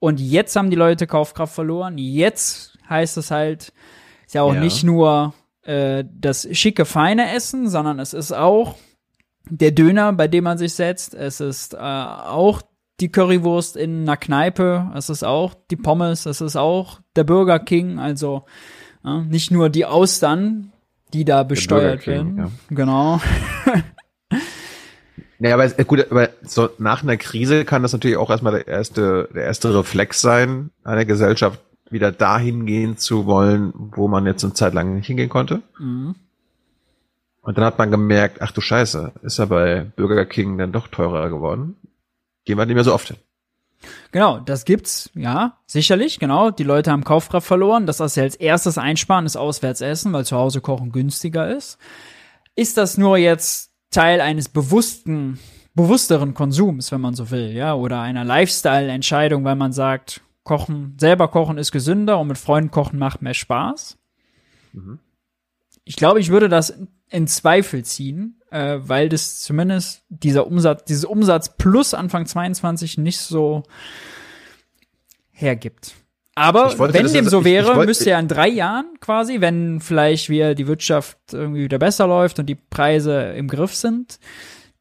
Und jetzt haben die Leute Kaufkraft verloren. Jetzt heißt es halt, ist ja auch ja. nicht nur äh, das schicke, feine Essen, sondern es ist auch der Döner, bei dem man sich setzt. Es ist äh, auch die Currywurst in einer Kneipe. Es ist auch die Pommes. Es ist auch der Burger King. Also äh, nicht nur die Austern, die da besteuert King, werden. Ja. Genau. [laughs] Ja, aber gut, aber so nach einer Krise kann das natürlich auch erstmal der erste, der erste Reflex sein einer Gesellschaft, wieder dahin gehen zu wollen, wo man jetzt eine Zeit lang nicht hingehen konnte. Mhm. Und dann hat man gemerkt, ach du Scheiße, ist ja bei Burger King dann doch teurer geworden. Gehen wir nicht mehr so oft hin. Genau, das gibt's, ja, sicherlich, genau. Die Leute haben Kaufkraft verloren. Das, was sie als erstes einsparen, ist Auswärtsessen, weil zu Hause kochen günstiger ist. Ist das nur jetzt Teil eines bewussten, bewussteren Konsums, wenn man so will, ja, oder einer Lifestyle-Entscheidung, weil man sagt, kochen, selber kochen ist gesünder und mit Freunden kochen macht mehr Spaß. Mhm. Ich glaube, ich würde das in Zweifel ziehen, äh, weil das zumindest dieser Umsatz, dieses Umsatz plus Anfang 22 nicht so hergibt. Aber wenn dem so wäre, ich, ich müsste ja in drei Jahren quasi, wenn vielleicht wieder die Wirtschaft irgendwie wieder besser läuft und die Preise im Griff sind,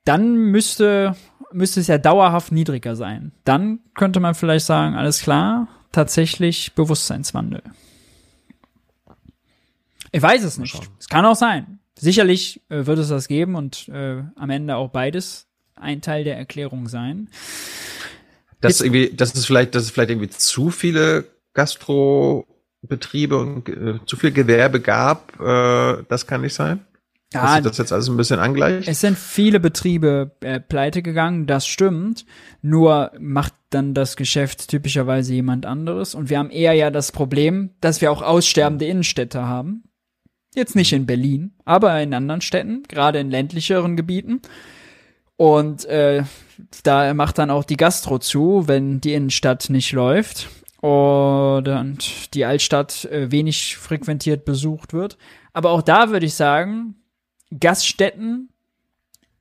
dann müsste, müsste es ja dauerhaft niedriger sein. Dann könnte man vielleicht sagen, alles klar, tatsächlich Bewusstseinswandel. Ich weiß es nicht. Es kann auch sein. Sicherlich äh, wird es das geben und äh, am Ende auch beides ein Teil der Erklärung sein. Das irgendwie, das ist vielleicht, das ist vielleicht irgendwie zu viele Gastrobetriebe und äh, zu viel Gewerbe gab. Äh, das kann nicht sein. Ja, Dass sich das jetzt alles ein bisschen angleicht. Es sind viele Betriebe äh, pleite gegangen, das stimmt. Nur macht dann das Geschäft typischerweise jemand anderes. Und wir haben eher ja das Problem, dass wir auch aussterbende Innenstädte haben. Jetzt nicht in Berlin, aber in anderen Städten, gerade in ländlicheren Gebieten. Und äh, da macht dann auch die Gastro zu, wenn die Innenstadt nicht läuft und die Altstadt äh, wenig frequentiert besucht wird. Aber auch da würde ich sagen, Gaststätten,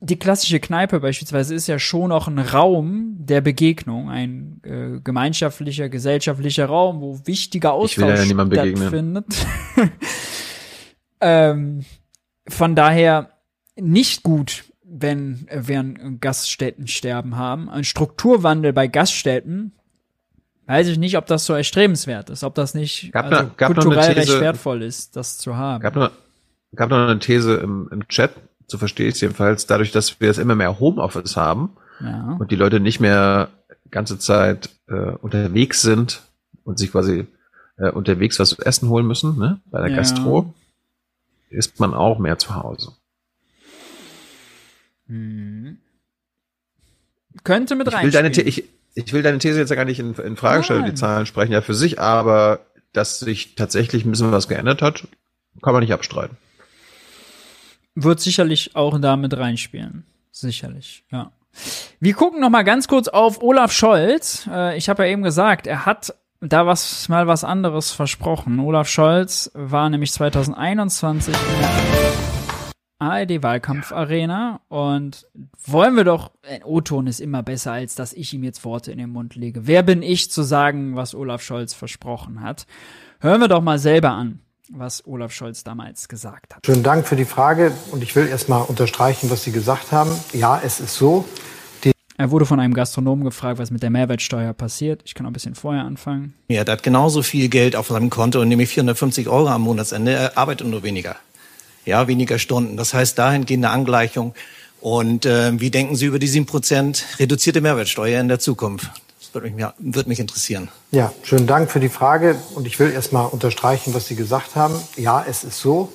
die klassische Kneipe beispielsweise ist ja schon auch ein Raum der Begegnung, ein äh, gemeinschaftlicher, gesellschaftlicher Raum, wo wichtiger Austausch ja stattfindet. [laughs] ähm, von daher nicht gut, wenn wir ein Gaststättensterben haben. Ein Strukturwandel bei Gaststätten, weiß ich nicht, ob das so erstrebenswert ist, ob das nicht gab also, noch, gab kulturell recht wertvoll ist, das zu haben. Gab noch, gab noch eine These im, im Chat, so verstehe ich es jedenfalls, dadurch, dass wir jetzt immer mehr Homeoffice haben ja. und die Leute nicht mehr ganze Zeit äh, unterwegs sind und sich quasi äh, unterwegs was zu essen holen müssen, ne, bei der ja. Gastro, ist man auch mehr zu Hause. Hm. Könnte mit rein. Ich will, deine, ich, ich will deine These jetzt ja gar nicht in, in Frage stellen, die Zahlen sprechen ja für sich, aber dass sich tatsächlich ein bisschen was geändert hat, kann man nicht abstreiten. Wird sicherlich auch da mit reinspielen. Sicherlich, ja. Wir gucken noch mal ganz kurz auf Olaf Scholz. Äh, ich habe ja eben gesagt, er hat da was mal was anderes versprochen. Olaf Scholz war nämlich 2021 in der ARD-Wahlkampfarena und wollen wir doch, ein O-Ton ist immer besser, als dass ich ihm jetzt Worte in den Mund lege. Wer bin ich zu sagen, was Olaf Scholz versprochen hat? Hören wir doch mal selber an, was Olaf Scholz damals gesagt hat. Schönen Dank für die Frage und ich will erstmal unterstreichen, was Sie gesagt haben. Ja, es ist so. Er wurde von einem Gastronomen gefragt, was mit der Mehrwertsteuer passiert. Ich kann auch ein bisschen vorher anfangen. Ja, der hat genauso viel Geld auf seinem Konto, nämlich 450 Euro am Monatsende. Er arbeitet nur weniger ja, weniger Stunden. Das heißt dahingehend eine Angleichung. Und äh, wie denken Sie über die sieben Prozent reduzierte Mehrwertsteuer in der Zukunft? Das würde mich, würde mich interessieren. Ja, schönen Dank für die Frage. Und ich will erst mal unterstreichen, was Sie gesagt haben. Ja, es ist so.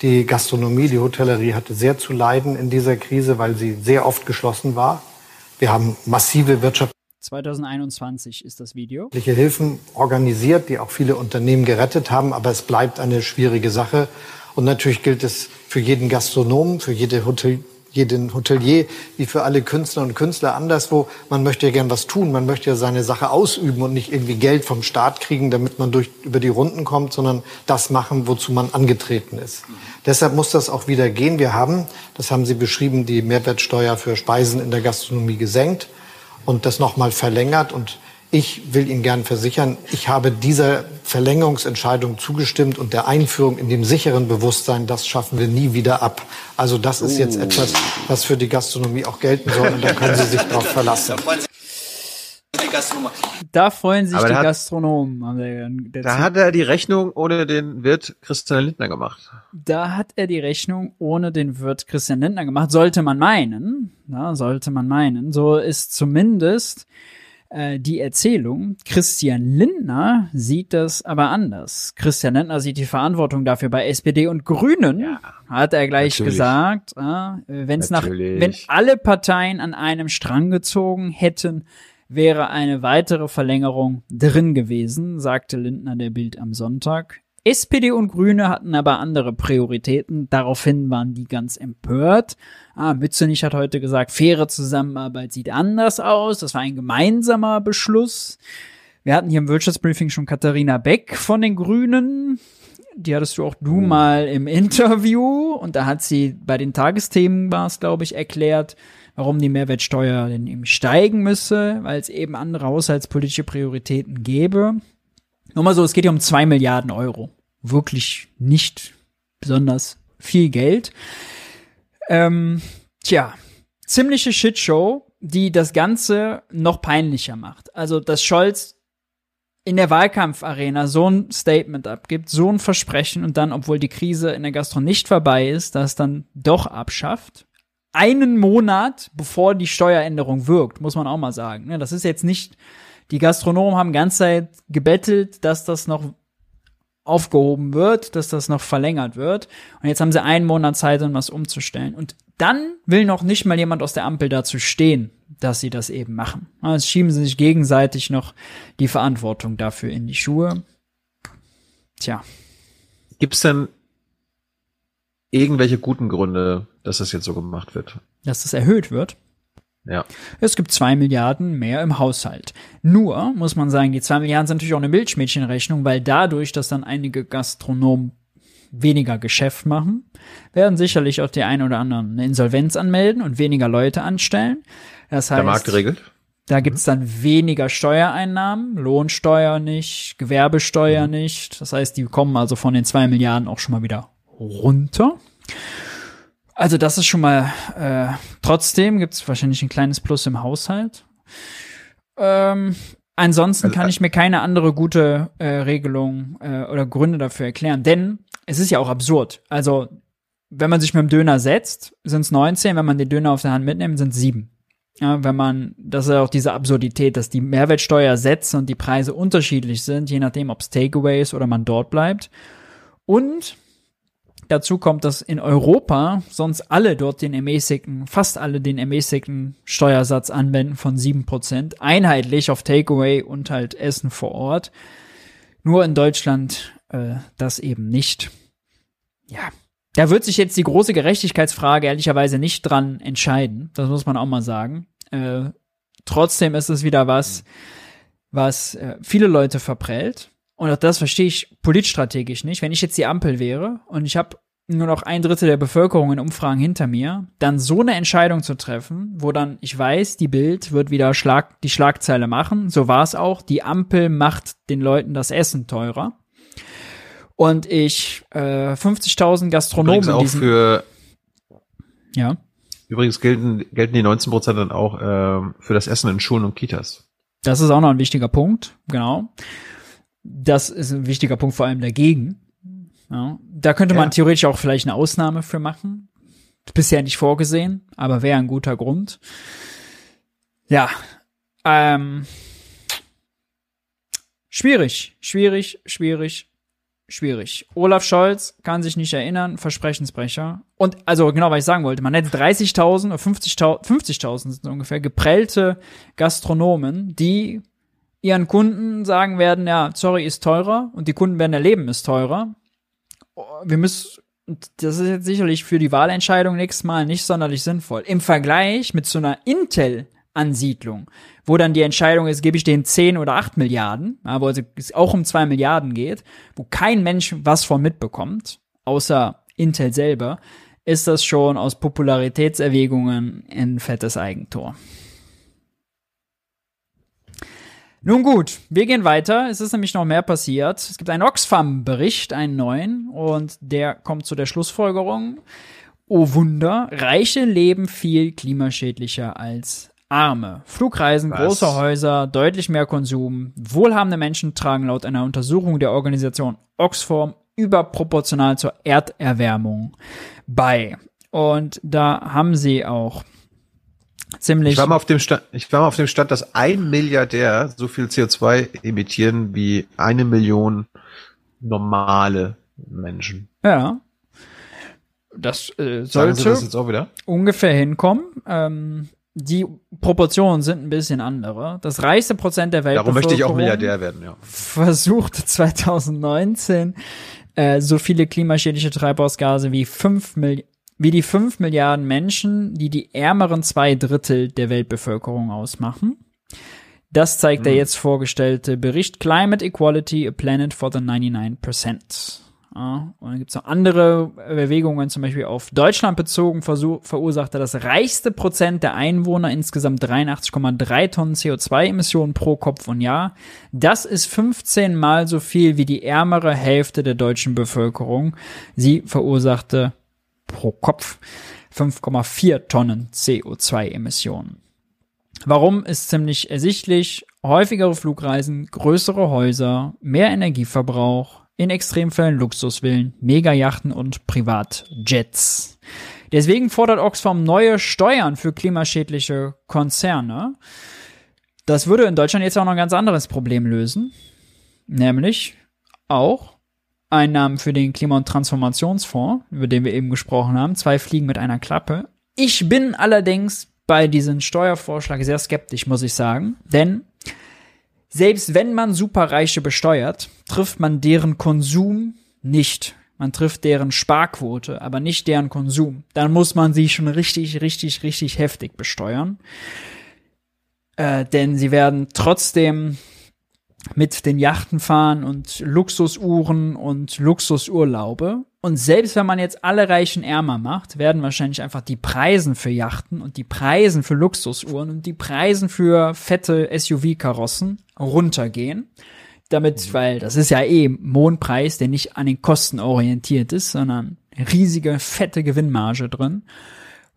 Die Gastronomie, die Hotellerie hatte sehr zu leiden in dieser Krise, weil sie sehr oft geschlossen war. Wir haben massive Wirtschaft 2021 ist das Video. Hilfen organisiert, die auch viele Unternehmen gerettet haben, aber es bleibt eine schwierige Sache. Und natürlich gilt es für jeden Gastronomen, für jede Hotel, jeden Hotelier, wie für alle Künstler und Künstler anderswo. Man möchte ja gern was tun, man möchte ja seine Sache ausüben und nicht irgendwie Geld vom Staat kriegen, damit man durch, über die Runden kommt, sondern das machen, wozu man angetreten ist. Deshalb muss das auch wieder gehen. Wir haben, das haben Sie beschrieben, die Mehrwertsteuer für Speisen in der Gastronomie gesenkt und das nochmal verlängert und ich will Ihnen gern versichern, ich habe dieser Verlängerungsentscheidung zugestimmt und der Einführung in dem sicheren Bewusstsein, das schaffen wir nie wieder ab. Also das ist jetzt etwas, was für die Gastronomie auch gelten soll und da können Sie sich darauf verlassen. Da freuen sich Aber die Gastronomen. da hat er die Rechnung ohne den Wirt Christian Lindner gemacht. Da hat er die Rechnung ohne den Wirt Christian Lindner gemacht, sollte man meinen. Ja, sollte man meinen. So ist zumindest äh, die Erzählung. Christian Lindner sieht das aber anders. Christian Lindner sieht die Verantwortung dafür bei SPD und Grünen, ja, hat er gleich natürlich. gesagt. Äh, wenn's nach, wenn alle Parteien an einem Strang gezogen hätten, wäre eine weitere Verlängerung drin gewesen, sagte Lindner der Bild am Sonntag. SPD und Grüne hatten aber andere Prioritäten. Daraufhin waren die ganz empört. Ah, Mützenich hat heute gesagt, faire Zusammenarbeit sieht anders aus. Das war ein gemeinsamer Beschluss. Wir hatten hier im Wirtschaftsbriefing schon Katharina Beck von den Grünen. Die hattest du auch du mal im Interview und da hat sie bei den Tagesthemen war es, glaube ich, erklärt, warum die Mehrwertsteuer denn eben steigen müsse, weil es eben andere haushaltspolitische Prioritäten gäbe. Nur mal so, es geht hier um zwei Milliarden Euro. Wirklich nicht besonders viel Geld. Ähm, tja, ziemliche Shitshow, die das Ganze noch peinlicher macht. Also, dass Scholz in der Wahlkampfarena so ein Statement abgibt, so ein Versprechen und dann, obwohl die Krise in der Gastro nicht vorbei ist, das dann doch abschafft. Einen Monat bevor die Steueränderung wirkt, muss man auch mal sagen. Ne, das ist jetzt nicht, die Gastronomen haben ganze Zeit gebettelt, dass das noch aufgehoben wird, dass das noch verlängert wird. Und jetzt haben sie einen Monat Zeit, um was umzustellen. Und dann will noch nicht mal jemand aus der Ampel dazu stehen, dass sie das eben machen. Also schieben sie sich gegenseitig noch die Verantwortung dafür in die Schuhe. Tja. Gibt's denn irgendwelche guten Gründe, dass das jetzt so gemacht wird? Dass das erhöht wird? Ja. Es gibt zwei Milliarden mehr im Haushalt. Nur muss man sagen, die zwei Milliarden sind natürlich auch eine Milchmädchenrechnung, weil dadurch, dass dann einige Gastronomen weniger Geschäft machen, werden sicherlich auch die ein oder anderen eine Insolvenz anmelden und weniger Leute anstellen. Das heißt, Der Markt regelt. da gibt's dann weniger Steuereinnahmen, Lohnsteuer nicht, Gewerbesteuer Mhm. nicht. Das heißt, die kommen also von den zwei Milliarden auch schon mal wieder runter. Also das ist schon mal, äh, trotzdem gibt's wahrscheinlich ein kleines Plus im Haushalt. Ähm, ansonsten Also, kann äh, ich mir keine andere gute äh, Regelung äh, oder Gründe dafür erklären, denn es ist ja auch absurd. Also wenn man sich mit dem Döner setzt, sind es 19, wenn man den Döner auf der Hand mitnimmt, sind es sieben. Ja, wenn man, das ist ja auch diese Absurdität, dass die Mehrwertsteuersätze und die Preise unterschiedlich sind, je nachdem, ob es Takeaway ist oder man dort bleibt. Und dazu kommt, dass in Europa sonst alle dort den ermäßigten, fast alle den ermäßigten Steuersatz anwenden von 7%, einheitlich auf Takeaway und halt Essen vor Ort. Nur in Deutschland äh, das eben nicht. Ja, da wird sich jetzt die große Gerechtigkeitsfrage ehrlicherweise nicht dran entscheiden. Das muss man auch mal sagen. Äh, trotzdem ist es wieder was, was äh, viele Leute verprellt. Und auch das verstehe ich politstrategisch nicht. Wenn ich jetzt die Ampel wäre und ich habe nur noch ein Drittel der Bevölkerung in Umfragen hinter mir, dann so eine Entscheidung zu treffen, wo dann ich weiß, die Bild wird wieder Schlag, die Schlagzeile machen. So war es auch. Die Ampel macht den Leuten das Essen teurer. Und ich äh, 50.000 Gastronomen Übrigens auch für, ja. übrigens gelten, gelten die 19 Prozent dann auch ähm, für das Essen in Schulen und Kitas. Das ist auch noch ein wichtiger Punkt, genau. Das ist ein wichtiger Punkt vor allem dagegen. Ja. Da könnte man Ja. theoretisch auch vielleicht eine Ausnahme für machen. Bisher nicht vorgesehen, aber wäre ein guter Grund. Ja. Ähm, schwierig, schwierig, schwierig, schwierig. Olaf Scholz kann sich nicht erinnern, Versprechensbrecher. Und also genau, was ich sagen wollte, man hätte 30.000 oder 50.000 50.000 sind ungefähr geprellte Gastronomen, die ihren Kunden sagen werden, ja, sorry, ist teurer und die Kunden werden erleben, ist teurer. Wir müssen, das ist jetzt sicherlich für die Wahlentscheidung nächstes Mal nicht sonderlich sinnvoll. Im Vergleich mit so einer Intel-Ansiedlung, wo dann die Entscheidung ist, gebe ich denen 10 oder 8 Milliarden, ja, wo es auch um 2 Milliarden geht, wo kein Mensch was von mitbekommt, außer Intel selber, ist das schon aus Popularitätserwägungen ein fettes Eigentor. Nun gut, wir gehen weiter. Es ist nämlich noch mehr passiert. Es gibt einen Oxfam-Bericht, einen neuen, und der kommt zu der Schlussfolgerung. Oh Wunder, Reiche leben viel klimaschädlicher als Arme. Flugreisen, Was? große Häuser, deutlich mehr Konsum. Wohlhabende Menschen tragen laut einer Untersuchung der Organisation Oxfam überproportional zur Erderwärmung bei. Und da haben sie auch ziemlich. Ich war mal auf dem Stand, ich war mal auf dem Stand, dass ein Milliardär so viel CO2 emittieren wie eine Million normale Menschen. Ja. Das äh, sollte das jetzt auch wieder? ungefähr hinkommen. Ähm, die Proportionen sind ein bisschen andere. Das reichste Prozent der Darum möchte ich auch Milliardär werden, ja. versuchte [laughs] 2019 äh, so viele klimaschädliche Treibhausgase wie fünf Milli wie die fünf Milliarden Menschen, die die ärmeren zwei Drittel der Weltbevölkerung ausmachen. Das zeigt der jetzt vorgestellte Bericht Climate Equality, a Planet for the 99%. Ja, und dann gibt's noch andere Bewegungen, zum Beispiel auf Deutschland bezogen, versuch, verursachte das reichste Prozent der Einwohner insgesamt 83,3 Tonnen CO2-Emissionen pro Kopf und Jahr. Das ist 15 mal so viel wie die ärmere Hälfte der deutschen Bevölkerung. Sie verursachte pro Kopf 5,4 Tonnen CO2-Emissionen. Warum ist ziemlich ersichtlich. Häufigere Flugreisen, größere Häuser, mehr Energieverbrauch, in Extremfällen Luxusvillen, Megajachten und Privatjets. Deswegen fordert Oxfam neue Steuern für klimaschädliche Konzerne. Das würde in Deutschland jetzt auch noch ein ganz anderes Problem lösen, nämlich auch Einnahmen für den Klima- und Transformationsfonds, über den wir eben gesprochen haben. Zwei Fliegen mit einer Klappe. Ich bin allerdings bei diesem Steuervorschlag sehr skeptisch, muss ich sagen. Denn selbst wenn man Superreiche besteuert, trifft man deren Konsum nicht. Man trifft deren Sparquote, aber nicht deren Konsum. Dann muss man sie schon richtig, richtig, richtig heftig besteuern. Äh, denn sie werden trotzdem mit den Yachten fahren und Luxusuhren und Luxusurlaube. Und selbst wenn man jetzt alle Reichen ärmer macht, werden wahrscheinlich einfach die Preisen für Yachten und die Preisen für Luxusuhren und die Preisen für fette SUV-Karossen runtergehen. Damit, weil das ist ja eh Mondpreis, der nicht an den Kosten orientiert ist, sondern riesige, fette Gewinnmarge drin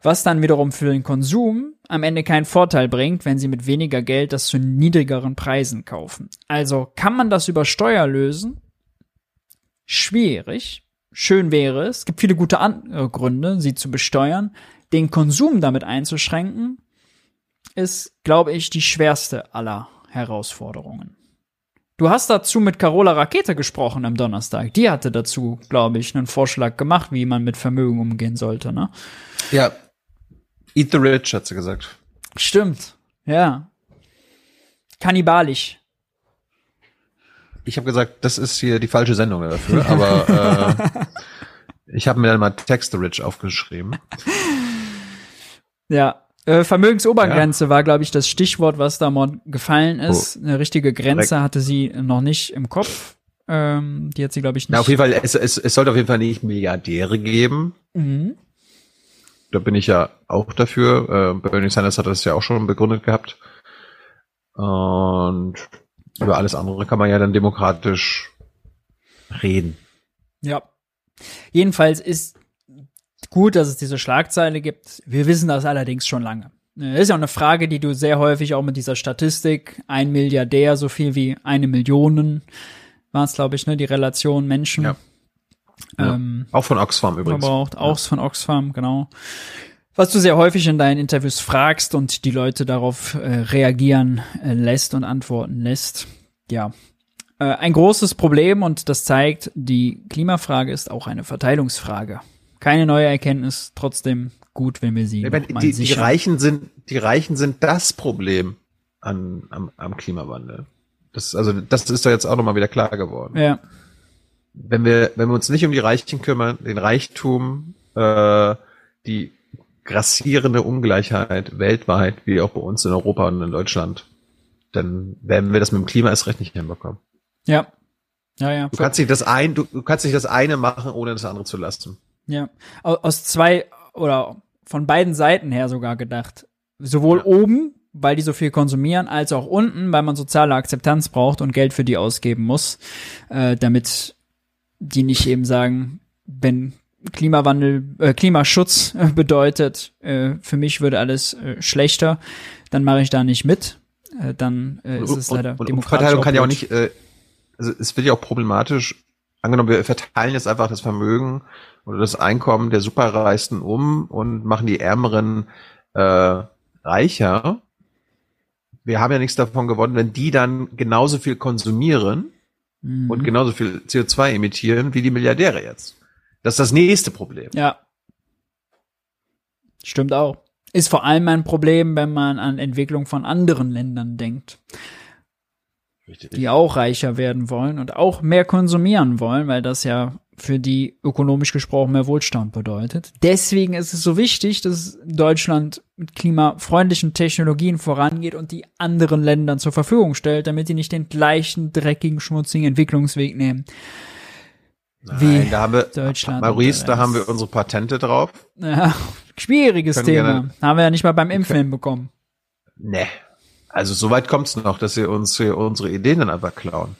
was dann wiederum für den Konsum am Ende keinen Vorteil bringt, wenn sie mit weniger Geld das zu niedrigeren Preisen kaufen. Also kann man das über Steuer lösen? Schwierig. Schön wäre es. Es gibt viele gute An Gründe, sie zu besteuern. Den Konsum damit einzuschränken, ist, glaube ich, die schwerste aller Herausforderungen. Du hast dazu mit Carola Rakete gesprochen am Donnerstag. Die hatte dazu, glaube ich, einen Vorschlag gemacht, wie man mit Vermögen umgehen sollte, ne? Ja, Eat the rich, hat sie gesagt. Stimmt, ja. Kannibalisch. Ich habe gesagt, das ist hier die falsche Sendung dafür, [laughs] aber äh, ich habe mir dann mal Text the Rich aufgeschrieben. Ja, äh, Vermögensobergrenze ja. war, glaube ich, das Stichwort, was da mal gefallen ist. Oh. Eine richtige Grenze Direkt. hatte sie noch nicht im Kopf. Ähm, die hat sie, glaube ich, nicht. Na, auf jeden Fall, es, es, es sollte auf jeden Fall nicht Milliardäre geben. Mhm da bin ich ja auch dafür. Äh, Bernie Sanders hat das ja auch schon begründet gehabt. Und über alles andere kann man ja dann demokratisch reden. Ja. Jedenfalls ist gut, dass es diese Schlagzeile gibt. Wir wissen das allerdings schon lange. Das ist ja auch eine Frage, die du sehr häufig auch mit dieser Statistik, ein Milliardär, so viel wie eine Million, war es, glaube ich, ne, die Relation Menschen. Ja. Ja. Ähm, auch von Oxfam übrigens. Verbraucht, auch ja. von Oxfam, genau. Was du sehr häufig in deinen Interviews fragst und die Leute darauf äh, reagieren äh, lässt und antworten lässt. Ja. Äh, ein großes Problem und das zeigt, die Klimafrage ist auch eine Verteilungsfrage. Keine neue Erkenntnis, trotzdem gut, wenn wir sie ja, die, die Reichen sind, die Reichen sind das Problem an, am, am Klimawandel. Das, also, das ist doch jetzt auch nochmal wieder klar geworden. Ja wenn wir, wenn wir uns nicht um die Reichen kümmern, den Reichtum, äh, die grassierende Ungleichheit weltweit, wie auch bei uns in Europa und in Deutschland, dann werden wir das mit dem Klima erst recht nicht hinbekommen. Ja. Ja, ja. Du kannst nicht das ein, du, du kannst nicht das eine machen, ohne das andere zu lassen. Ja. Aus zwei oder von beiden Seiten her sogar gedacht. Sowohl ja. oben, weil die so viel konsumieren, als auch unten, weil man soziale Akzeptanz braucht und Geld für die ausgeben muss, äh, damit die nicht eben sagen, wenn Klimawandel, äh, Klimaschutz [laughs] bedeutet, äh, für mich würde alles äh, schlechter, dann mache ich da nicht mit. Äh, dann äh, ist es leider und, und Verteilung kann ja auch nicht, äh, also es wird ja auch problematisch. Angenommen, wir verteilen jetzt einfach das Vermögen oder das Einkommen der Superreichsten um und machen die Ärmeren äh, reicher. Wir haben ja nichts davon gewonnen, wenn die dann genauso viel konsumieren mhm. und genauso viel CO2 emittieren wie die Milliardäre jetzt. Das ist das nächste Problem. Ja. Stimmt auch. Ist vor allem ein Problem, wenn man an Entwicklung von anderen Ländern denkt. Richtig. Die auch reicher werden wollen und auch mehr konsumieren wollen, weil das ja für die ökonomisch gesprochen mehr Wohlstand bedeutet. Deswegen ist es so wichtig, dass Deutschland mit klimafreundlichen Technologien vorangeht und die anderen Ländern zur Verfügung stellt, damit die nicht den gleichen dreckigen, schmutzigen Entwicklungsweg nehmen. Nein, da haben wir, Deutschland Maurice, da haben wir unsere Patente drauf. Ja, schwieriges Können Thema. gerne- Haben wir ja nicht mal beim Impfen bekommen. Nee. Also so weit kommt's noch, dass sie uns hier unsere Ideen dann einfach klauen.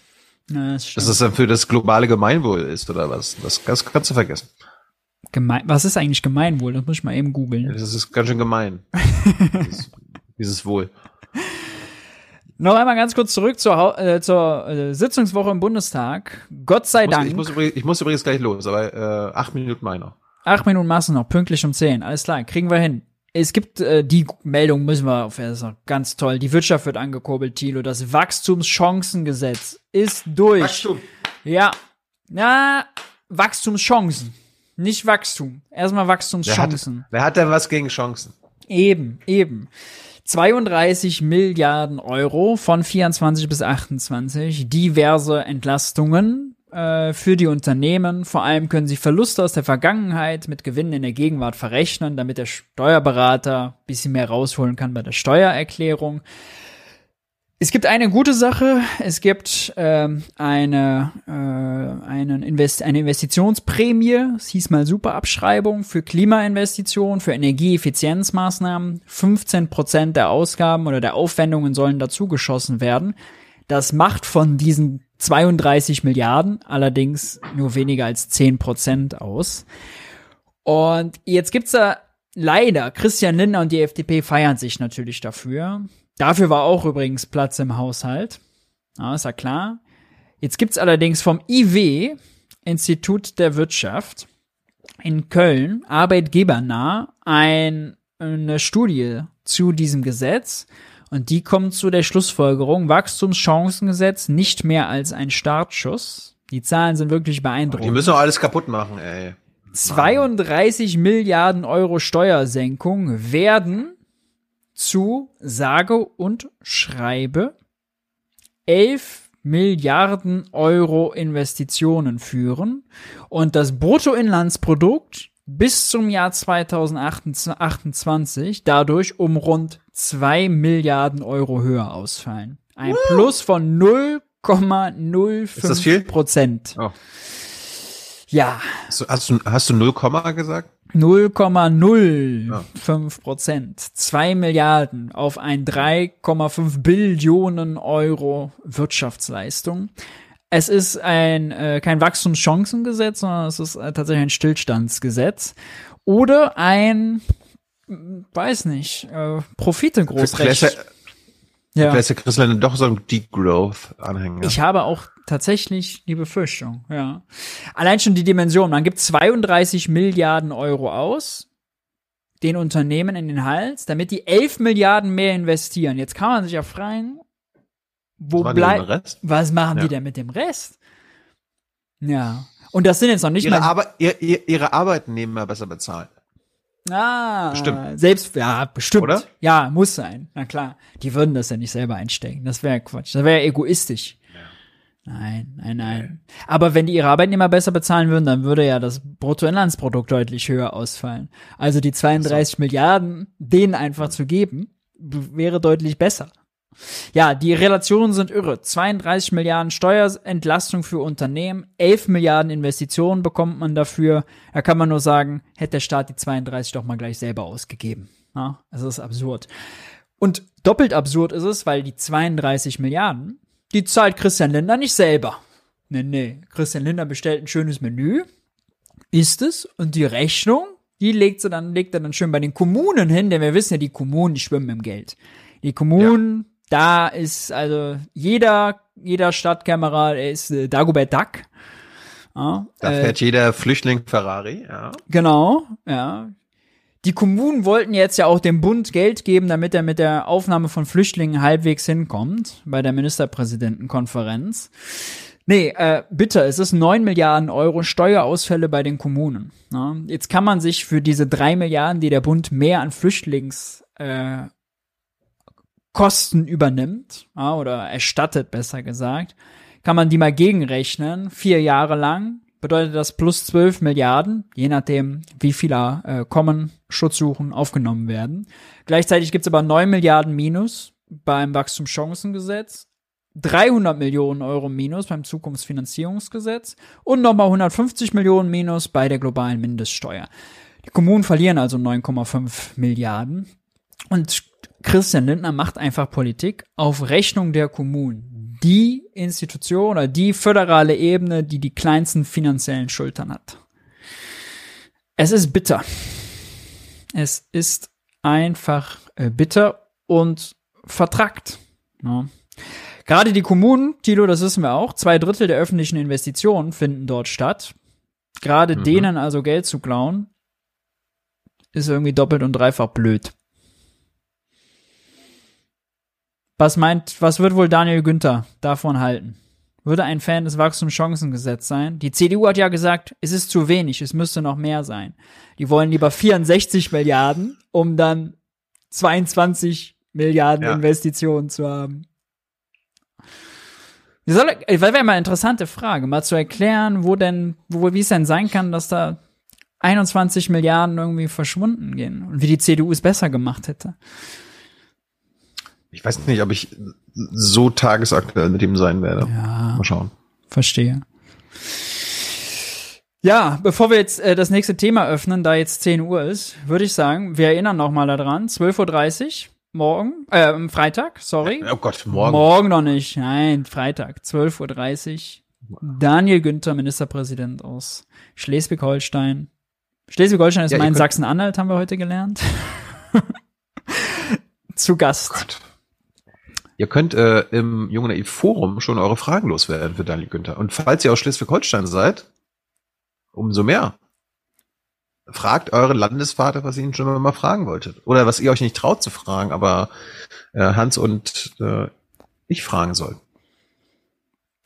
Ja, das. Dass es dann für das globale Gemeinwohl ist oder was. Das, das kannst du vergessen. Gemein, was ist eigentlich Gemeinwohl? Das muss ich mal eben googeln. Das ist ganz schön gemein. [laughs] dieses, dieses Wohl. Noch einmal ganz kurz zurück zur, äh, zur äh, Sitzungswoche im Bundestag. Gott sei Ich muss, Dank. ich, muss übrigens, ich muss übrigens gleich los, aber äh, acht Minuten meiner. Acht Minuten Massen noch, pünktlich um zehn. Alles klar, kriegen wir hin. Es gibt äh, die Meldung, müssen wir auf, ganz toll. Die Wirtschaft wird angekurbelt, Thilo. Das Wachstumschancengesetz ist durch. Wachstum. Ja. Na, Wachstumschancen. Nicht Wachstum. Erstmal Wer hat, Wachstumschancen. wer hat denn was gegen Chancen? Eben, eben. 32 Milliarden Euro von 24 bis 28, diverse Entlastungen äh, für die Unternehmen. Vor allem können sie Verluste aus der Vergangenheit mit Gewinnen in der Gegenwart verrechnen, damit der Steuerberater ein bisschen mehr rausholen kann bei der Steuererklärung. Es gibt eine gute Sache. Es gibt ähm, eine, äh, einen Invest eine Investitionsprämie. Es hieß mal Superabschreibung für Klimainvestitionen, für Energieeffizienzmaßnahmen. 15 Prozent der Ausgaben oder der Aufwendungen sollen dazugeschossen werden. Das macht von diesen 32 Milliarden allerdings nur weniger als 10 Prozent aus. Und jetzt gibt's da leider, Christian Lindner und die FDP feiern sich natürlich dafür. Dafür war auch übrigens Platz im Haushalt. Ja, ist ja klar. Jetzt gibt's allerdings vom IW, Institut der Wirtschaft, in Köln, arbeitgebernah, ein, eine Studie zu diesem Gesetz. Und die kommt zu der Schlussfolgerung, Wachstumschancengesetz nicht mehr als ein Startschuss. Die Zahlen sind wirklich Die beeindruckend. müssen doch alles kaputt machen, ey. 32 Milliarden Euro Steuersenkung werden zu sage und schreibe 11 Milliarden Euro Investitionen führen und das Bruttoinlandsprodukt bis zum Jahr 2028 dadurch um rund 2 Milliarden Euro höher ausfallen. Ein Plus von 0,05 das viel? Prozent. Oh. Ja, Hast du, hast du, hast du 0, Komma gesagt? 0,05 Prozent. 2 Milliarden auf ein 3,5 Billionen Euro Wirtschaftsleistung. Es ist ein äh, kein Wachstumschancengesetz, sondern es ist äh, tatsächlich ein Stillstandsgesetz oder ein weiß nicht, äh, Profite Vielleicht Großrecht. ist ja, ist ja Christian doch so ein Degrowth-Anhänger. Ich habe auch tatsächlich die Befürchtung, ja. Allein schon die Dimension. Man gibt 32 Milliarden Euro aus, den Unternehmen in den Hals, damit die 11 Milliarden mehr investieren. Jetzt kann man sich ja fragen, wo bleibt, was machen Ja. die denn mit dem Rest? Ja. Und das sind jetzt noch nicht ihre, mal, Arbeit, ihr, ihr, ihre Arbeitnehmer besser bezahlen. Ah, Bestimmt. selbst, ja, bestimmt. Oder? Ja, muss sein. Na klar. Die würden das ja nicht selber einstecken. Das wäre Quatsch. Das wäre egoistisch. Nein, nein, nein. Aber wenn die ihre Arbeitnehmer besser bezahlen würden, dann würde ja das Bruttoinlandsprodukt deutlich höher ausfallen. Also die 32 Milliarden denen einfach zu geben, wäre deutlich besser. Ja, die Relationen sind irre. 32 Milliarden Steuerentlastung für Unternehmen, 11 Milliarden Investitionen bekommt man dafür. Da kann man nur sagen, hätte der Staat die 32 doch mal gleich selber ausgegeben. Ja, das ist absurd. Und doppelt absurd ist es, weil die 32 Milliarden, die zahlt Christian Lindner nicht selber. Nee, nee. Christian Lindner bestellt ein schönes Menü, isst es und die Rechnung, die legt sie dann, legt er dann schön bei den Kommunen hin, denn wir wissen ja, die Kommunen, die schwimmen im Geld. Die Kommunen, da ist also jeder, jeder Stadtkämmerer, der ist äh, Dagobert Duck. Ja, Da äh, fährt jeder Flüchtling Ferrari, ja. Genau, ja. Die Kommunen wollten jetzt ja auch dem Bund Geld geben, damit er mit der Aufnahme von Flüchtlingen halbwegs hinkommt bei der Ministerpräsidentenkonferenz. Nee, äh, bitte, es ist 9 Milliarden Euro Steuerausfälle bei den Kommunen. Ja. Jetzt kann man sich für diese 3 Milliarden, die der Bund mehr an Flüchtlings äh, Kosten übernimmt, ja, oder erstattet, besser gesagt, kann man die mal gegenrechnen, vier Jahre lang, bedeutet das plus 12 Milliarden, je nachdem, wie viele äh, kommen, Schutzsuchen aufgenommen werden. Gleichzeitig gibt's aber 9 Milliarden Minus beim Wachstumschancengesetz, 300 Millionen Euro Minus beim Zukunftsfinanzierungsgesetz und nochmal 150 Millionen Minus bei der globalen Mindeststeuer. Die Kommunen verlieren also 9,5 Milliarden. Und Christian Lindner macht einfach Politik auf Rechnung der Kommunen. Die Institution oder die föderale Ebene, die die kleinsten finanziellen Schultern hat. Es ist bitter. Es ist einfach äh, bitter und vertrackt. Ja. Gerade die Kommunen, Tilo, das wissen wir auch, zwei Drittel der öffentlichen Investitionen finden dort statt. Gerade mhm. denen also Geld zu klauen, ist irgendwie doppelt und dreifach blöd. Was meint, was wird wohl Daniel Günther davon halten? Würde ein Fan des Wachstumschancengesetzes sein? Die CDU hat ja gesagt, es ist zu wenig, es müsste noch mehr sein. Die wollen lieber 64 Milliarden, um dann 22 Milliarden ja. Investitionen zu haben. Weil wäre mal eine interessante Frage, mal zu erklären, wo denn, wo, wie es denn sein kann, dass da 21 Milliarden irgendwie verschwunden gehen und wie die CDU es besser gemacht hätte. Ich weiß nicht, ob ich so tagesaktuell mit ihm sein werde. Ja. Mal schauen. Verstehe. Ja, bevor wir jetzt äh, das nächste Thema öffnen, da jetzt 10 Uhr ist, würde ich sagen, wir erinnern noch mal daran, 12.30 Uhr morgen, äh, Freitag, sorry. Oh Gott, morgen. Morgen noch nicht, nein, Freitag, 12.30 Uhr. Daniel Günther, Ministerpräsident aus Schleswig-Holstein, Schleswig-Holstein ist ja, mein Sachsen-Anhalt, haben wir heute gelernt. [laughs] Zu Gast. Oh ihr könnt äh, im Junge Naiv Forum schon eure Fragen loswerden für Daniel Günther. Und falls ihr aus Schleswig-Holstein seid, umso mehr. Fragt euren Landesvater, was ihr ihn schon mal fragen wolltet. Oder was ihr euch nicht traut zu fragen, aber äh, Hans und äh, ich fragen sollen.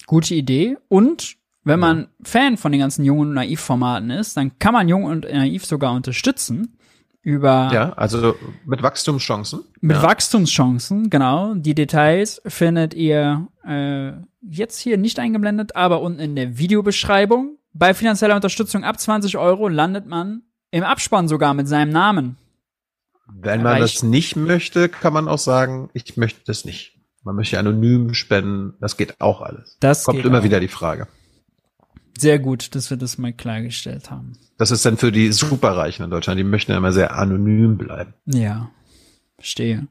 Gute Idee. Und wenn man Fan von den ganzen Jung und Naiv-Formaten ist, dann kann man Jung und Naiv sogar unterstützen über ja, also mit Wachstumschancen. Mit ja. Wachstumschancen, genau. Die Details findet ihr äh, jetzt hier nicht eingeblendet, aber unten in der Videobeschreibung. Bei finanzieller Unterstützung ab 20 Euro landet man im Abspann sogar mit seinem Namen. Wenn man Erreicht. das nicht möchte, kann man auch sagen, ich möchte das nicht. Man möchte anonym spenden, das geht auch alles. Das kommt immer auch. wieder die Frage. Sehr gut, dass wir das mal klargestellt haben. Das ist dann für die Superreichen in Deutschland, die möchten ja immer sehr anonym bleiben. Ja, verstehe.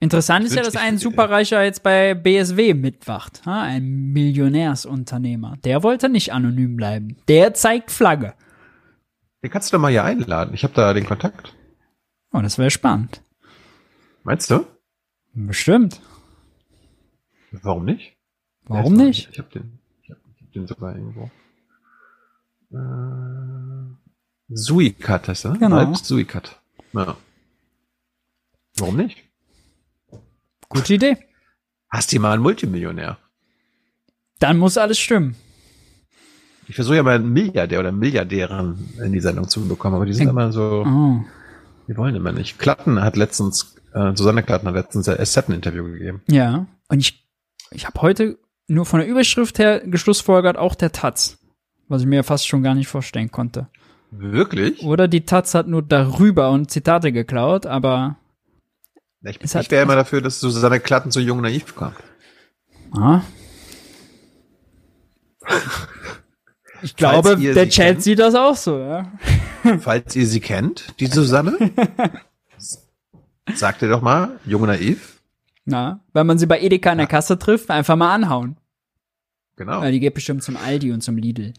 Interessant ist ja, dass ein Superreicher jetzt bei BSW mitwacht. Ein Millionärsunternehmer. Der wollte nicht anonym bleiben. Der zeigt Flagge. Den kannst du doch mal hier einladen. Ich habe da den Kontakt. Oh, das wäre spannend. Meinst du? Bestimmt. Warum nicht? Warum nicht? Ich habe den den sogar irgendwo. Äh, Suikat heißt er? Genau. Alp Suikat. Ja. Warum nicht? Gute Idee. Hast du mal einen Multimillionär? Dann muss alles stimmen. Ich versuche ja mal einen Milliardär oder Milliardären in die Sendung zu bekommen, aber die sind immer so, oh. die wollen immer nicht. Klatten hat letztens, äh, Susanne Klatten hat letztens ein Asset-Interview gegeben. Ja, und ich, ich habe heute nur von der Überschrift her geschlussfolgert auch der Taz. Was ich mir fast schon gar nicht vorstellen konnte. Wirklich? Oder die Taz hat nur darüber und Zitate geklaut, aber. Ich, ich wäre immer dafür, dass Susanne Klatten zu jung naiv kommt. Ah. [laughs] Ich glaube, der Chat kennt, sieht das auch so, ja. [laughs] Falls ihr sie kennt, die Susanne, [laughs] sagt ihr doch mal, jung naiv. Na, wenn man sie bei Edeka in der Kasse trifft, einfach mal anhauen. Genau. Ja, die geht bestimmt zum Aldi und zum Lidl.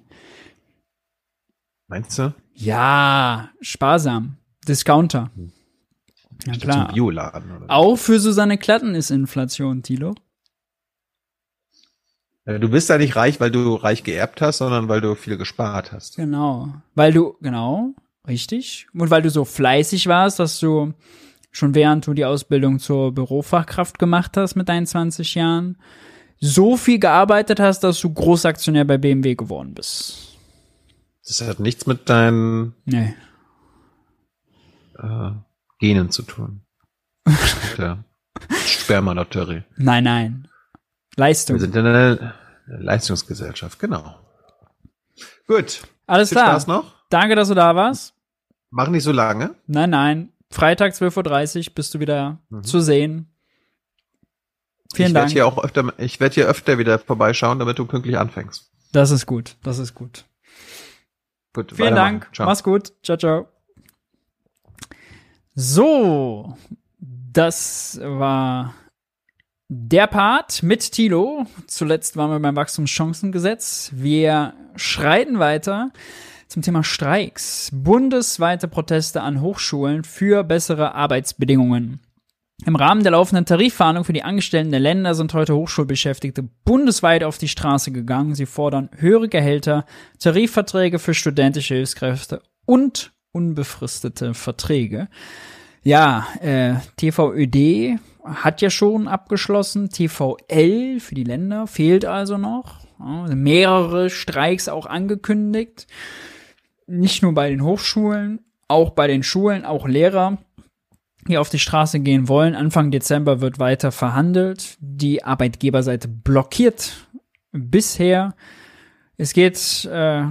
Meinst du? Ja, sparsam. Discounter. Hm. Ja, klar. Zum Bioladen, oder? Auch für Susanne Klatten ist Inflation, Tilo. Du bist ja nicht reich, weil du reich geerbt hast, sondern weil du viel gespart hast. Genau. Weil du, genau, richtig. Und weil du so fleißig warst, dass du schon während du die Ausbildung zur Bürofachkraft gemacht hast mit deinen 20 Jahren, so viel gearbeitet hast, dass du Großaktionär bei BMW geworden bist. Das hat nichts mit deinen nee. äh, Genen zu tun. der Spermalotterie. Nein, nein. Leistung. Wir sind in einer Leistungsgesellschaft, genau. Gut. Alles Viel klar. Spaß noch. Danke, dass du da warst. Mach nicht so lange. Nein, nein. Freitag 12.30 Uhr bist du wieder zu sehen. Vielen ich Dank. Werd hier auch öfter, ich werde hier öfter wieder vorbeischauen, damit du pünktlich anfängst. Das ist gut. Das ist gut. Gut, Vielen. Dank. Ciao. Mach's gut. Ciao, ciao. So, das war der Part mit Tilo. Zuletzt waren wir beim Wachstumschancengesetz. Wir schreiten weiter zum Thema Streiks. Bundesweite Proteste an Hochschulen für bessere Arbeitsbedingungen. Im Rahmen der laufenden Tarifverhandlung für die Angestellten der Länder sind heute Hochschulbeschäftigte bundesweit auf die Straße gegangen. Sie fordern höhere Gehälter, Tarifverträge für studentische Hilfskräfte und unbefristete Verträge. Ja, äh, TVÖD hat ja schon abgeschlossen. TVL für die Länder fehlt also noch. Ja, mehrere Streiks auch angekündigt. Nicht nur bei den Hochschulen, auch bei den Schulen, auch Lehrer die auf die Straße gehen wollen. Anfang Dezember wird weiter verhandelt. Die Arbeitgeberseite blockiert bisher. Es geht, äh,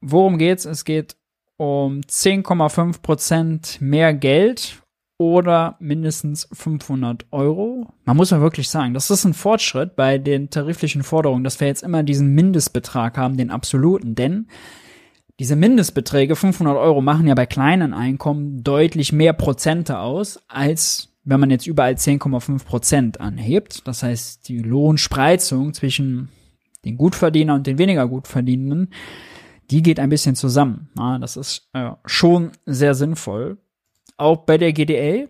worum geht's? Es geht um 10,5 Prozent mehr Geld oder mindestens 500 Euro. Man muss mal wirklich sagen, das ist ein Fortschritt bei den tariflichen Forderungen, dass wir jetzt immer diesen Mindestbetrag haben, den absoluten, denn diese Mindestbeträge, 500 Euro, machen ja bei kleinen Einkommen deutlich mehr Prozente aus, als wenn man jetzt überall 10,5 Prozent anhebt. Das heißt, die Lohnspreizung zwischen den Gutverdienern und den weniger Gutverdienenden, die geht ein bisschen zusammen. Ja, das ist äh, schon sehr sinnvoll. Auch bei der GDL,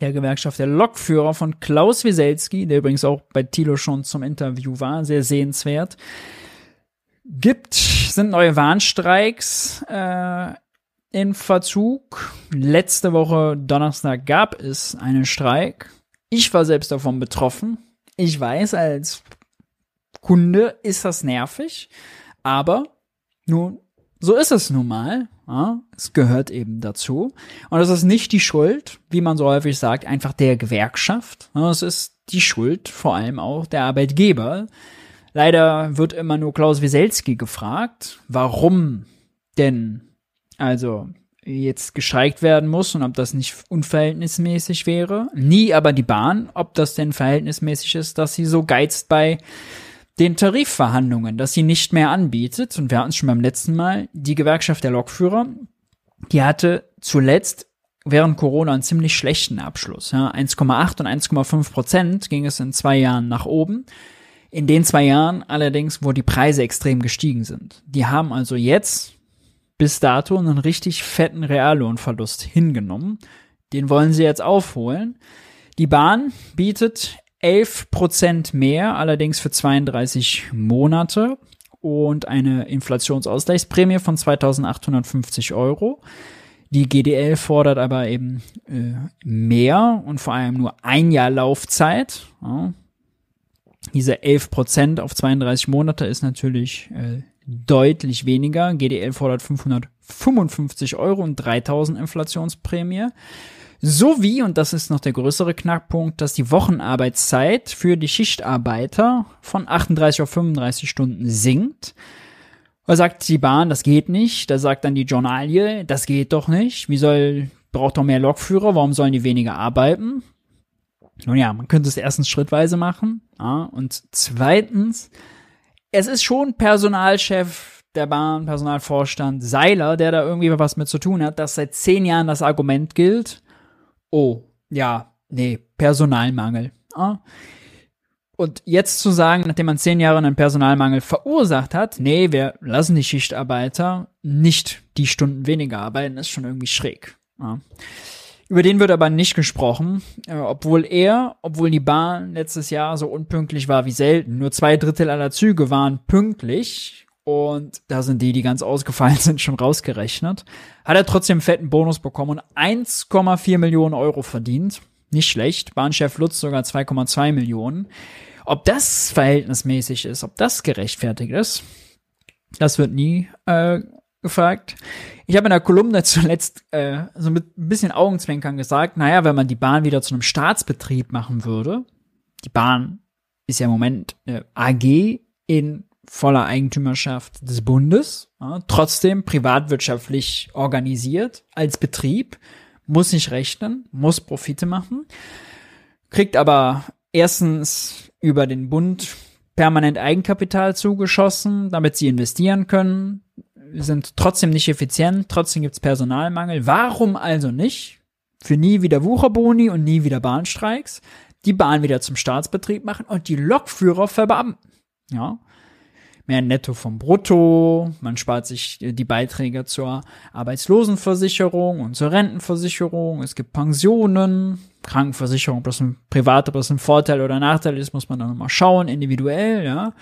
der Gewerkschaft der Lokführer von Klaus Wieselski, der übrigens auch bei Thilo schon zum Interview war, sehr sehenswert, gibt, sind neue Warnstreiks äh, in Verzug. Letzte Woche Donnerstag gab es einen Streik. Ich war selbst davon betroffen. Ich weiß, als Kunde ist das nervig, aber nun, so ist es nun mal. Ja, es gehört eben dazu. Und es ist nicht die Schuld, wie man so häufig sagt, einfach der Gewerkschaft. Es ist die Schuld vor allem auch der Arbeitgeber. Leider wird immer nur Klaus Wieselski gefragt, warum denn also jetzt gestreikt werden muss und ob das nicht unverhältnismäßig wäre. Nie aber die Bahn, ob das denn verhältnismäßig ist, dass sie so geizt bei den Tarifverhandlungen, dass sie nicht mehr anbietet. Und wir hatten es schon beim letzten Mal, die Gewerkschaft der Lokführer, die hatte zuletzt während Corona einen ziemlich schlechten Abschluss. Ja, 1,8 und 1,5 Prozent ging es in zwei Jahren nach oben. In den zwei Jahren allerdings, wo die Preise extrem gestiegen sind. Die haben also jetzt bis dato einen richtig fetten Reallohnverlust hingenommen. Den wollen sie jetzt aufholen. Die Bahn bietet 11 Prozent mehr, allerdings für 32 Monate und eine Inflationsausgleichsprämie von 2850 Euro. Die GDL fordert aber eben äh, mehr und vor allem nur ein Jahr Laufzeit. Ja. Diese 11 Prozent auf 32 Monate ist natürlich äh, deutlich weniger. GDL fordert 555 Euro und 3000 Inflationsprämie. Sowie, und das ist noch der größere Knackpunkt, dass die Wochenarbeitszeit für die Schichtarbeiter von 38 auf 35 Stunden sinkt. Da sagt die Bahn, das geht nicht. Da sagt dann die Journalie, das geht doch nicht. Wie soll, braucht doch mehr Lokführer, warum sollen die weniger arbeiten? Nun ja, man könnte es erstens schrittweise machen. Ja, und zweitens, es ist schon Personalchef der Bahn, Personalvorstand Seiler, der da irgendwie was mit zu tun hat, dass seit zehn Jahren das Argument gilt, oh, ja, nee, Personalmangel. Ja. Und jetzt zu sagen, nachdem man zehn Jahre einen Personalmangel verursacht hat, nee, wir lassen die Schichtarbeiter nicht die Stunden weniger arbeiten, ist schon irgendwie schräg. Ja. Über den wird aber nicht gesprochen, äh, obwohl er, obwohl die Bahn letztes Jahr so unpünktlich war wie selten. Nur zwei Drittel aller Züge waren pünktlich und da sind die, die ganz ausgefallen [laughs] sind, schon rausgerechnet. Hat er trotzdem einen fetten Bonus bekommen und 1,4 Millionen Euro verdient. Nicht schlecht. Bahnchef Lutz sogar 2,2 Millionen. Ob das verhältnismäßig ist, ob das gerechtfertigt ist, das wird nie äh, gefragt. Ich habe in der Kolumne [laughs] zuletzt äh, so mit ein bisschen Augenzwinkern gesagt, naja, wenn man die Bahn wieder zu einem Staatsbetrieb machen würde, die Bahn ist ja im Moment äh, AG in voller Eigentümerschaft des Bundes, ja, trotzdem privatwirtschaftlich organisiert als Betrieb, muss nicht rechnen, muss Profite machen, kriegt aber erstens über den Bund permanent Eigenkapital zugeschossen, damit sie investieren können, sind trotzdem nicht effizient, trotzdem gibt's Personalmangel. Warum also nicht für nie wieder Wucherboni und nie wieder Bahnstreiks die Bahn wieder zum Staatsbetrieb machen und die Lokführer verbeamten? Ja, mehr Netto vom Brutto, man spart sich die Beiträge zur Arbeitslosenversicherung und zur Rentenversicherung, es gibt Pensionen, Krankenversicherung, ob das ein privat, ob das ein Vorteil oder Nachteil ist, muss man dann nochmal schauen, individuell, ja.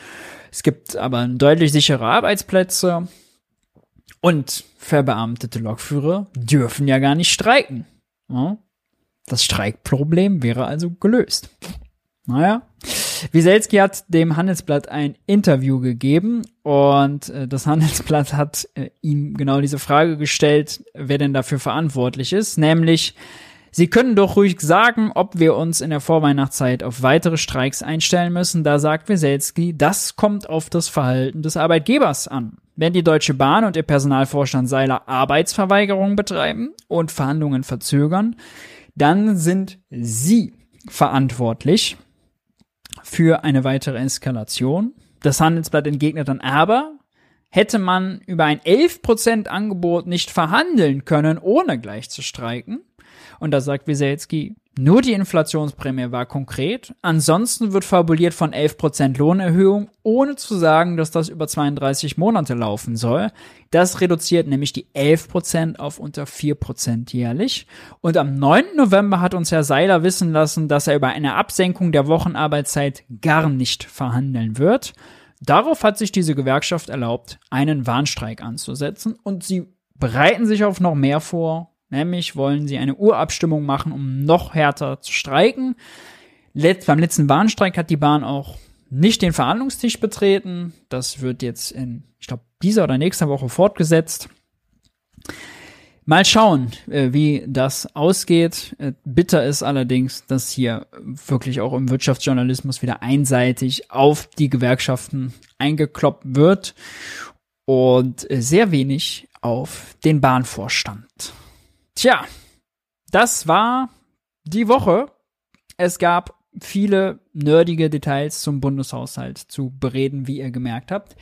Es gibt aber deutlich sichere Arbeitsplätze und verbeamtete Lokführer dürfen ja gar nicht streiken. Das Streikproblem wäre also gelöst. Naja, Wieselski hat dem Handelsblatt ein Interview gegeben und äh, das [laughs] Handelsblatt hat äh, ihm genau diese Frage gestellt, wer denn dafür verantwortlich ist, nämlich Sie können doch ruhig sagen, ob wir uns in der Vorweihnachtszeit auf weitere Streiks einstellen müssen. Da sagt Wieselski, das kommt auf das Verhalten des Arbeitgebers an. Wenn die Deutsche Bahn und ihr Personalvorstand Seiler Arbeitsverweigerung betreiben und Verhandlungen verzögern, dann sind sie verantwortlich für eine weitere Eskalation. Das Handelsblatt entgegnet dann aber, hätte man über ein 11% Angebot nicht verhandeln können, ohne gleich zu streiken. Und da sagt Wieselski, nur die Inflationsprämie war konkret. Ansonsten wird fabuliert von 11% Lohnerhöhung, ohne zu sagen, dass das über 32 Monate laufen soll. Das reduziert nämlich die 11% auf unter 4% jährlich. Und am 9. November hat uns Herr Seiler wissen lassen, dass er über eine Absenkung der Wochenarbeitszeit gar nicht verhandeln wird. Darauf hat sich diese Gewerkschaft erlaubt, einen Warnstreik anzusetzen und sie bereiten sich auf noch mehr vor Nämlich wollen sie eine Urabstimmung machen, um noch härter zu streiken. Let beim letzten Bahnstreik hat die Bahn auch nicht den Verhandlungstisch betreten. Das wird jetzt in, ich glaube, dieser oder nächster Woche fortgesetzt. Mal schauen, äh, wie das ausgeht. Äh, bitter ist allerdings, dass hier wirklich auch im Wirtschaftsjournalismus wieder einseitig auf die Gewerkschaften eingekloppt wird und äh, sehr wenig auf den Bahnvorstand. Tja, das war die Woche. Es gab viele nerdige Details zum Bundeshaushalt zu bereden, wie ihr gemerkt habt.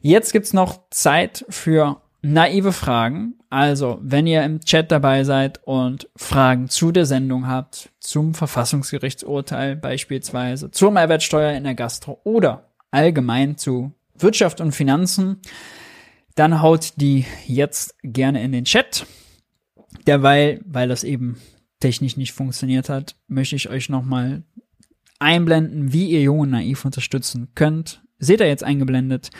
Jetzt gibt's noch Zeit für naive Fragen. Also, wenn ihr im Chat dabei seid und Fragen zu der Sendung habt, zum Verfassungsgerichtsurteil beispielsweise, zur Mehrwertsteuer in der Gastro oder allgemein zu Wirtschaft und Finanzen, dann haut die jetzt gerne in den Chat. Derweil, weil das eben technisch nicht funktioniert hat, möchte ich euch nochmal einblenden, wie ihr Jungen Naiv unterstützen könnt. Seht ihr jetzt eingeblendet.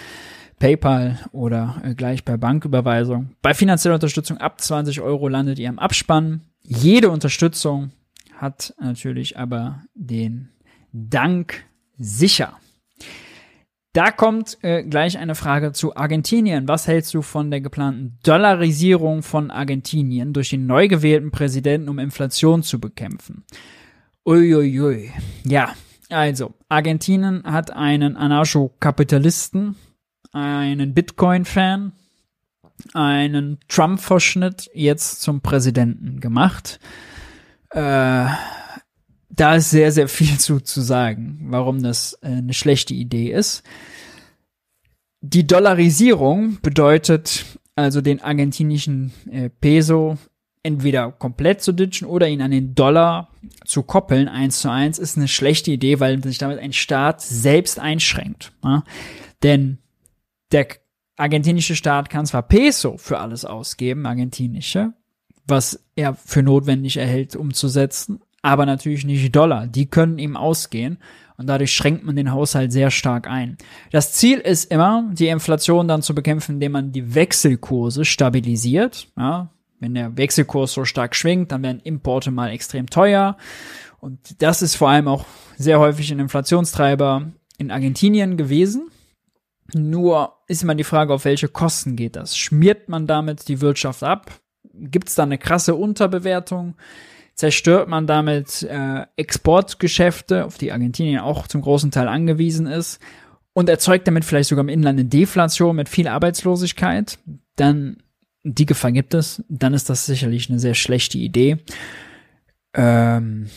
PayPal oder äh, gleich bei Banküberweisung. Bei finanzieller Unterstützung ab 20 Euro landet ihr im Abspann. Jede Unterstützung hat natürlich aber den Dank sicher. Da kommt äh, gleich eine Frage zu Argentinien. Was hältst du von der geplanten Dollarisierung von Argentinien durch den neu gewählten Präsidenten, um Inflation zu bekämpfen? Uiuiui. Ja, also, Argentinien hat einen Anarcho-Kapitalisten, einen Bitcoin-Fan, einen Trump-Verschnitt jetzt zum Präsidenten gemacht. Äh, da ist sehr, sehr viel zu, zu sagen, warum das äh, eine schlechte Idee ist. Die Dollarisierung bedeutet also den argentinischen äh, Peso entweder komplett zu ditchen oder ihn an den Dollar zu koppeln, eins zu eins, ist eine schlechte Idee, weil sich damit ein Staat selbst einschränkt. Ja? Denn der argentinische Staat kann zwar Peso für alles ausgeben, argentinische, was er für notwendig erhält umzusetzen, aber natürlich nicht Dollar. Die können ihm ausgehen und dadurch schränkt man den Haushalt sehr stark ein. Das Ziel ist immer, die Inflation dann zu bekämpfen, indem man die Wechselkurse stabilisiert. Ja, wenn der Wechselkurs so stark schwingt, dann werden Importe mal extrem teuer. Und das ist vor allem auch sehr häufig ein Inflationstreiber in Argentinien gewesen. Nur ist immer die Frage, auf welche Kosten geht das? Schmiert man damit die Wirtschaft ab? Gibt es da eine krasse Unterbewertung? Zerstört man damit äh, Exportgeschäfte, auf die Argentinien auch zum großen Teil angewiesen ist. und erzeugt damit vielleicht sogar im Inland eine Deflation mit viel Arbeitslosigkeit, dann die Gefahr gibt es, dann ist das sicherlich eine sehr schlechte Idee. Ähm,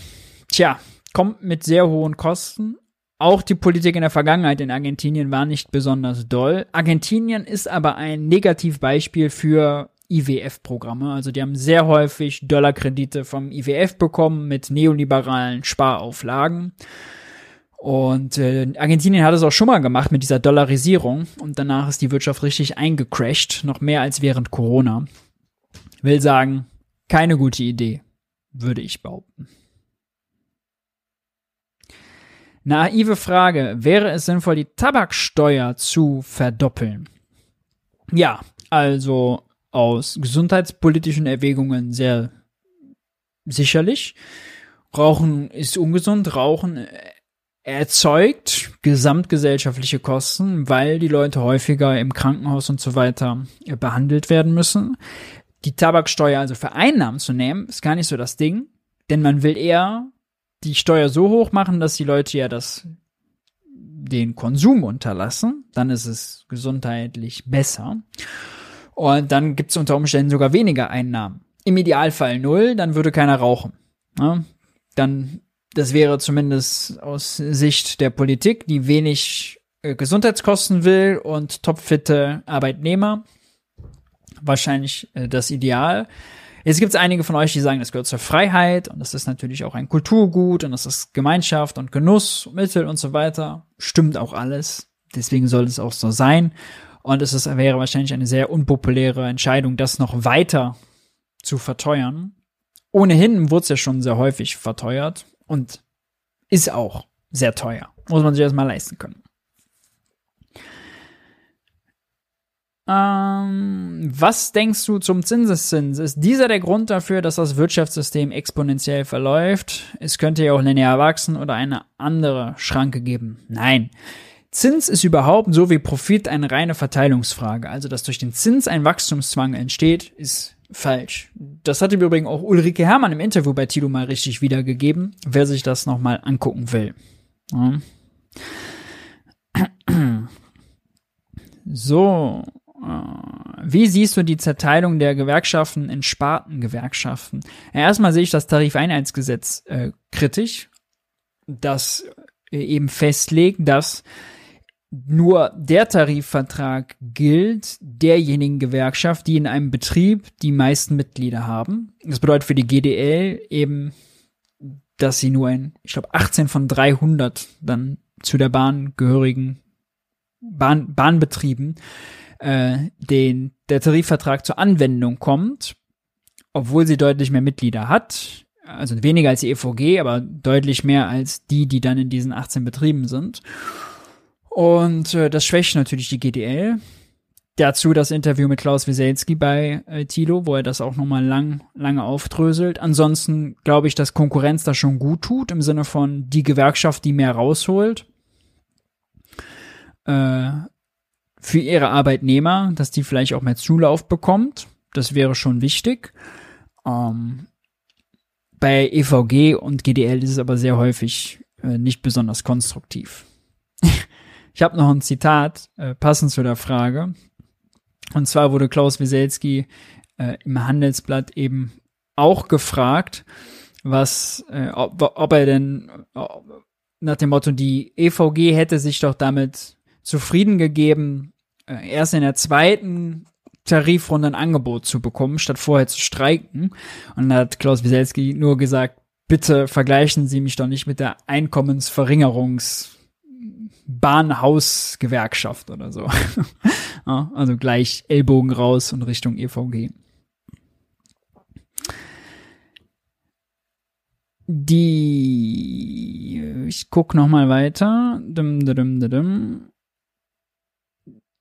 tja, kommt mit sehr hohen Kosten. Auch die Politik in der Vergangenheit in Argentinien war nicht besonders doll. Argentinien ist aber ein Negativbeispiel für IWF-Programme. Also die haben sehr häufig Dollarkredite vom IWF bekommen mit neoliberalen Sparauflagen. Und äh, Argentinien hat es auch schon mal gemacht mit dieser Dollarisierung und danach ist die Wirtschaft richtig eingecrashed, noch mehr als während Corona. Will sagen, keine gute Idee, würde ich behaupten. Naive Frage, wäre es sinnvoll, die Tabaksteuer zu verdoppeln? Ja, also aus gesundheitspolitischen Erwägungen sehr sicherlich. Rauchen ist ungesund, Rauchen erzeugt gesamtgesellschaftliche Kosten, weil die Leute häufiger im Krankenhaus und so weiter behandelt werden müssen. Die Tabaksteuer also für Einnahmen zu nehmen, ist gar nicht so das Ding, denn man will eher die Steuer so hoch machen, dass die Leute ja das den Konsum unterlassen, dann ist es gesundheitlich besser. Und dann gibt es unter Umständen sogar weniger Einnahmen. Im Idealfall null, dann würde keiner rauchen. Ja? Dann das wäre zumindest aus Sicht der Politik, die wenig äh, Gesundheitskosten will und topfitte Arbeitnehmer. Wahrscheinlich äh, das Ideal. Jetzt gibt es einige von euch, die sagen, das gehört zur Freiheit und das ist natürlich auch ein Kulturgut und das ist Gemeinschaft und Genuss, Mittel und so weiter. Stimmt auch alles. Deswegen soll es auch so sein. Und es ist, wäre wahrscheinlich eine sehr unpopuläre Entscheidung, das noch weiter zu verteuern. Ohnehin wurde es ja schon sehr häufig verteuert und ist auch sehr teuer. Muss man sich erstmal leisten können. Ähm, was denkst du zum Zinseszins? Ist dieser der Grund dafür, dass das Wirtschaftssystem exponentiell verläuft? Es könnte ja auch linear wachsen oder eine andere Schranke geben. Nein. Zins ist überhaupt so wie Profit eine reine Verteilungsfrage. Also, dass durch den Zins ein Wachstumszwang entsteht, ist falsch. Das hatte mir übrigens auch Ulrike Hermann im Interview bei Tilo mal richtig wiedergegeben, wer sich das nochmal angucken will. Ja. So, äh, wie siehst du die Zerteilung der Gewerkschaften in Spartengewerkschaften? Erstmal sehe ich das Tarifeinheitsgesetz äh, kritisch, das eben festlegt, dass nur der Tarifvertrag gilt derjenigen Gewerkschaft, die in einem Betrieb die meisten Mitglieder haben. Das bedeutet für die GDL eben, dass sie nur in, ich glaube, 18 von 300 dann zu der Bahn gehörigen Bahn, Bahnbetrieben äh, den der Tarifvertrag zur Anwendung kommt, obwohl sie deutlich mehr Mitglieder hat. Also weniger als die EVG, aber deutlich mehr als die, die dann in diesen 18 Betrieben sind. Und äh, das schwächt natürlich die GDL. Dazu das Interview mit Klaus Wieselski bei äh, Tilo, wo er das auch nochmal lang, lange aufdröselt. Ansonsten glaube ich, dass Konkurrenz da schon gut tut, im Sinne von die Gewerkschaft, die mehr rausholt. Äh, für ihre Arbeitnehmer, dass die vielleicht auch mehr Zulauf bekommt. Das wäre schon wichtig. Ähm, bei EVG und GDL ist es aber sehr häufig äh, nicht besonders konstruktiv. Ich habe noch ein Zitat äh, passend zu der Frage. Und zwar wurde Klaus Wieselski äh, im Handelsblatt eben auch gefragt, was, äh, ob, ob er denn ob, nach dem Motto, die EVG hätte sich doch damit zufrieden gegeben, äh, erst in der zweiten Tarifrunde ein Angebot zu bekommen, statt vorher zu streiken. Und da hat Klaus Wieselski nur gesagt, bitte vergleichen Sie mich doch nicht mit der Einkommensverringerungs- Bahnhausgewerkschaft oder so. [laughs] ja, also gleich Ellbogen raus und Richtung EVG. Die, ich guck noch mal weiter. Dum, dum, dum,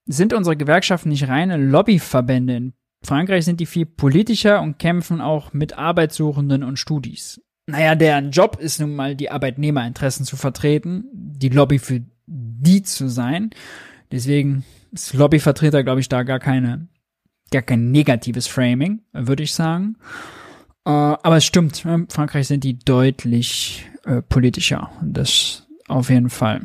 sind unsere Gewerkschaften nicht reine Lobbyverbände? In Frankreich sind die viel politischer und kämpfen auch mit Arbeitssuchenden und Studis. Naja, deren Job ist nun mal, die Arbeitnehmerinteressen zu vertreten. Die Lobby für die zu sein. Deswegen ist Lobbyvertreter, glaube ich, da gar keine, gar kein negatives Framing, würde ich sagen. Äh, aber es stimmt, in Frankreich sind die deutlich äh, politischer. Das auf jeden Fall.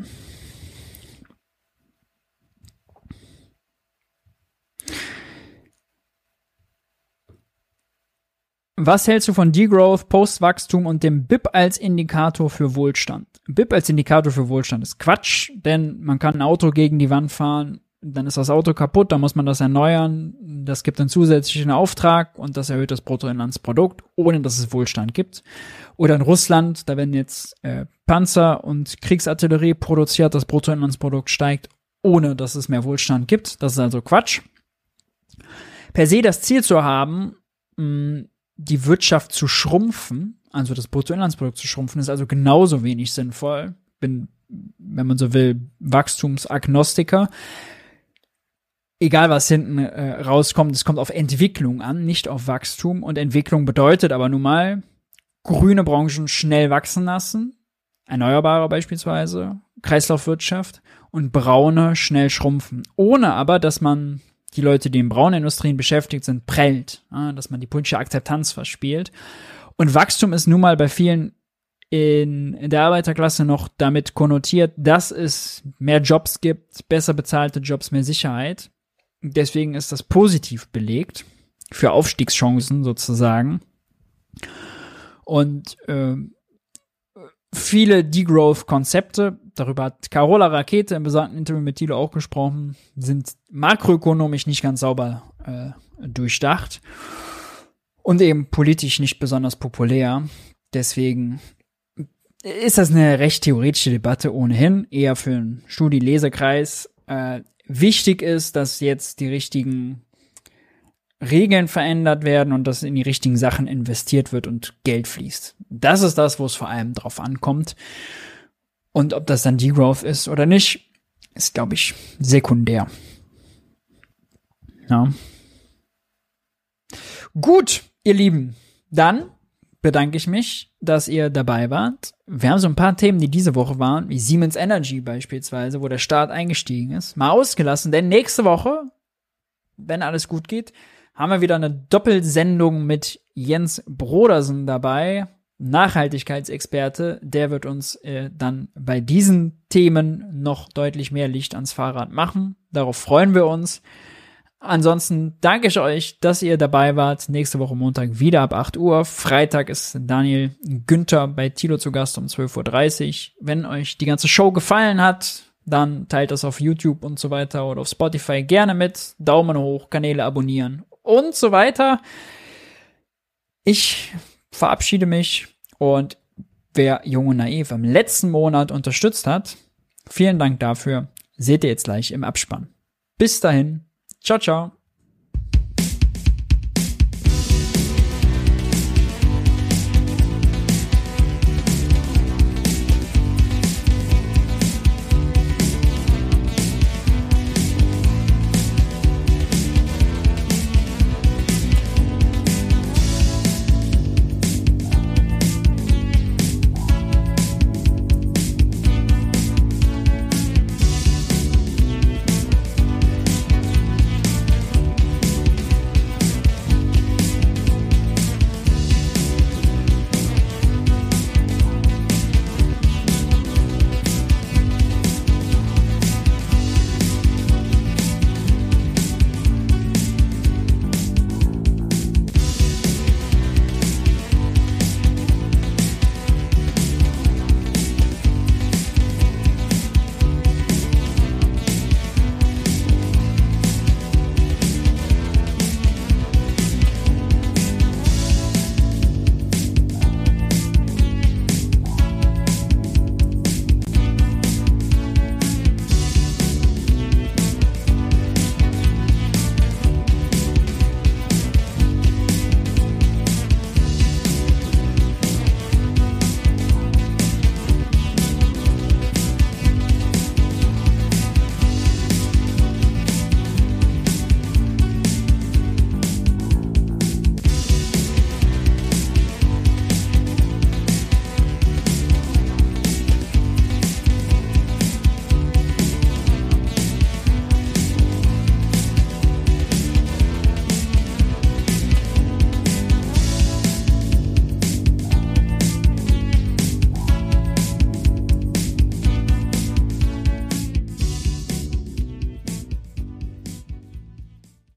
Was hältst du von Degrowth, Postwachstum und dem BIP als Indikator für Wohlstand? BIP als Indikator für Wohlstand ist Quatsch, denn man kann ein Auto gegen die Wand fahren, dann ist das Auto kaputt, dann muss man das erneuern, das gibt einen zusätzlichen Auftrag und das erhöht das Bruttoinlandsprodukt, ohne dass es Wohlstand gibt. Oder in Russland, da werden jetzt äh, Panzer und Kriegsartillerie produziert, das Bruttoinlandsprodukt steigt, ohne dass es mehr Wohlstand gibt. Das ist also Quatsch. Per se das Ziel zu haben, mh, die Wirtschaft zu schrumpfen, also das Bruttoinlandsprodukt zu schrumpfen, ist also genauso wenig sinnvoll. Bin, wenn man so will, Wachstumsagnostiker. Egal was hinten äh, rauskommt, es kommt auf Entwicklung an, nicht auf Wachstum. Und Entwicklung bedeutet aber nun mal, grüne Branchen schnell wachsen lassen, erneuerbare beispielsweise, Kreislaufwirtschaft und braune schnell schrumpfen. Ohne aber, dass man die Leute, die in braunen Industrien beschäftigt sind, prellt, ja, dass man die politische Akzeptanz verspielt. Und Wachstum ist nun mal bei vielen in, in der Arbeiterklasse noch damit konnotiert, dass es mehr Jobs gibt, besser bezahlte Jobs, mehr Sicherheit. Deswegen ist das positiv belegt für Aufstiegschancen sozusagen. Und äh, viele Degrowth-Konzepte, darüber hat Carola Rakete im besagten Interview mit Thilo auch gesprochen, sind makroökonomisch nicht ganz sauber äh, durchdacht und eben politisch nicht besonders populär. Deswegen ist das eine recht theoretische Debatte ohnehin, eher für einen Studi-Lesekreis. Äh, wichtig ist, dass jetzt die richtigen Regeln verändert werden und dass in die richtigen Sachen investiert wird und Geld fließt. Das ist das, wo es vor allem drauf ankommt. Und ob das dann Degrowth ist oder nicht, ist, glaube ich, sekundär. Ja. Gut, ihr Lieben, dann bedanke ich mich, dass ihr dabei wart. Wir haben so ein paar Themen, die diese Woche waren, wie Siemens Energy beispielsweise, wo der Staat eingestiegen ist, mal ausgelassen, denn nächste Woche, wenn alles gut geht, haben wir wieder eine Doppelsendung mit Jens Brodersen dabei, Nachhaltigkeitsexperte. Der wird uns äh, dann bei diesen Themen noch deutlich mehr Licht ans Fahrrad machen. Darauf freuen wir uns. Ansonsten danke ich euch, dass ihr dabei wart. Nächste Woche Montag wieder ab 8 Uhr. Freitag ist Daniel Günther bei Tilo zu Gast um 12.30 Uhr. Wenn euch die ganze Show gefallen hat, dann teilt das auf YouTube und so weiter oder auf Spotify gerne mit. Daumen hoch, Kanäle abonnieren und so weiter. Ich verabschiede mich und wer Junge Naiv im letzten Monat unterstützt hat, vielen Dank dafür. Seht ihr jetzt gleich im Abspann. Bis dahin. Ciao, ciao.